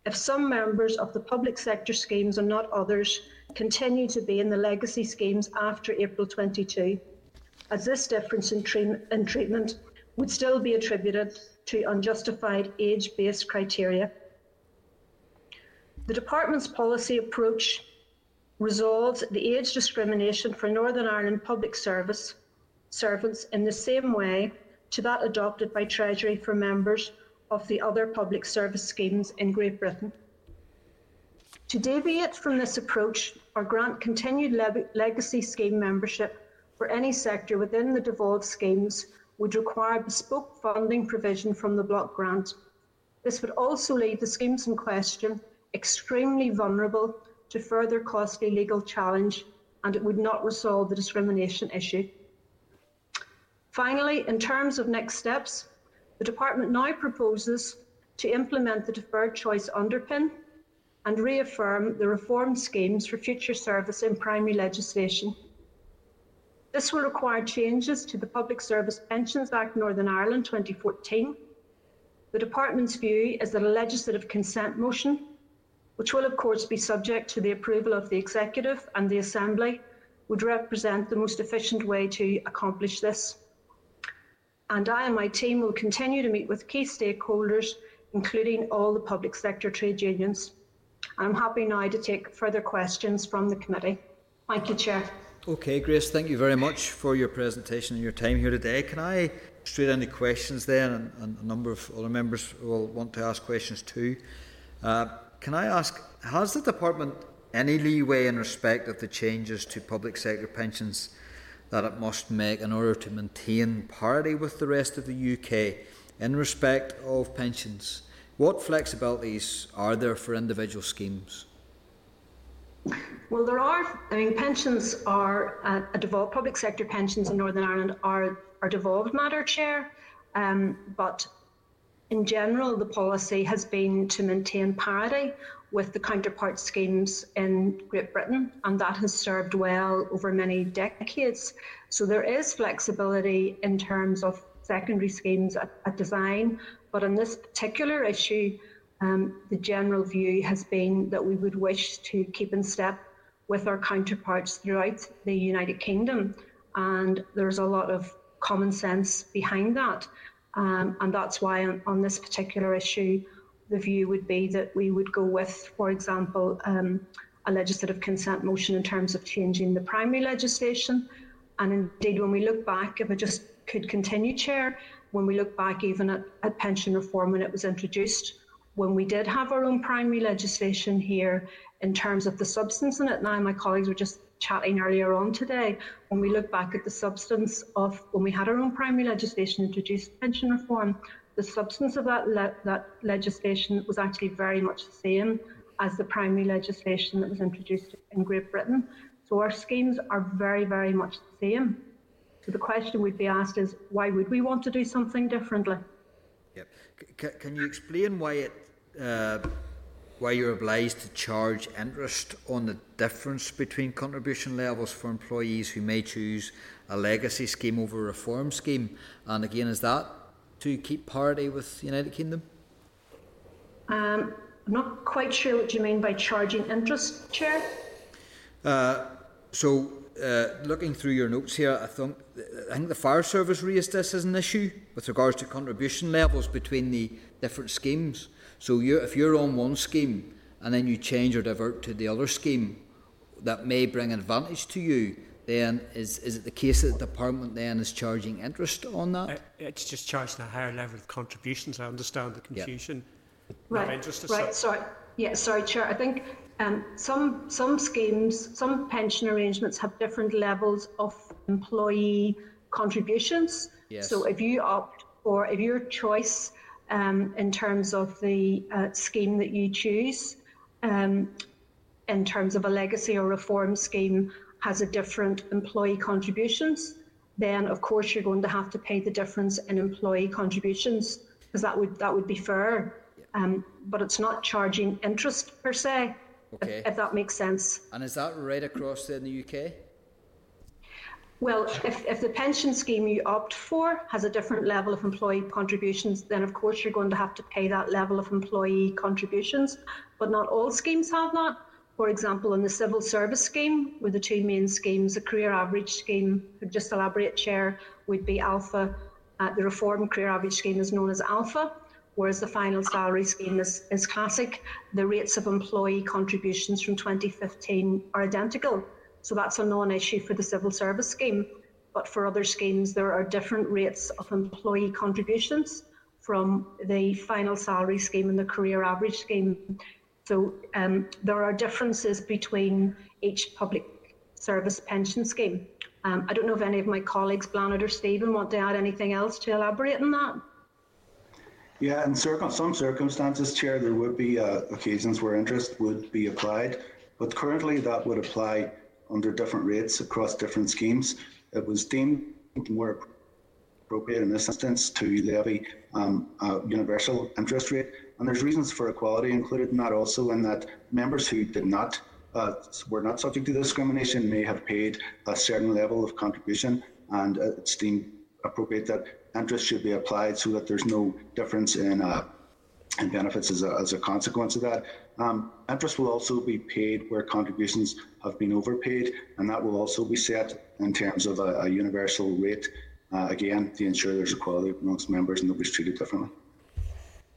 Speaker 13: if some members of the public sector schemes and not others continue to be in the legacy schemes after April 22, as this difference in, tre- in treatment would still be attributed to unjustified age based criteria. The Department's policy approach resolves the age discrimination for Northern Ireland public service servants in the same way to that adopted by Treasury for members of the other public service schemes in Great Britain. To deviate from this approach or grant continued le- legacy scheme membership for any sector within the devolved schemes would require bespoke funding provision from the block grant. This would also leave the schemes in question extremely vulnerable to further costly legal challenge and it would not resolve the discrimination issue. Finally, in terms of next steps, the Department now proposes to implement the deferred choice underpin and reaffirm the reform schemes for future service in primary legislation. This will require changes to the Public Service Pensions Act Northern Ireland 2014. The Department's view is that a legislative consent motion, which will of course be subject to the approval of the Executive and the Assembly, would represent the most efficient way to accomplish this. And I and my team will continue to meet with key stakeholders, including all the public sector trade unions. I'm happy now to take further questions from the committee. Thank you, Chair.
Speaker 1: Okay, Grace, thank you very much for your presentation and your time here today. Can I straight into questions then, and, and a number of other members will want to ask questions too. Uh, can I ask, has the department any leeway in respect of the changes to public sector pensions that it must make in order to maintain parity with the rest of the UK in respect of pensions. What flexibilities are there for individual schemes?
Speaker 13: Well, there are. I mean, pensions are uh, a devolved public sector pensions in Northern Ireland are are devolved matter, chair. Um, but in general, the policy has been to maintain parity with the counterpart schemes in Great Britain, and that has served well over many decades. So there is flexibility in terms of secondary schemes at, at design, but on this particular issue, um, the general view has been that we would wish to keep in step with our counterparts throughout the United Kingdom, and there's a lot of common sense behind that. Um, and that's why on, on, this particular issue, the view would be that we would go with, for example, um, a legislative consent motion in terms of changing the primary legislation. And indeed, when we look back, if I just could continue, Chair, when we look back even at, at pension reform when it was introduced, when we did have our own primary legislation here in terms of the substance in it. Now, my colleagues were just chatting earlier on today, when we look back at the substance of when we had our own primary legislation introduced pension reform, the substance of that le- that legislation was actually very much the same as the primary legislation that was introduced in Great Britain. So our schemes are very, very much the same. So the question we would be asked is why would we want to do something differently?
Speaker 1: Yep. C- can you explain why it uh, why you're obliged to charge interest on the difference between contribution levels for employees who may choose a legacy scheme over a reform scheme? And again, is that to keep parity with the United Kingdom?
Speaker 13: Um, I'm not quite sure what you mean by charging interest, Chair.
Speaker 1: Uh, so, uh, looking through your notes here, I think I think the fire service raised this as an issue with regards to contribution levels between the different schemes. So you, if you're on one scheme and then you change or divert to the other scheme, that may bring advantage to you. Then is is it the case that the department then is charging interest on that? Uh,
Speaker 9: it's just charging a higher level of contributions. I understand the confusion.
Speaker 13: Yep. Right. Right. Sorry. Yeah. Sorry, Chair. I think um, some some schemes, some pension arrangements have different levels of employee contributions.
Speaker 1: Yes.
Speaker 13: So if you opt for, if your choice um, in terms of the uh, scheme that you choose. Um, in terms of a legacy or reform scheme has a different employee contributions, then of course you're going to have to pay the difference in employee contributions because that would that would be fair. Um, but it's not charging interest per se,
Speaker 1: okay.
Speaker 13: if, if, that makes sense.
Speaker 1: And is that right across in the UK?
Speaker 13: Well, if, if the pension scheme you opt for has a different level of employee contributions, then of course you're going to have to pay that level of employee contributions. But not all schemes have that. For example, in the civil service scheme, with the two main schemes, the career average scheme, just elaborate chair, would be alpha. Uh, the reform career average scheme is known as alpha, whereas the final salary scheme is, is classic. The rates of employee contributions from 2015 are identical. So that's a non-issue for the civil service scheme. But for other schemes, there are different rates of employee contributions from the final salary scheme and the career average scheme. So um, there are differences between each public service pension scheme. Um, I don't know if any of my colleagues, Blanard or Stephen, want to add anything else to elaborate on that.
Speaker 14: Yeah, in some circumstances, Chair, there would be uh, occasions where interest would be applied, but currently that would apply under different rates across different schemes. It was deemed more appropriate in this instance to levy um, a universal interest rate. And there's reasons for equality included in that also, in that members who did not uh, were not subject to discrimination may have paid a certain level of contribution, and it's deemed appropriate that interest should be applied so that there's no difference in uh, in benefits as a, as a consequence of that. Um, interest will also be paid where contributions have been overpaid, and that will also be set in terms of a, a universal rate, uh, again, to ensure there's equality amongst members and nobody's treated differently.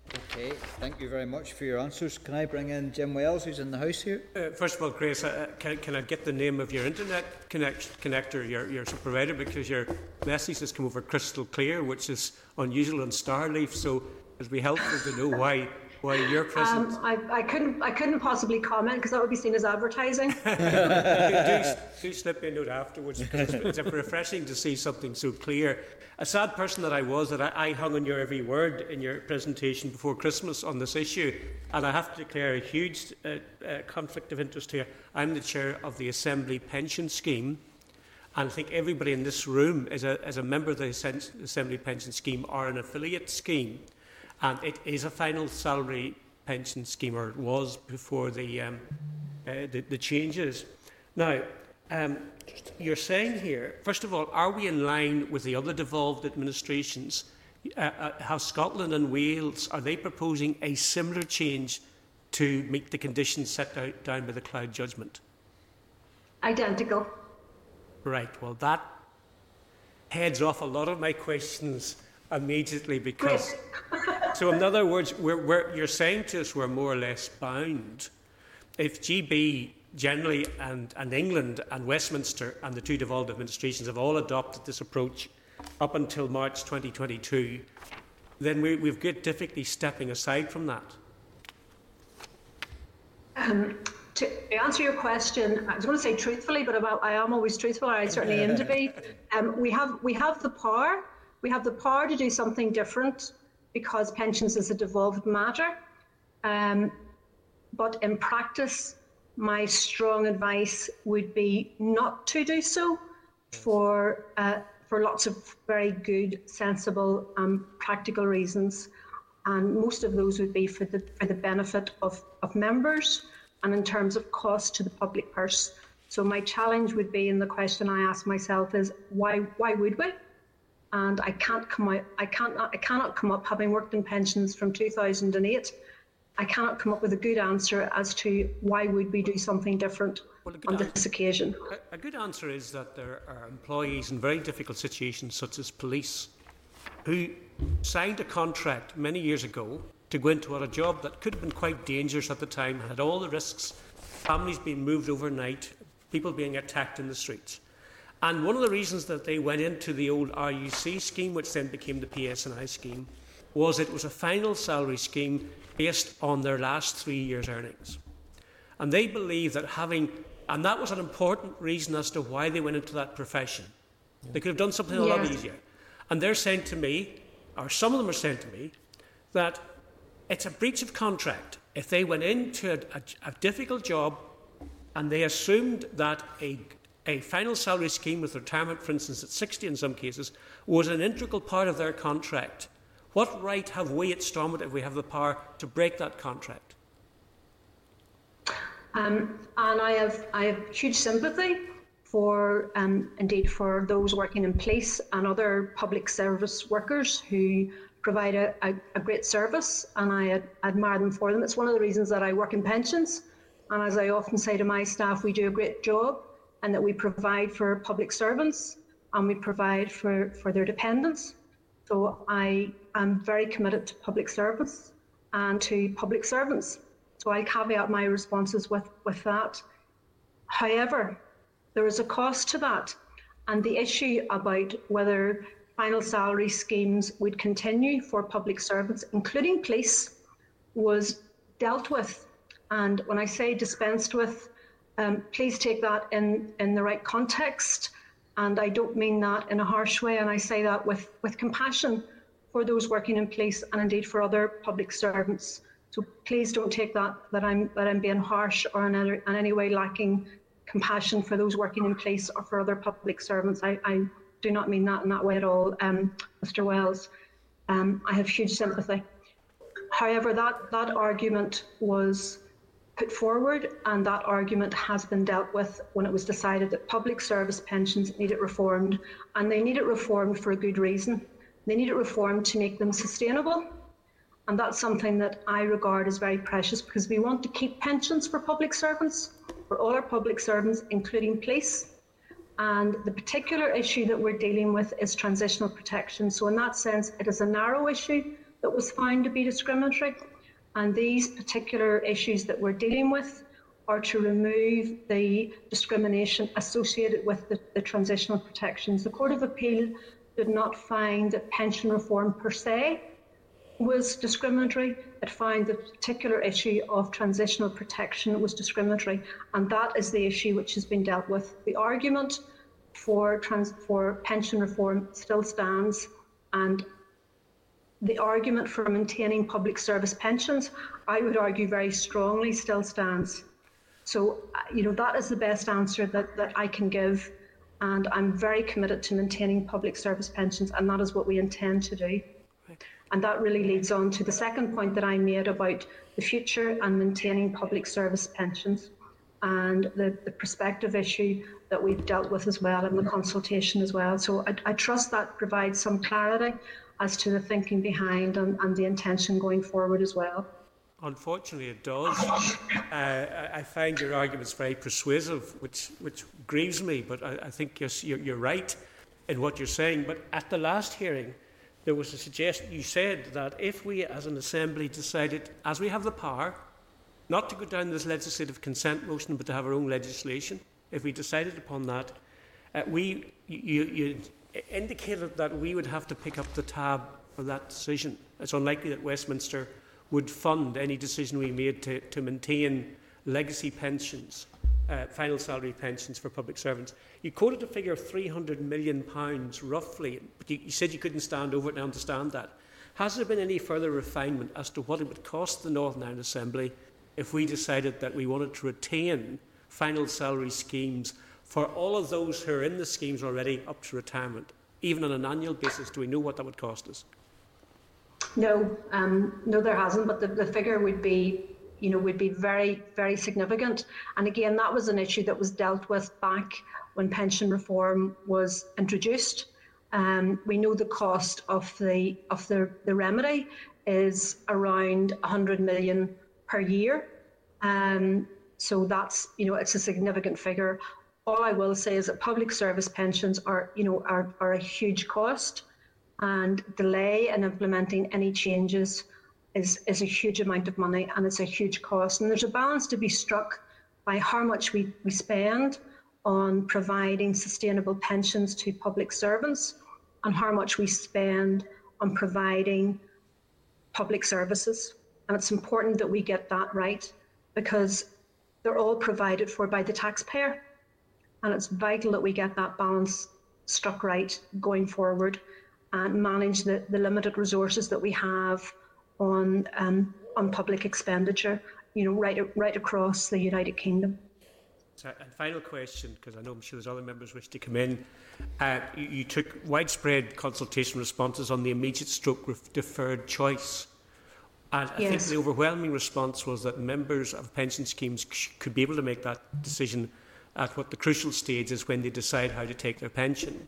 Speaker 1: Okay, thank you very much for your answers. Can I bring in Jim Wells, who's in the house here?
Speaker 9: Uh, first of all, Grace, uh, can, can I get the name of your internet connect, connector, your, your provider, because your message has come over crystal clear, which is unusual on Starleaf, so it'd be helpful to know why while you're present.
Speaker 13: Um, I, I couldn't I couldn't possibly comment because that would be seen as advertising. [LAUGHS]
Speaker 9: do, do, do slip me a note afterwards because it's, it's refreshing to see something so clear. A sad person that I was that I, I hung on your every word in your presentation before Christmas on this issue, and I have to declare a huge uh, uh, conflict of interest here. I'm the chair of the Assembly Pension Scheme. And I think everybody in this room is a, is a member of the Assembly Pension Scheme or an affiliate scheme. And it is a final salary pension scheme, or it was before the, um, uh, the, the, changes. Now, um, you're saying here, first of all, are we in line with the other devolved administrations? Uh, uh, how Scotland and Wales, are they proposing a similar change to meet the conditions set out, down by the Cloud judgment?
Speaker 13: Identical.
Speaker 9: Right, well, that heads off a lot of my questions immediately because. [LAUGHS] so, in other words, we're, we're, you're saying to us we're more or less bound. If GB generally and, and England and Westminster and the two devolved administrations have all adopted this approach up until March 2022, then we, we've got difficulty stepping aside from that.
Speaker 13: Um, to answer your question, I was going to say truthfully, but about, I am always truthful. I certainly aim to be. [LAUGHS] Um, we have we have the power. We have the power to do something different because pensions is a devolved matter. Um, but in practice, my strong advice would be not to do so for uh, for lots of very good, sensible, um, practical reasons, and most of those would be for the for the benefit of, of members and in terms of cost to the public purse. So my challenge would be, and the question I ask myself is, why why would we? And I can't come out. I can't. I cannot come up, having worked in pensions from 2008. I cannot come up with a good answer as to why would we do something different well, on this answer, occasion.
Speaker 9: A, a good answer is that there are employees in very difficult situations, such as police, who signed a contract many years ago to go into a job that could have been quite dangerous at the time, had all the risks, families being moved overnight, people being attacked in the streets. And one of the reasons that they went into the old RUC scheme, which then became the PSNI scheme, was it was a final salary scheme based on their last three years' earnings. And they believe that having, and that was an important reason as to why they went into that profession. They could have done something a lot easier. And they're saying to me, or some of them are saying to me, that it's a breach of contract if they went into a, a, a difficult job and they assumed that a, a final salary scheme with retirement, for instance, at 60 in some cases, was an integral part of their contract. What right have we at Stormont if we have the power to break that contract?
Speaker 13: Um, and I have, I have huge sympathy for, um, indeed, for those working in police and other public service workers who provide a, a, a great service and I ad- admire them for them. It's one of the reasons that I work in pensions. And as I often say to my staff, we do a great job and that we provide for public servants and we provide for, for their dependents. So I am very committed to public service and to public servants. So I caveat my responses with, with that. However, there is a cost to that. And the issue about whether final salary schemes would continue for public servants, including police, was dealt with. And when I say dispensed with, um, please take that in, in the right context. And I don't mean that in a harsh way, and I say that with, with compassion for those working in police and indeed for other public servants. So please don't take that that I'm that I'm being harsh or in any, in any way lacking compassion for those working in police or for other public servants. I, I do not mean that in that way at all, um, Mr. Wells. Um, I have huge sympathy. However, that, that argument was put forward, and that argument has been dealt with when it was decided that public service pensions needed reformed, and they need it reformed for a good reason. They need it reformed to make them sustainable, and that's something that I regard as very precious because we want to keep pensions for public servants, for all our public servants, including police. And the particular issue that we're dealing with is transitional protection. So, in that sense, it is a narrow issue that was found to be discriminatory. And these particular issues that we're dealing with are to remove the discrimination associated with the, the transitional protections. The Court of Appeal did not find that pension reform per se was discriminatory. It found the particular issue of transitional protection was discriminatory, and that is the issue which has been dealt with. The argument for trans- for pension reform still stands, and the argument for maintaining public service pensions, I would argue very strongly, still stands. So, you know, that is the best answer that, that I can give. And I'm very committed to maintaining public service pensions, and that is what we intend to do. And that really leads on to the second point that I made about the future and maintaining public service pensions and the, the prospective issue that we've dealt with as well in the consultation as well. So I, I trust that provides some clarity as to the thinking behind and, and the intention going forward as well.
Speaker 9: Unfortunately, it does. Uh, I find your arguments very persuasive, which, which grieves me, but I, I think you're, you're right in what you're saying. But at the last hearing, there was a suggestion, you said that if we as an assembly decided, as we have the power, not to go down this legislative consent motion, but to have our own legislation, if we decided upon that, uh, we, you, you indicated that we would have to pick up the tab for that decision. It's unlikely that Westminster would fund any decision we made to, to maintain legacy pensions, uh, final salary pensions for public servants. You quoted a figure of £300 million, roughly, but you, you said you couldn't stand over it and understand that. Has there been any further refinement as to what it would cost the Northern Ireland Assembly if we decided that we wanted to retain final salary schemes for all of those who are in the schemes already up to retirement, even on an annual basis? Do we know what that would cost us?
Speaker 13: No, um, no, there hasn't. But the, the figure would be, you know, would be very, very significant. And again, that was an issue that was dealt with back when pension reform was introduced. Um, we know the cost of the of the, the remedy is around 100 million per year. Um, so that's you know it's a significant figure. All I will say is that public service pensions are you know are, are a huge cost and delay in implementing any changes is, is a huge amount of money and it's a huge cost. And there's a balance to be struck by how much we, we spend on providing sustainable pensions to public servants and how much we spend on providing public services. And it's important that we get that right because they're all provided for by the taxpayer. And it's vital that we get that balance struck right going forward and manage the, the limited resources that we have on um, on public expenditure, you know, right right across the United Kingdom.
Speaker 9: So, and final question, because I know I'm sure there's other members wish to come in. Uh, you, you, took widespread consultation responses on the immediate stroke deferred choice. And I yes. think the overwhelming response was that members of pension schemes could be able to make that decision at what the crucial stage is when they decide how to take their pension.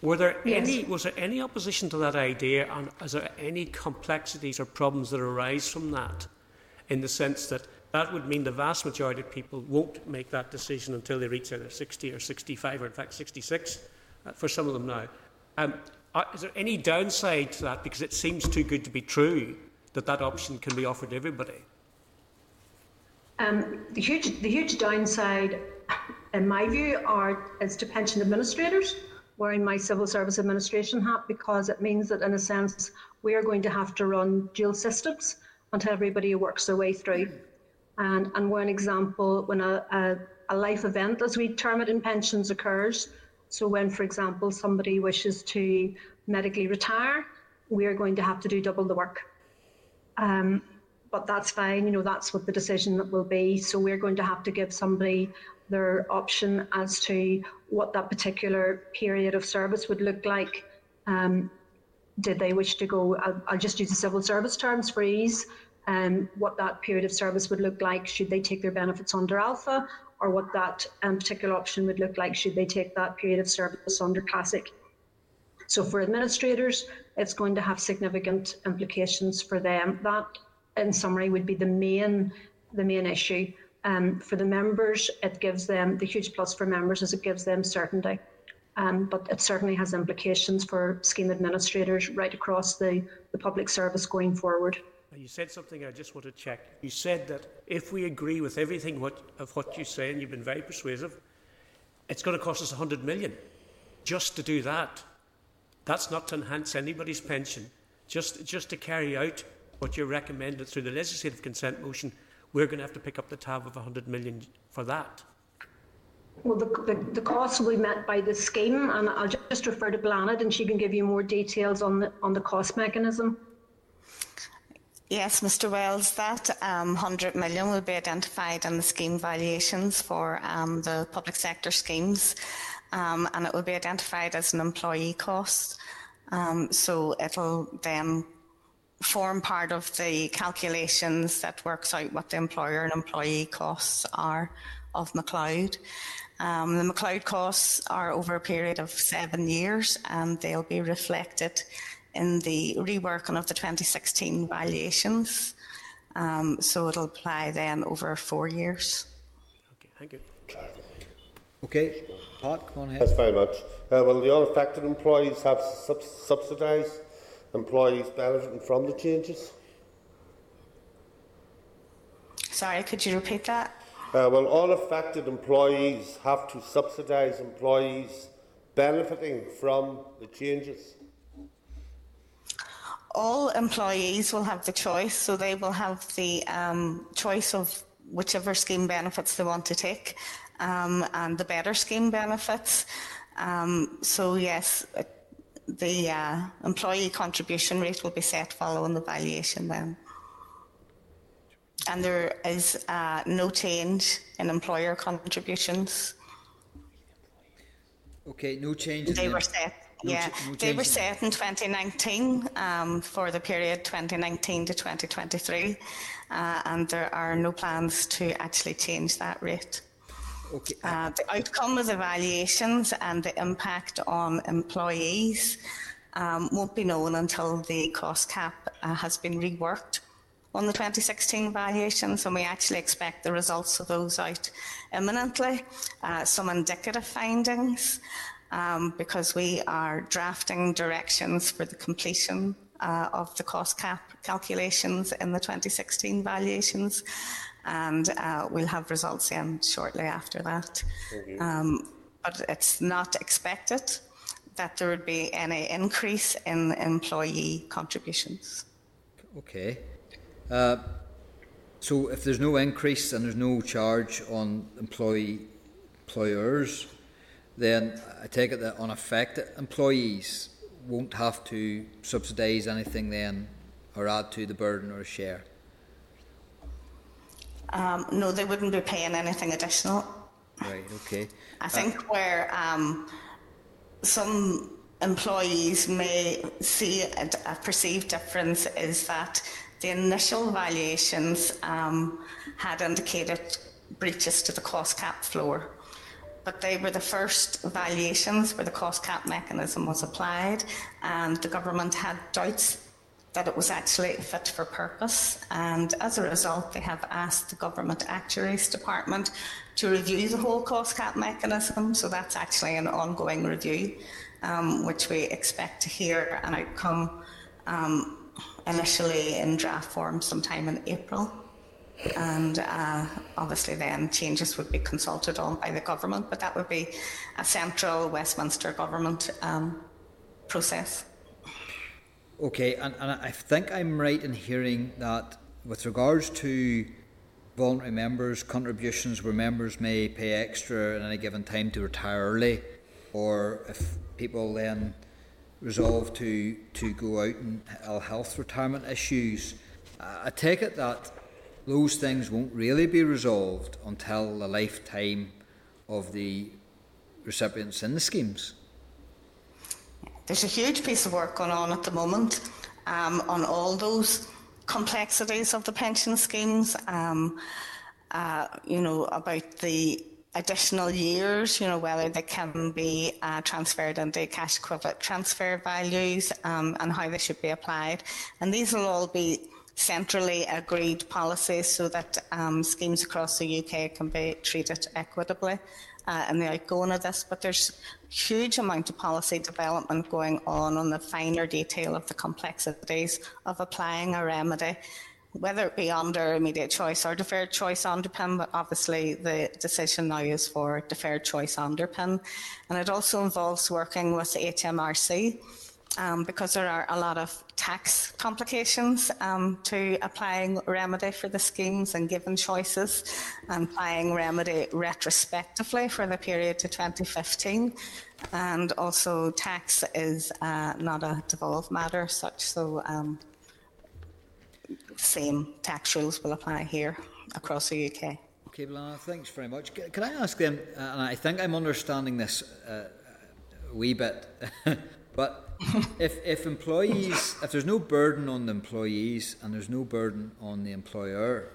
Speaker 9: Were there yes. any, was there any opposition to that idea, and is there any complexities or problems that arise from that, in the sense that that would mean the vast majority of people won't make that decision until they reach either 60 or 65, or in fact 66 uh, for some of them now. Um, uh, is there any downside to that? Because it seems too good to be true that that option can be offered to everybody.
Speaker 13: Um, the huge, the huge downside, in my view, are is to pension administrators wearing my civil service administration hat because it means that, in a sense, we are going to have to run dual systems until everybody works their way through. And, and one example, when a, a, a life event, as we term it in pensions, occurs, so when, for example, somebody wishes to medically retire, we are going to have to do double the work. Um, but that's fine, you know, that's what the decision that will be. So we're going to have to give somebody their option as to what that particular period of service would look like. Um, did they wish to go? I'll, I'll, just use the civil service terms for ease. Um, what that period of service would look like should they take their benefits under Alpha, or what that um, particular option would look like should they take that period of service under Classic. So for administrators, it's going to have significant implications for them. That, in summary, would be the main the main issue. Um, for the members, it gives them the huge plus for members is it gives them certainty. Um, but it certainly has implications for scheme administrators right across the, the public service going forward.
Speaker 9: You said something I just want to check. You said that if we agree with everything what, of what you say, and you've been very persuasive, it's going to cost us 100 million just to do that. That's not to enhance anybody's pension, just, just to carry out what you recommended through the legislative consent motion, we're going to have to pick up the tab of 100 million for that.
Speaker 13: Well, the, the, the costs will be met by the scheme, and I'll just refer to Blanid, and she can give you more details on the on the cost mechanism.
Speaker 15: Yes, Mr Wells, that um, 100 million will be identified in the scheme valuations for um, the public sector schemes, um, and it will be identified as an employee cost. Um, so it'll then form part of the calculations that works out what the employer and employee costs are of McCloud. Um, the McCloud costs are over a period of seven years and they'll be reflected in the reworking of the 2016 valuations. Um, so it'll apply then over four years.
Speaker 9: Okay, thank you.
Speaker 1: Okay, Pat, come on ahead.
Speaker 7: Thanks very much. Uh, will the unaffected employees have sub- subsidised employees benefiting from the changes?
Speaker 15: Sorry, could you repeat that?
Speaker 7: Uh, will all affected employees have to subsidise employees benefiting from the changes?
Speaker 15: All employees will have the choice, so they will have the um, choice of whichever scheme benefits they want to take um, and the better scheme benefits. Um, so, yes, the uh, employee contribution rate will be set following the valuation then and there is uh, no change in employer contributions.
Speaker 1: Okay, no change.
Speaker 15: They were set,
Speaker 1: no
Speaker 15: yeah,
Speaker 1: ch- no
Speaker 15: they were
Speaker 1: in-
Speaker 15: set in 2019 um, for the period 2019 to 2023, uh, and there are no plans to actually change that rate.
Speaker 1: Okay.
Speaker 15: Uh, the outcome of the evaluations and the impact on employees um, won't be known until the cost cap uh, has been reworked on the 2016 valuations, and we actually expect the results of those out imminently. Uh, some indicative findings, um, because we are drafting directions for the completion uh, of the cost cap calculations in the 2016 valuations, and uh, we'll have results in shortly after that. Um, but it's not expected that there would be any increase in employee contributions.
Speaker 1: Okay. Uh, so if there's no increase and there's no charge on employee employers, then I take it that unaffected employees won't have to subsidise anything then or add to the burden or share.
Speaker 15: Um, no, they wouldn't be paying anything additional.
Speaker 1: Right. Okay.
Speaker 15: I think where um, some employees may see a, a perceived difference is that the initial valuations um, had indicated breaches to the cost cap floor. But they were the first valuations where the cost cap mechanism was applied, and the government had doubts that it was actually fit for purpose. And as a result, they have asked the Government Actuaries Department to review the whole cost cap mechanism. So that's actually an ongoing review, um, which we expect to hear an outcome um, initially in draft form sometime in April. And uh, obviously, then changes would be consulted on by the government, but that would be a central Westminster government um, process.
Speaker 1: Okay, and, and I think I'm right in hearing that with regards to voluntary members' contributions where members may pay extra at any given time to retire early, or if people then resolve to, to go out and ill health retirement issues, I take it that those things won't really be resolved until the lifetime of the recipients in the schemes.
Speaker 15: There's a huge piece of work going on at the moment um, on all those complexities of the pension schemes. Um, uh, you know about the additional years. You know whether they can be uh, transferred into cash equivalent transfer values um, and how they should be applied. And these will all be centrally agreed policies so that um, schemes across the UK can be treated equitably uh, the outgoing of this. But there's huge amount of policy development going on on the finer detail of the complexities of applying a remedy, whether it be under immediate choice or deferred choice underpin. But obviously, the decision now is for deferred choice underpin, and it also involves working with HMRC um, because there are a lot of tax complications um, to applying remedy for the schemes and given choices and applying remedy retrospectively for the period to 2015. And also, tax is uh, not a devolved matter, such so um, same tax rules will apply here across the UK.
Speaker 1: Okay, Blana, thanks very much. Can I ask them, uh, and I think I'm understanding this uh, a wee bit, [LAUGHS] but if, if employees, if there's no burden on the employees and there's no burden on the employer,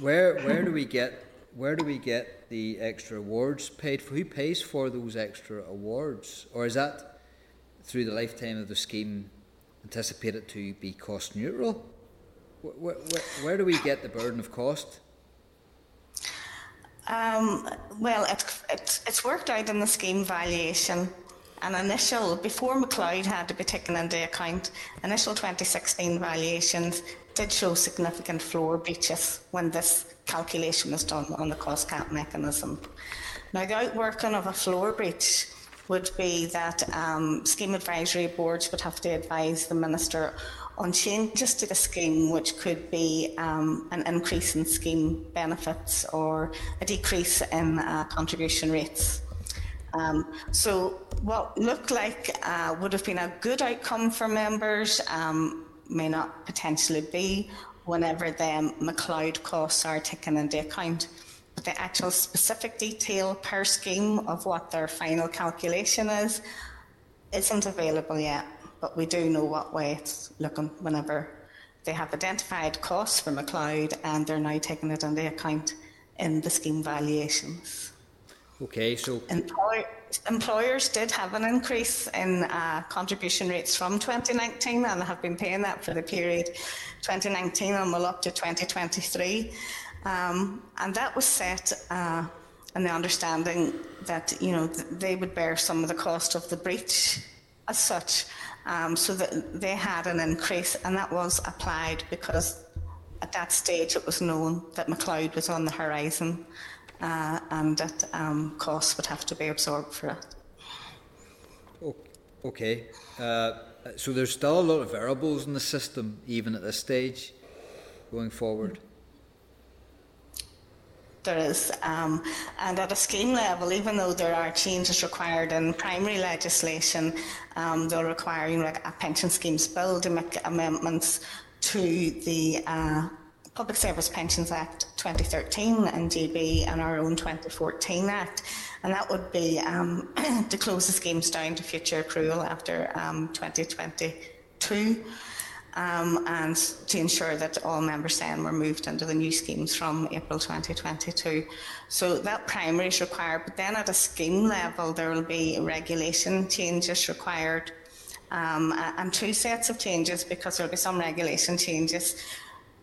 Speaker 1: where, where do we get where do we get the extra awards paid for? Who pays for those extra awards? Or is that through the lifetime of the scheme anticipated to be cost neutral? Wh- wh- wh- where do we get the burden of cost?
Speaker 15: Um, well, it, it, it's worked out in the scheme valuation. An initial, before McCloud had to be taken into account, initial 2016 valuations did show significant floor breaches when this calculation was done on the cost cap mechanism. Now, the outworking of a floor breach would be that um, scheme advisory boards would have to advise the minister on changes to the scheme, which could be um, an increase in scheme benefits or a decrease in uh, contribution rates. Um, so, what looked like uh, would have been a good outcome for members um, may not potentially be whenever the McCloud costs are taken into account. But the actual specific detail per scheme of what their final calculation is isn't available yet but we do know what way it's looking whenever they have identified costs for McCloud and they're now taking it into account in the scheme valuations.
Speaker 1: Okay, so
Speaker 15: Employ- employers did have an increase in uh, contribution rates from 2019 and have been paying that for the period 2019 and will up to 2023. Um, and that was set uh, in the understanding that you know they would bear some of the cost of the breach as such. Um, so that they had an increase, and that was applied because at that stage it was known that McCloud was on the horizon uh, and that um, costs would have to be absorbed for that.
Speaker 1: Okay. Uh, so there's still a lot of variables in the system, even at this stage, going forward.
Speaker 15: There is, um, and at a scheme level, even though there are changes required in primary legislation, um, they'll require you know, like a pension schemes bill to make amendments to the uh, Public Service Pensions Act 2013 and GB and our own 2014 Act, and that would be um, [CLEARS THROAT] to close the schemes down to future accrual after um, 2022 um, and to ensure that all members then were moved under the new schemes from April 2022. So that primary is required, but then at a scheme level there will be regulation changes required. Um, and two sets of changes because there will be some regulation changes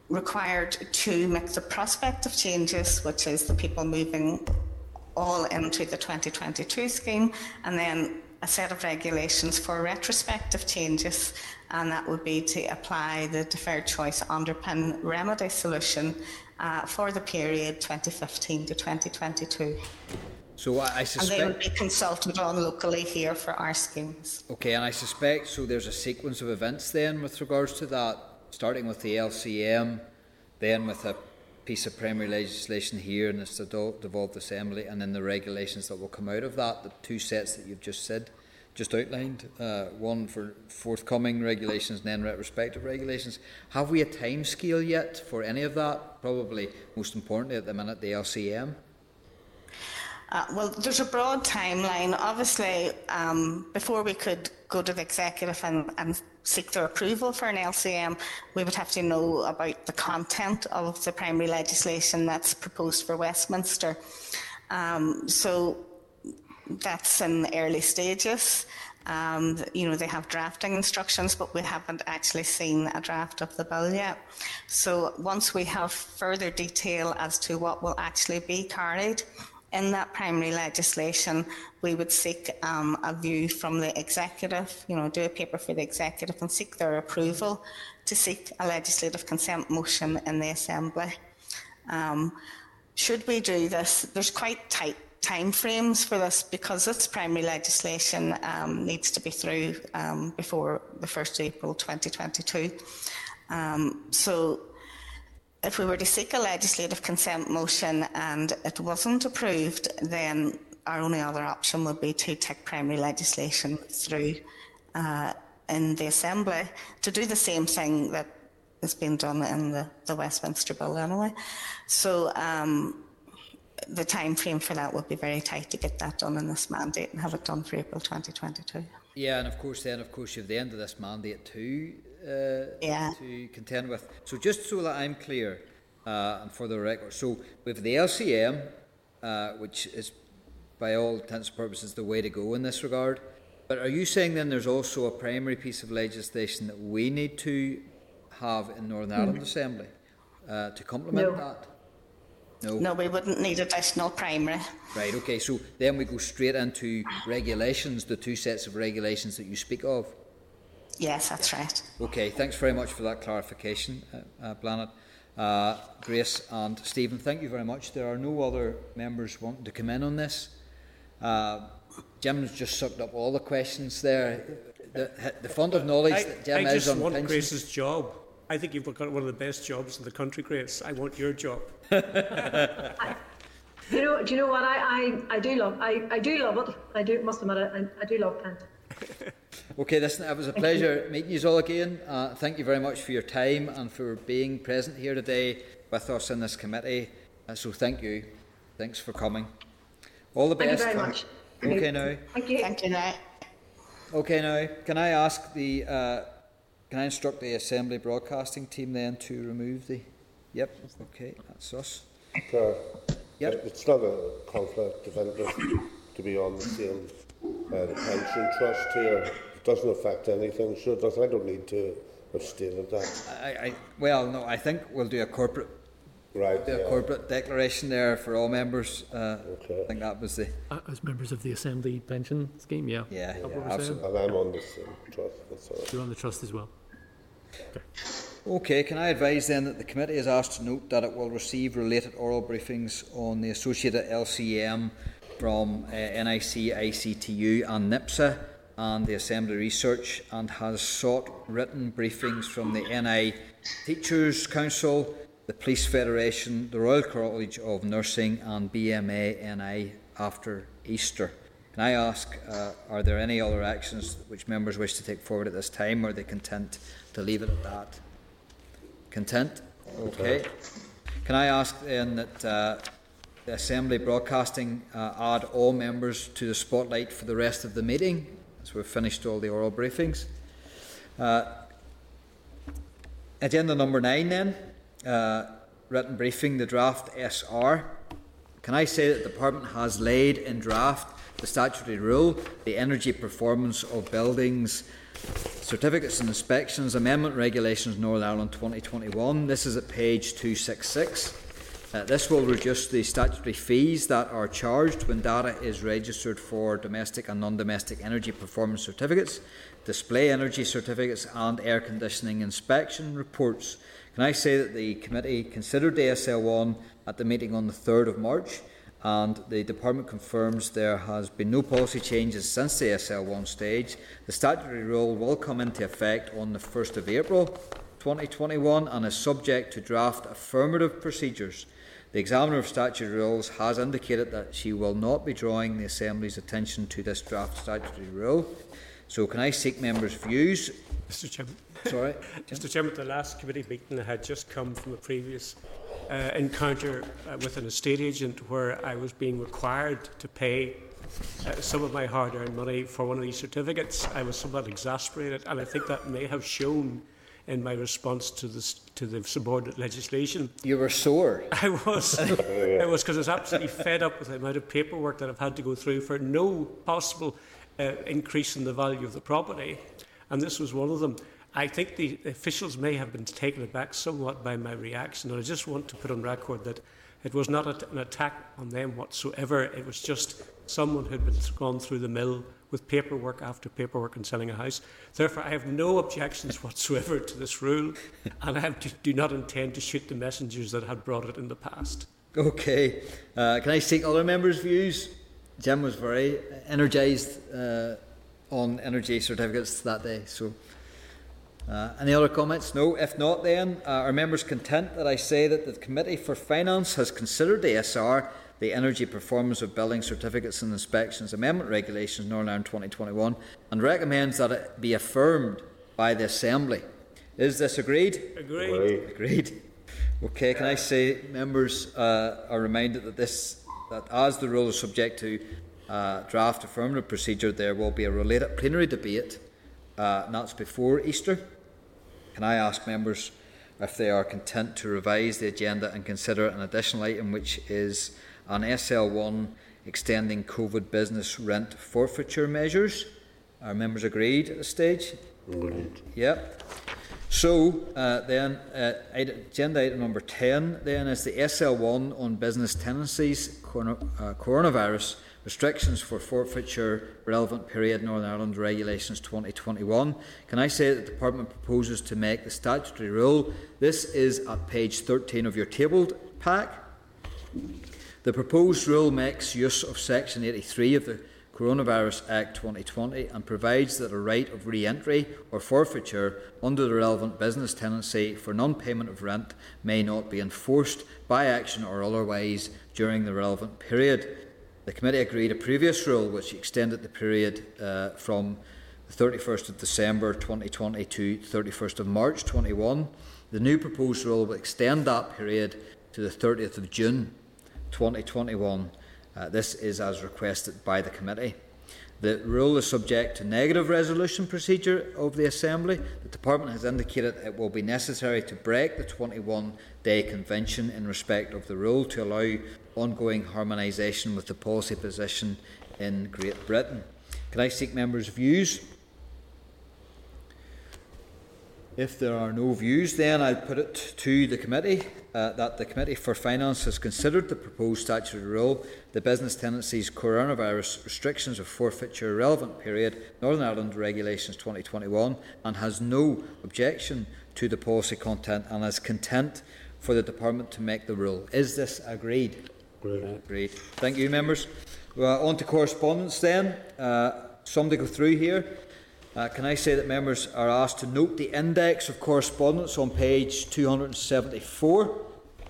Speaker 15: required to make the prospective changes, which is the people moving all into the 2022 scheme, and then a set of regulations for retrospective changes, and that would be to apply the deferred choice underpin remedy solution uh, for the period 2015 to 2022.
Speaker 1: So I, I
Speaker 15: And
Speaker 1: suspect.
Speaker 15: they would be consulted on locally here for our schemes.
Speaker 1: Okay, and I suspect so. There's a sequence of events then with regards to that, starting with the LCM, then with a piece of primary legislation here in this devo- devolved assembly, and then the regulations that will come out of that. The two sets that you've just said, just outlined, uh, one for forthcoming regulations and then retrospective regulations. Have we a time scale yet for any of that? Probably most importantly at the minute, the LCM.
Speaker 15: Uh, well, there's a broad timeline. Obviously, um, before we could go to the executive and, and seek their approval for an LCM, we would have to know about the content of the primary legislation that's proposed for Westminster. Um, so that's in the early stages. Um, you know, they have drafting instructions, but we haven't actually seen a draft of the bill yet. So once we have further detail as to what will actually be carried in that primary legislation, we would seek um, a view from the executive, you know, do a paper for the executive and seek their approval to seek a legislative consent motion in the Assembly. Um, should we do this, there's quite tight timeframes for this because this primary legislation um, needs to be through um, before the 1st of April 2022. Um, so if we were to seek a legislative consent motion and it wasn't approved, then our only other option would be to take primary legislation through uh, in the Assembly to do the same thing that is being done in the, the Westminster Bill anyway. So um, the time frame for that would be very tight to get that done in this mandate and have it done for April 2022.
Speaker 1: Yeah, and of course, then of course you have the end of this mandate too uh,
Speaker 15: yeah.
Speaker 1: to contend with. So just so that I'm clear, uh, and for the record, so with the LCM, uh, which is by all intents and purposes the way to go in this regard. But are you saying then there's also a primary piece of legislation that we need to have in Northern Ireland mm. Assembly uh, to complement
Speaker 15: no.
Speaker 1: that? No.
Speaker 15: No, we wouldn't need additional primary.
Speaker 1: Right, okay, so then we go straight into regulations, the two sets of regulations that you speak of.
Speaker 15: Yes, that's right.
Speaker 1: Okay, thanks very much for that clarification, uh, uh, Blanet. Uh, Grace and Stephen, thank you very much. There are no other members wanting to come in on this. Uh, Jim's just sucked up all the questions there. The, the fond of knowledge I, that Jim
Speaker 9: I
Speaker 1: is
Speaker 9: just
Speaker 1: on
Speaker 9: want
Speaker 1: pensions.
Speaker 9: Grace's job. I think you've got one of the best jobs in the country, Grace. I want your job. [LAUGHS]
Speaker 13: I, you know, do you know what I, I, I do love? I, I do love it. I do must admit it. I, I do love pension.
Speaker 1: Okay, listen, it was a pleasure meeting you all again. Uh, thank you very much for your time and for being present here today with us in this committee. Uh, so thank you. Thanks for coming. All the best.
Speaker 13: Thank you very much.
Speaker 1: Okay now.
Speaker 13: Thank you.
Speaker 15: Thank you now.
Speaker 1: Okay now. Can I ask the uh, can I instruct the Assembly broadcasting team then to remove the Yep, okay, that's us.
Speaker 7: Sure.
Speaker 1: Yep.
Speaker 7: It's not a conflict of interest to be on the same uh, the pension trust here. It doesn't affect anything, so does. I don't need to have stated that.
Speaker 1: I, I well no, I think we'll do a corporate
Speaker 7: Right.
Speaker 1: the
Speaker 7: yeah.
Speaker 1: corporate declaration there for all members. Uh,
Speaker 7: Okay.
Speaker 1: I think that was the
Speaker 2: Uh, As members of the Assembly pension scheme, yeah.
Speaker 1: yeah,
Speaker 2: That's
Speaker 1: yeah absolutely.
Speaker 7: And I'm on the trust. That's all right.
Speaker 2: You're on the trust as well.
Speaker 1: Okay, can I advise then that the committee is asked to note that it will receive related oral briefings on the associated LCM from uh, NIC, ICTU and NIPSA and the Assembly Research and has sought written briefings from the NI Teachers Council, the Police Federation, the Royal College of Nursing and BMA NI after Easter. Can I ask, uh, are there any other actions which members wish to take forward at this time or are they content to leave it at that? Content? Okay. Can I ask then that uh, the Assembly Broadcasting uh, add all members to the spotlight for the rest of the meeting as we've finished all the oral briefings? Uh, agenda number nine then, uh, written briefing, the draft SR. Can I say that the Department has laid in draft the statutory rule, the energy performance of buildings Certificates and Inspections Amendment Regulations Northern Ireland 2021. This is at page 266. Uh, this will reduce the statutory fees that are charged when data is registered for domestic and non domestic energy performance certificates, display energy certificates, and air conditioning inspection reports. Can I say that the committee considered ASL 1 at the meeting on the 3rd of March? and the Department confirms there has been no policy changes since the SL1 stage. The statutory rule will come into effect on the 1st of April 2021 and is subject to draft affirmative procedures. The examiner of statutory rules has indicated that she will not be drawing the Assembly's attention to this draft statutory rule. So, can I seek members' views?
Speaker 9: Mr. Chairman.
Speaker 1: Sorry, [LAUGHS]
Speaker 9: Mr. Chairman, the last committee meeting I had just come from a previous uh, encounter uh, with an estate agent where I was being required to pay uh, some of my hard earned money for one of these certificates. I was somewhat exasperated, and I think that may have shown in my response to, this, to the subordinate legislation.
Speaker 1: You were sore. [LAUGHS]
Speaker 9: I was. [LAUGHS] it was because I was absolutely fed up with the amount of paperwork that I've had to go through for no possible uh, increase in the value of the property. And this was one of them. I think the officials may have been taken aback somewhat by my reaction, and I just want to put on record that it was not an attack on them whatsoever. It was just someone who had been gone through the mill with paperwork after paperwork and selling a house. Therefore, I have no objections [LAUGHS] whatsoever to this rule, and I to, do not intend to shoot the messengers that had brought it in the past.
Speaker 1: Okay. Uh, can I seek other members' views? Jim was very energised uh, on energy certificates that day. So, uh, any other comments? No. If not, then uh, are members content that I say that the Committee for Finance has considered the SR, the Energy Performance of Building Certificates and Inspections Amendment Regulations Northern Ireland 2021 and recommends that it be affirmed by the Assembly. Is this agreed?
Speaker 9: Agreed.
Speaker 1: Agreed. Okay, can I say members uh, are reminded that this that as the rule is subject to uh, draft affirmative procedure, there will be a related plenary debate, uh, and that's before Easter. Can I ask members if they are content to revise the agenda and consider an additional item, which is an SL1 extending COVID business rent forfeiture measures? Are members agreed at this stage?
Speaker 7: Agreed.
Speaker 1: Yep. So uh, then, uh, agenda item number 10 then is the SL1 on business tenancies, corona, uh, coronavirus restrictions for forfeiture relevant period Northern Ireland Regulations 2021. Can I say that the Department proposes to make the statutory rule? This is at page 13 of your tabled pack. The proposed rule makes use of section 83 of the Coronavirus Act 2020 and provides that a right of re entry or forfeiture under the relevant business tenancy for non payment of rent may not be enforced by action or otherwise during the relevant period. The committee agreed a previous rule which extended the period uh, from the 31st of December 2020 to 31st of March 21. The new proposed rule will extend that period to the 30th of June 2021. Uh, this is as requested by the committee. The rule is subject to negative resolution procedure of the Assembly. The Department has indicated it will be necessary to break the 21 day convention in respect of the rule to allow ongoing harmonisation with the policy position in Great Britain. Can I seek members' views? If there are no views, then I'll put it to the committee uh, that the Committee for Finance has considered the proposed statutory rule, the business tenancies coronavirus restrictions of forfeiture relevant period, Northern Ireland Regulations 2021, and has no objection to the policy content and is content for the Department to make the rule. Is this agreed?
Speaker 7: Agreed.
Speaker 1: Agreed. Thank you, members. Well, on to correspondence then. Uh, some to go through here. Uh, can I say that members are asked to note the index of correspondence on page 274?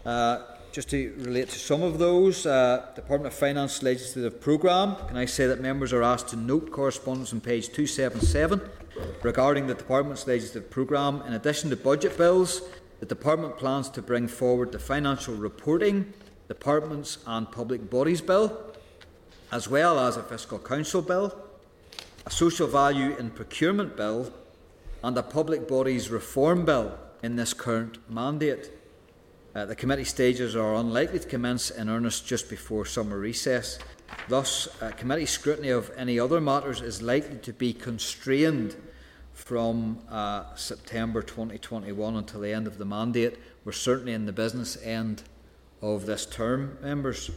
Speaker 1: Uh, just to relate to some of those, uh, Department of Finance legislative programme. Can I say that members are asked to note correspondence on page 277 regarding the Department's legislative programme? In addition to budget bills, the Department plans to bring forward the Financial Reporting, Departments and Public Bodies Bill, as well as a Fiscal Council Bill a social value in procurement bill, and a public bodies reform bill in this current mandate. Uh, the committee stages are unlikely to commence in earnest just before summer recess. Thus, uh, committee scrutiny of any other matters is likely to be constrained from uh, September 2021 until the end of the mandate. We're certainly in the business end of this term, members.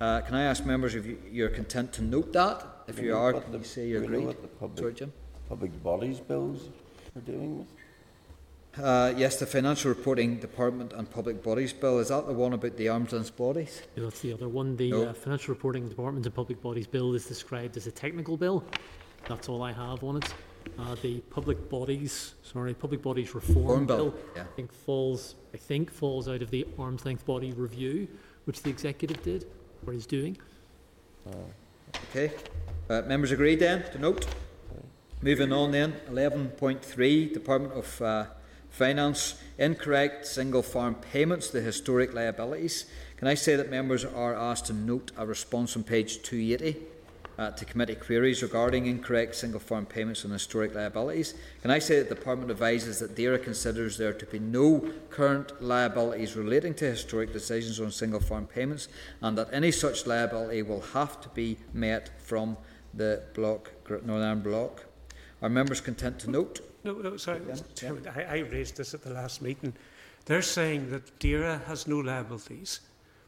Speaker 1: Uh, can I ask members if you, are content to note that? If you are, can you say you agree?
Speaker 11: Know what the public,
Speaker 1: Sorry, Jim?
Speaker 11: public bodies bills are doing with?
Speaker 1: Uh, yes, the Financial Reporting Department and Public Bodies Bill. Is that the one about the arms length bodies?
Speaker 2: Yeah, that's the other one. The
Speaker 1: No.
Speaker 2: uh, Financial Reporting Department and Public Bodies Bill is described as a technical bill. That's all I have on it. Uh, the Public Bodies, sorry, Public Bodies Reform,
Speaker 1: Reform Bill, yeah.
Speaker 2: I think falls, I think falls out of the arms length body review, which the executive did or is doing.
Speaker 1: Okay. Uh, members agreed then to note. Moving on then, 11.3 Department of uh, Finance incorrect single farm payments the historic liabilities. Can I say that members are asked to note a response on page 280 uh, to committee queries regarding incorrect single farm payments on historic liabilities? Can I say that the Department advises that DAERA considers there to be no current liabilities relating to historic decisions on single farm payments and that any such liability will have to be met from the block, Northern Ireland block? Are members content to note?
Speaker 9: No, no, sorry. Chairman, I, I raised this at the last meeting. They're saying that DAERA has no liabilities,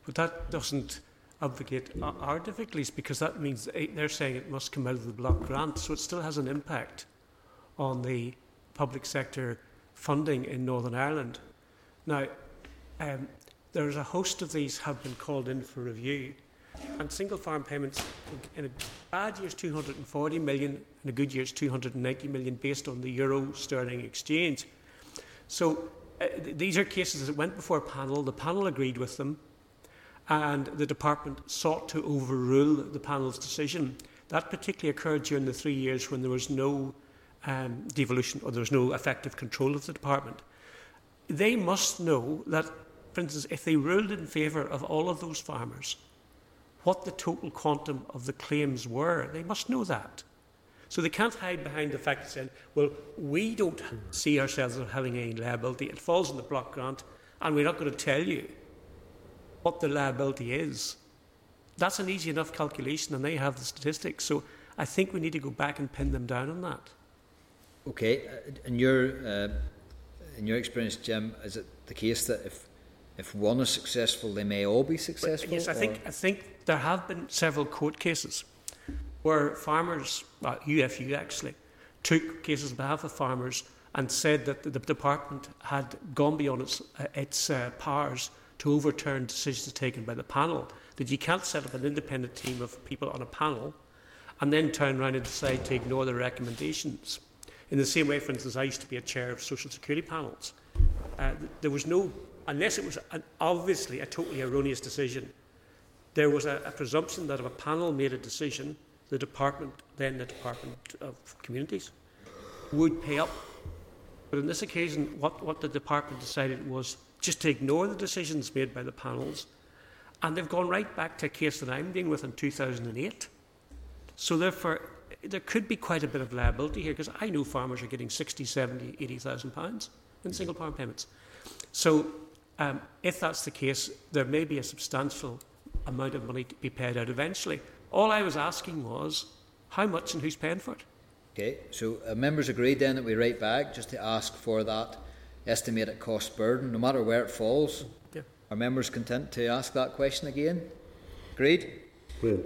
Speaker 9: but that doesn't obfuscate our, difficulties because that means they- they're saying it must come out of the block grant, so it still has an impact on the public sector funding in Northern Ireland. Now, um, there's a host of these have been called in for review. And single farm payments in a bad year is 240 million, in a good year is 290 million based on the euro sterling exchange. So uh, these are cases that went before a panel, the panel agreed with them, and the department sought to overrule the panel's decision. That particularly occurred during the three years when there was no um, devolution or there was no effective control of the department. They must know that, for instance, if they ruled in favour of all of those farmers, what the total quantum of the claims were. They must know that. So they can't hide behind the fact that saying, well, we don't see ourselves as having any liability. It falls in the block grant, and we're not going to tell you what the liability is. That's an easy enough calculation, and they have the statistics. So I think we need to go back and pin them down on that.
Speaker 1: Okay, uh, in your uh, in your experience, Jim, is it the case that if if one is successful, they may all be successful?
Speaker 9: But yes, I think I think there have been several court cases where farmers, uh, UFU actually, took cases on behalf of farmers and said that the department had gone beyond its, uh, its uh, powers to overturn decisions taken by the panel. That you can't set up an independent team of people on a panel and then turn around and decide to ignore the recommendations. In the same way, for instance, I used to be a chair of social security panels. Uh, there was no, unless it was an, obviously a totally erroneous decision, there was a, a presumption that if a panel made a decision, the department, then the Department of Communities, would pay up. But in this occasion, what, what the department decided was just to ignore the decisions made by the panels. And they've gone right back to a case that I'm dealing with in 2008. So therefore, there could be quite a bit of liability here because I know farmers are getting 60, 70, 80,000 pounds in single farm payments. So um, if that's the case, there may be a substantial amount of money to be paid out eventually. All I was asking was how much and who's paying for it.
Speaker 1: Okay, so uh, members agreed then that we write back just to ask for that estimated cost burden, no matter where it falls.
Speaker 9: Yeah.
Speaker 1: Are members content to ask that question again? Agreed?
Speaker 7: Agreed.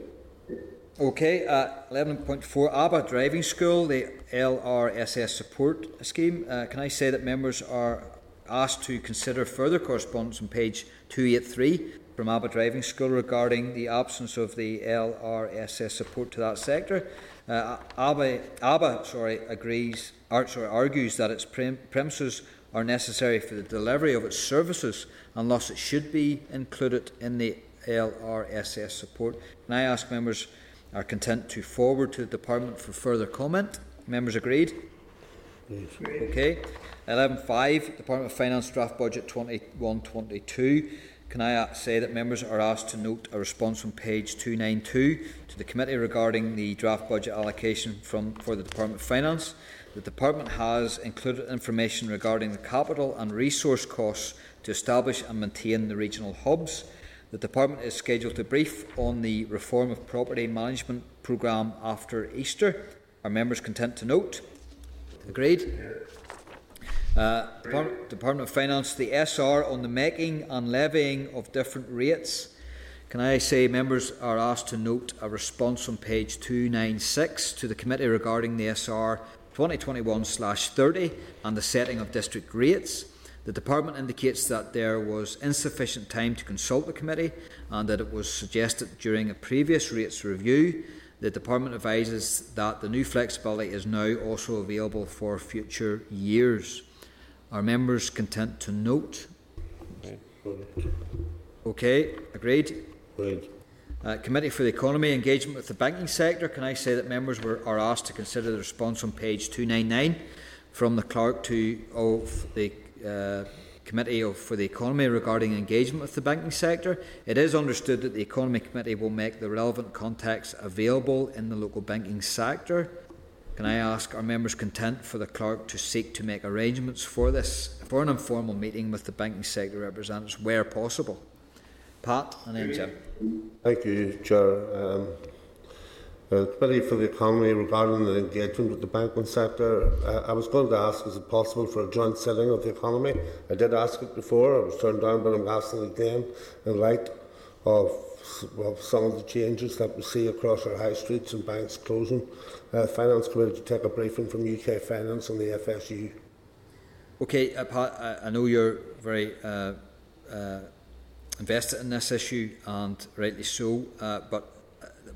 Speaker 1: Okay, uh, 11.4 ABBA Driving School, the LRSS support scheme. Uh, can I say that members are asked to consider further correspondence on page 283 from ABBA Driving School regarding the absence of the LRSS support to that sector? Uh, ABBA, ABBA sorry, agrees, or, sorry, argues that its prem- premises are necessary for the delivery of its services and thus it should be included in the LRSS support. Can I ask members are content to forward to the Department for further comment? Members agreed? Okay. 11.5, Department of Finance Draft Budget 21-22. Can I uh, say that members are asked to note a response from page 292 to the committee regarding the draft budget allocation from, for the Department of Finance? The Department has included information regarding the capital and resource costs to establish and maintain the regional hubs. The Department is scheduled to brief on the reform of property management programme after Easter. Are members content to note? Agreed? Uh, Department, of Finance, the SR on the making and levying of different rates. Can I say members are asked to note a response on page 296 to the committee regarding the SR 2021 30 and the setting of district rates? The department indicates that there was insufficient time to consult the committee and that it was suggested during a previous rates review. The department advises that the new flexibility is now also available for future years. Are members content to note? Okay, agreed.
Speaker 7: Agreed.
Speaker 1: Uh, Committee for the Economy Engagement with the Banking Sector. Can I say that members were, are asked to consider the response on page 299 from the clerk to of the uh, Committee for the Economy regarding engagement with the banking sector? It is understood that the Economy Committee will make the relevant contacts available in the local banking sector. Can I ask are members content for the clerk to seek to make arrangements for this for an informal meeting with the banking sector representatives where possible? Pat and then Jim.
Speaker 7: Thank you, Chair. Um, uh, Committee for the Economy regarding the engagement with the banking sector. Uh, I was going to ask, is it possible for a joint sitting of the economy? I did ask it before, I was turned down, but I'm asking again in light of well, some of the changes that we see across our high streets and banks closing. Uh, Finance Committee to take a briefing from UK Finance and the FSU.
Speaker 1: Okay, uh, I, I know you're very uh, uh, invested in this issue, and rightly so. But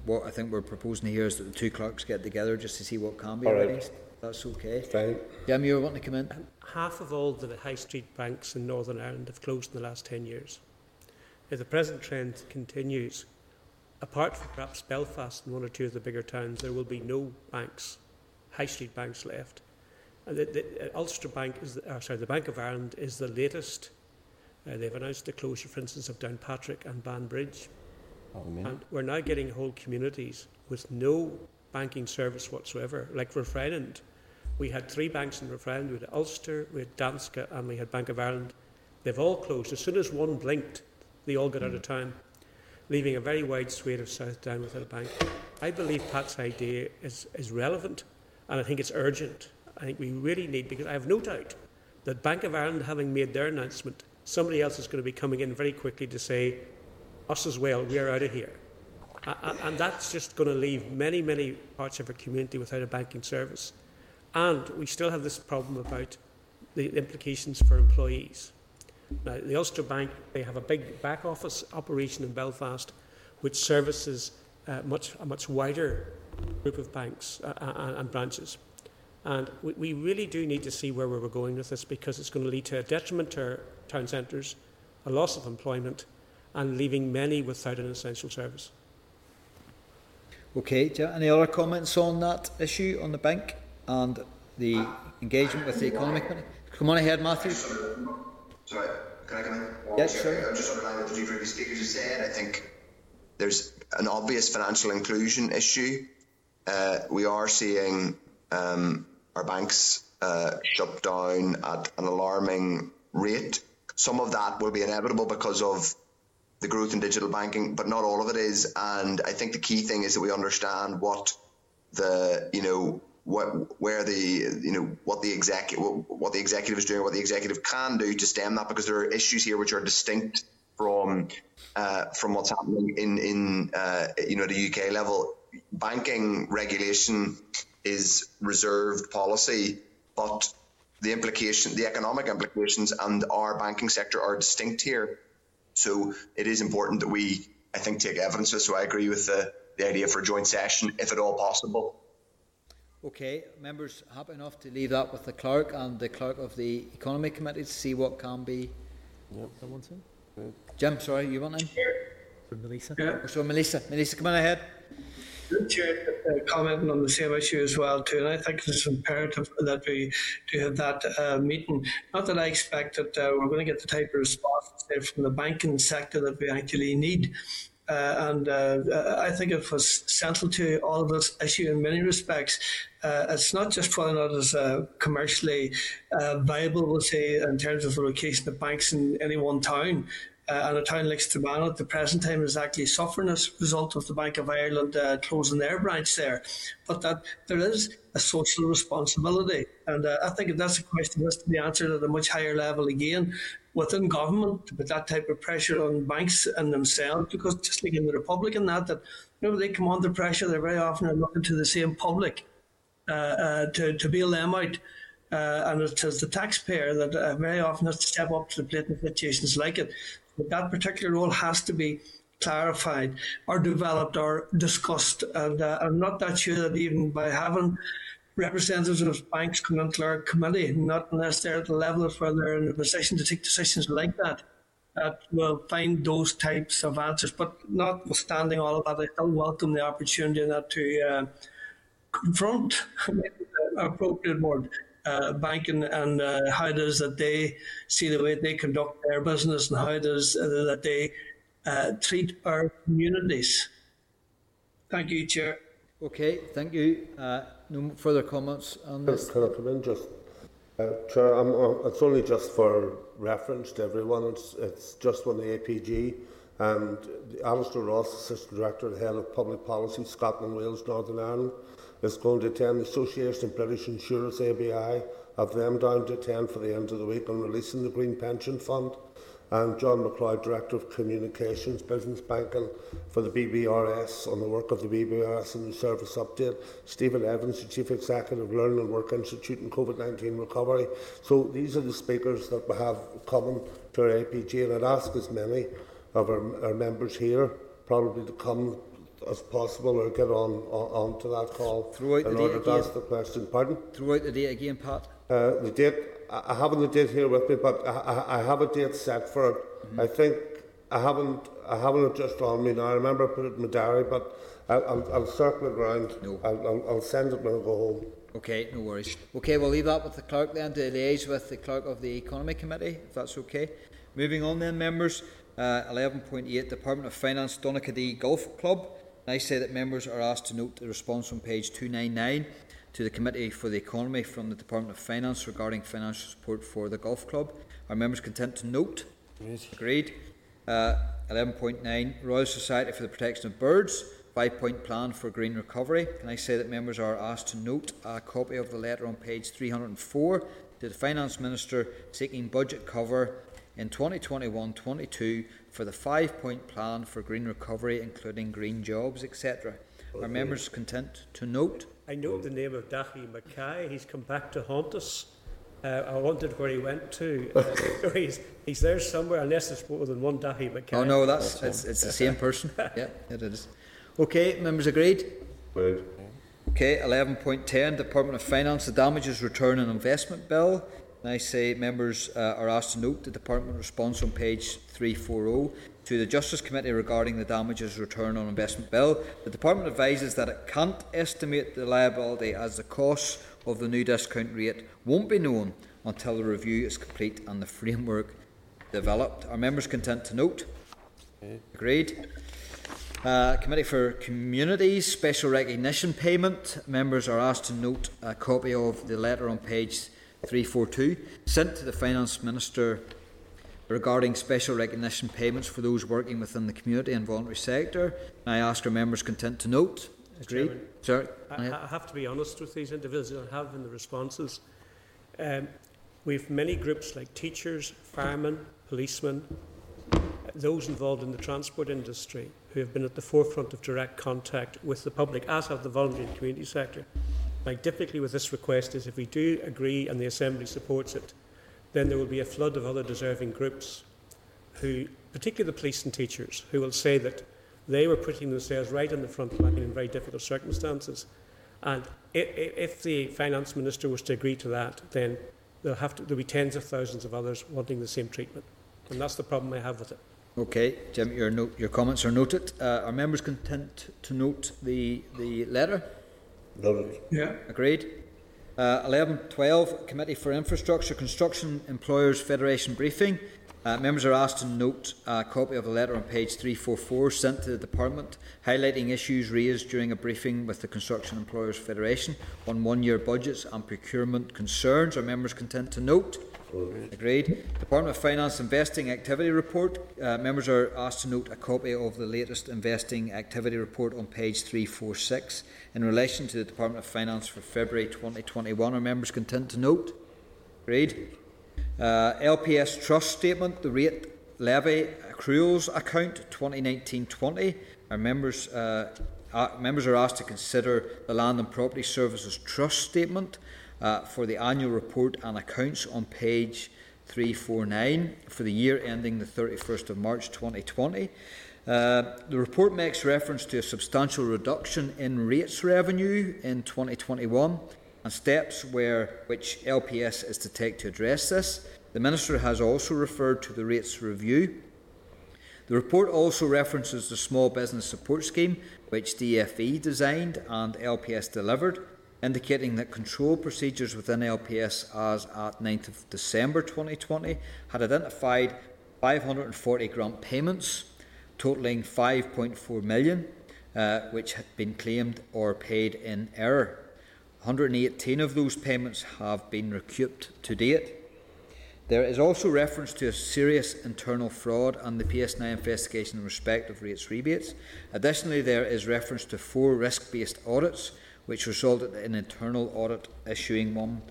Speaker 1: what I think we're proposing here is that the two clerks get together just to see what can be
Speaker 7: All right.
Speaker 1: released. That's okay.
Speaker 7: Fine.
Speaker 1: Jim, you were wanting to come in?
Speaker 9: Half of all the high street banks in Northern Ireland have closed in the last 10 years. If the present trend continues, apart from perhaps Belfast and one or two of the bigger towns, there will be no banks, high street banks left. And the, the uh, Ulster Bank is, the, uh, sorry, the Bank of Ireland is the latest. Uh, they've announced the closure, for instance, of Downpatrick and Banbridge. And we're now getting whole communities with no banking service whatsoever. Like Rathfriland, we had three banks in Rathfriland. We had Ulster, we had Danske, and we had Bank of Ireland. They've all closed. As soon as one blinked, they all got out of mm. town, leaving a very wide swathe of South Down without a bank. I believe Pat's idea is, is relevant, and I think it's urgent. I think we really need, because I have no doubt that Bank of Ireland, having made their announcement, somebody else is going to be coming in very quickly to say, us as well, we are out of here. And that's just going to leave many, many parts of our community without a banking service. And we still have this problem about the implications for employees. Now, the Ulster Bank, they have a big back office operation in Belfast which services uh, much, a much wider group of banks uh, uh, and branches. And we, we really do need to see where we're going with this because it's going to lead to a detriment to our town centres, a loss of employment, and leaving many without an essential service.
Speaker 1: Okay, do you have any other comments on that issue on the bank and the engagement with the economic committee? Come on ahead, Matthew.
Speaker 12: Sorry, can I come in?
Speaker 1: Yes,
Speaker 12: Sorry,
Speaker 1: sure.
Speaker 12: I'm just underlining what the two previous speakers have said. I think there's an obvious financial inclusion issue. Uh, we are seeing um, our banks uh, shut down at an alarming rate. Some of that will be inevitable because of the growth in digital banking, but not all of it is. And I think the key thing is that we understand what the you know what where the you know what the executive what the executive is doing, what the executive can do to stem that, because there are issues here which are distinct from uh, from what's happening in in uh, you know the UK level. Banking regulation is reserved policy, but the implication, the economic implications, and our banking sector are distinct here. So it is important that we, I think, take evidence. of. So I agree with the, the idea for a joint session, if at all possible.
Speaker 1: Okay, members happy enough to leave that with the clerk and the clerk of the economy committee to see what can be.
Speaker 2: Yep. Someone soon?
Speaker 1: Jim, sorry, you want in?
Speaker 2: For Maolíosa?
Speaker 5: Yeah.
Speaker 1: Oh, so Maolíosa, Maolíosa, come on ahead.
Speaker 5: Chair, uh, commenting on the same issue as well too, and I think it's imperative that we do have that uh, meeting. Not that I expect that uh, we're going to get the type of response from the banking sector that we actually need. Uh, and uh, I think it was central to all of this issue in many respects. Uh, it's not just whether or not it's commercially viable, we'll say, in terms of the location of banks in any one town. Uh, and a town like Strabane at the present time is actually suffering as a result of the Bank of Ireland uh, closing their branch there. But that there is a social responsibility, and uh, I think that's a question that has to be answered at a much higher level again within government to put that type of pressure on banks and themselves. Because just like in the Republic and that, that whenever they come under pressure, they very often are looking to the same public uh, uh, to to bail them out. Uh, and it is the taxpayer that uh, very often has to step up to the plate in situations like it. That particular role has to be clarified or developed or discussed. And uh, I'm not that sure that even by having representatives of banks come into our committee, not unless they're at the level of where they're in a position to take decisions like that, that will find those types of answers. But notwithstanding all of that, I still welcome the opportunity that to uh, confront [LAUGHS] appropriate word uh, banking and uh, how it is that they see the way they conduct their business and how it is uh, that they uh, treat our communities. Thank you, Chair.
Speaker 1: Okay, thank you. Uh, no further comments on this.
Speaker 7: Can I come in just? Uh, Chair, I'm, uh, it's only just for reference to everyone. It's, it's just on the APG. And Alistair Ross, Assistant Director, the Head of Public Policy, Scotland, Wales, Northern Ireland, is going to attend the Association of British Insurers ABI, have them down to 10 for the end of the week on releasing the Green Pension Fund. And John McLeod, Director of Communications, Business Banking for the BBRS on the work of the BBRS and the service update. Stephen Evans, the Chief Executive, Learning and Work Institute and COVID-19 Recovery. So these are the speakers that we have coming to our APG and I'd ask as many of our, our members here probably to come as possible or get on, on onto that call
Speaker 1: throughout
Speaker 7: in
Speaker 1: the
Speaker 7: order to
Speaker 1: again.
Speaker 7: ask the question. Pardon?
Speaker 1: Throw out the date again, Pat.
Speaker 7: Uh, the date, I I haven't the date here with me, but I, I, I have a date set for it.
Speaker 1: Mm-hmm.
Speaker 7: I think I haven't, I haven't it just on me now. I remember I put it in my diary, but I'll, I'll, I'll circle it round.
Speaker 1: No.
Speaker 7: I'll, I'll, I'll send it when I go home.
Speaker 1: Okay, no worries. Okay, we'll leave that with the clerk then to liaise with the clerk of the Economy Committee, if that's okay. Moving on then, members. Uh, 11.8 Department of Finance Donaghadee Golf Club. I say that members are asked to note the response on page 299 to the Committee for the Economy from the Department of Finance regarding financial support for the golf club. Are members content to note? Agreed. Uh, 11.9 Royal Society for the Protection of Birds. Five point plan for green recovery. Can I say that members are asked to note a copy of the letter on page 304 to the Finance Minister seeking budget cover in 2021 22 for the five point plan for green recovery, including green jobs, etc. Are members content to note?
Speaker 9: I note the name of Daithí McKay. He's come back to haunt us. Uh, I wondered where he went to. [LAUGHS] Uh, he's, he's there somewhere, unless there's more than one Daithí McKay.
Speaker 1: Oh no, that's it's, it's the same person. [LAUGHS] yeah, it is. Okay, members agreed?
Speaker 7: Agreed.
Speaker 1: Okay, 11.10 Department of Finance, the damages return and investment bill. And I say members uh, are asked to note the department response on page 340 to the Justice Committee regarding the damages return on investment bill. The department advises that it can't estimate the liability as the cost of the new discount rate won't be known until the review is complete and the framework developed. Are members content to note? Agreed. Uh, Committee for Communities Special Recognition Payment. Members are asked to note a copy of the letter on page 342 sent to the Finance Minister regarding special recognition payments for those working within the community and voluntary sector. I ask our members content to note. Agreed?
Speaker 9: Chairman,
Speaker 1: Sorry.
Speaker 9: I, I have to be honest with these individuals I have in the responses. Um, we've many groups like teachers, firemen, policemen, those involved in the transport industry who have been at the forefront of direct contact with the public, as have the voluntary and community sector. My difficulty with this request is if we do agree and the Assembly supports it, then there will be a flood of other deserving groups who, particularly the police and teachers, who will say that they were putting themselves right on the front line in very difficult circumstances. And if the finance minister was to agree to that, then there'll, have to, there'll be tens of thousands of others wanting the same treatment. And that's the problem I have with it.
Speaker 1: Okay, Jim, your, note, your comments are noted. Uh, are members content to note the, the letter?
Speaker 7: Noted.
Speaker 5: Yeah.
Speaker 1: Agreed. Uh, 11, 12, Committee for Infrastructure, Construction Employers Federation briefing. Uh, members are asked to note a copy of a letter on page 344 sent to the Department, highlighting issues raised during a briefing with the Construction Employers Federation on one-year budgets and procurement concerns. Are members content to note? Agreed. Department of Finance Investing Activity Report. Uh, members are asked to note a copy of the latest investing activity report on page 346 in relation to the Department of Finance for February 2021. Are members content to note? Agreed. Uh, LPS Trust Statement, the rate levy accruals account 2019-20. Our members, uh, uh, members are asked to consider the Land and Property Services Trust Statement uh, for the annual report and accounts on page 349 for the year ending the 31st of March 2020. Uh, the report makes reference to a substantial reduction in rates revenue in 2021 and steps where which LPS is to take to address this. The Minister has also referred to the rates review. The report also references the Small Business Support Scheme, which DFE designed and LPS delivered, indicating that control procedures within LPS as at 9th of December 2020 had identified 540 grant payments totaling 5.4 million, uh, which had been claimed or paid in error. 118 of those payments have been recouped to date. There is also reference to a serious internal fraud and the PSNI investigation in respect of rates rebates. Additionally, there is reference to four risk based audits, which resulted in internal audit issuing one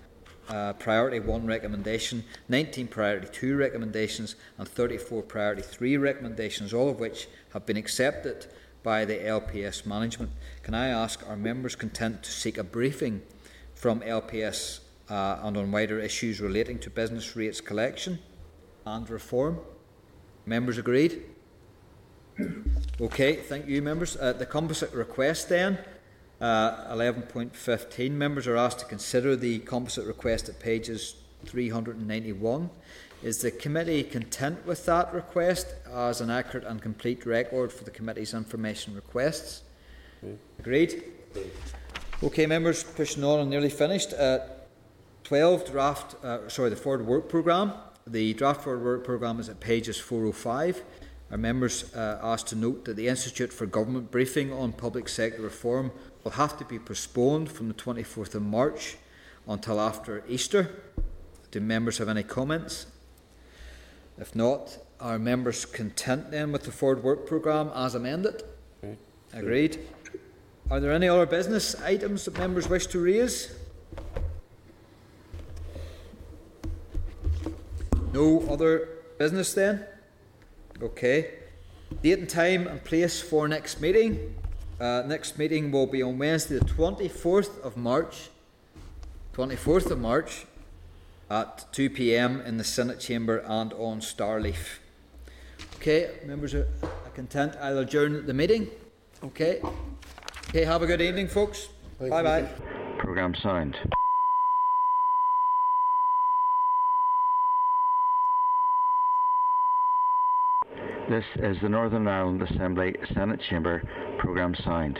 Speaker 1: uh, priority 1 recommendation, 19 priority 2 recommendations, and 34 priority 3 recommendations, all of which have been accepted by the LPS management. Can I ask, are members content to seek a briefing from LPS uh, and on wider issues relating to business rates collection and reform? Members agreed? Okay, thank you, members. Uh, the composite request then, uh, 11.15, members are asked to consider the composite request at pages 391. Is the committee content with that request as an accurate and complete record for the committee's information requests? Agreed? Okay, members, pushing on and nearly finished. Uh, 12 draft, uh, sorry, the forward work programme. The draft forward work programme is at pages 405. Our members uh, asked to note that the Institute for Government briefing on public sector reform will have to be postponed from the 24th of March until after Easter. Do members have any comments? If not, are members content then with the forward work programme as amended? Agreed. Are there any other business items that members wish to raise? No other business then? Okay. Date and time and place for next meeting. Uh, next meeting will be on Wednesday, the 24th of March. 24th of March at 2 pm in the Senate chamber and on StarLeaf. Okay, members are content. I'll adjourn the meeting. Okay. Okay, have a good evening, folks. Bye bye.
Speaker 16: Program signed. This is the Northern Ireland Assembly Senate Chamber, programme signed.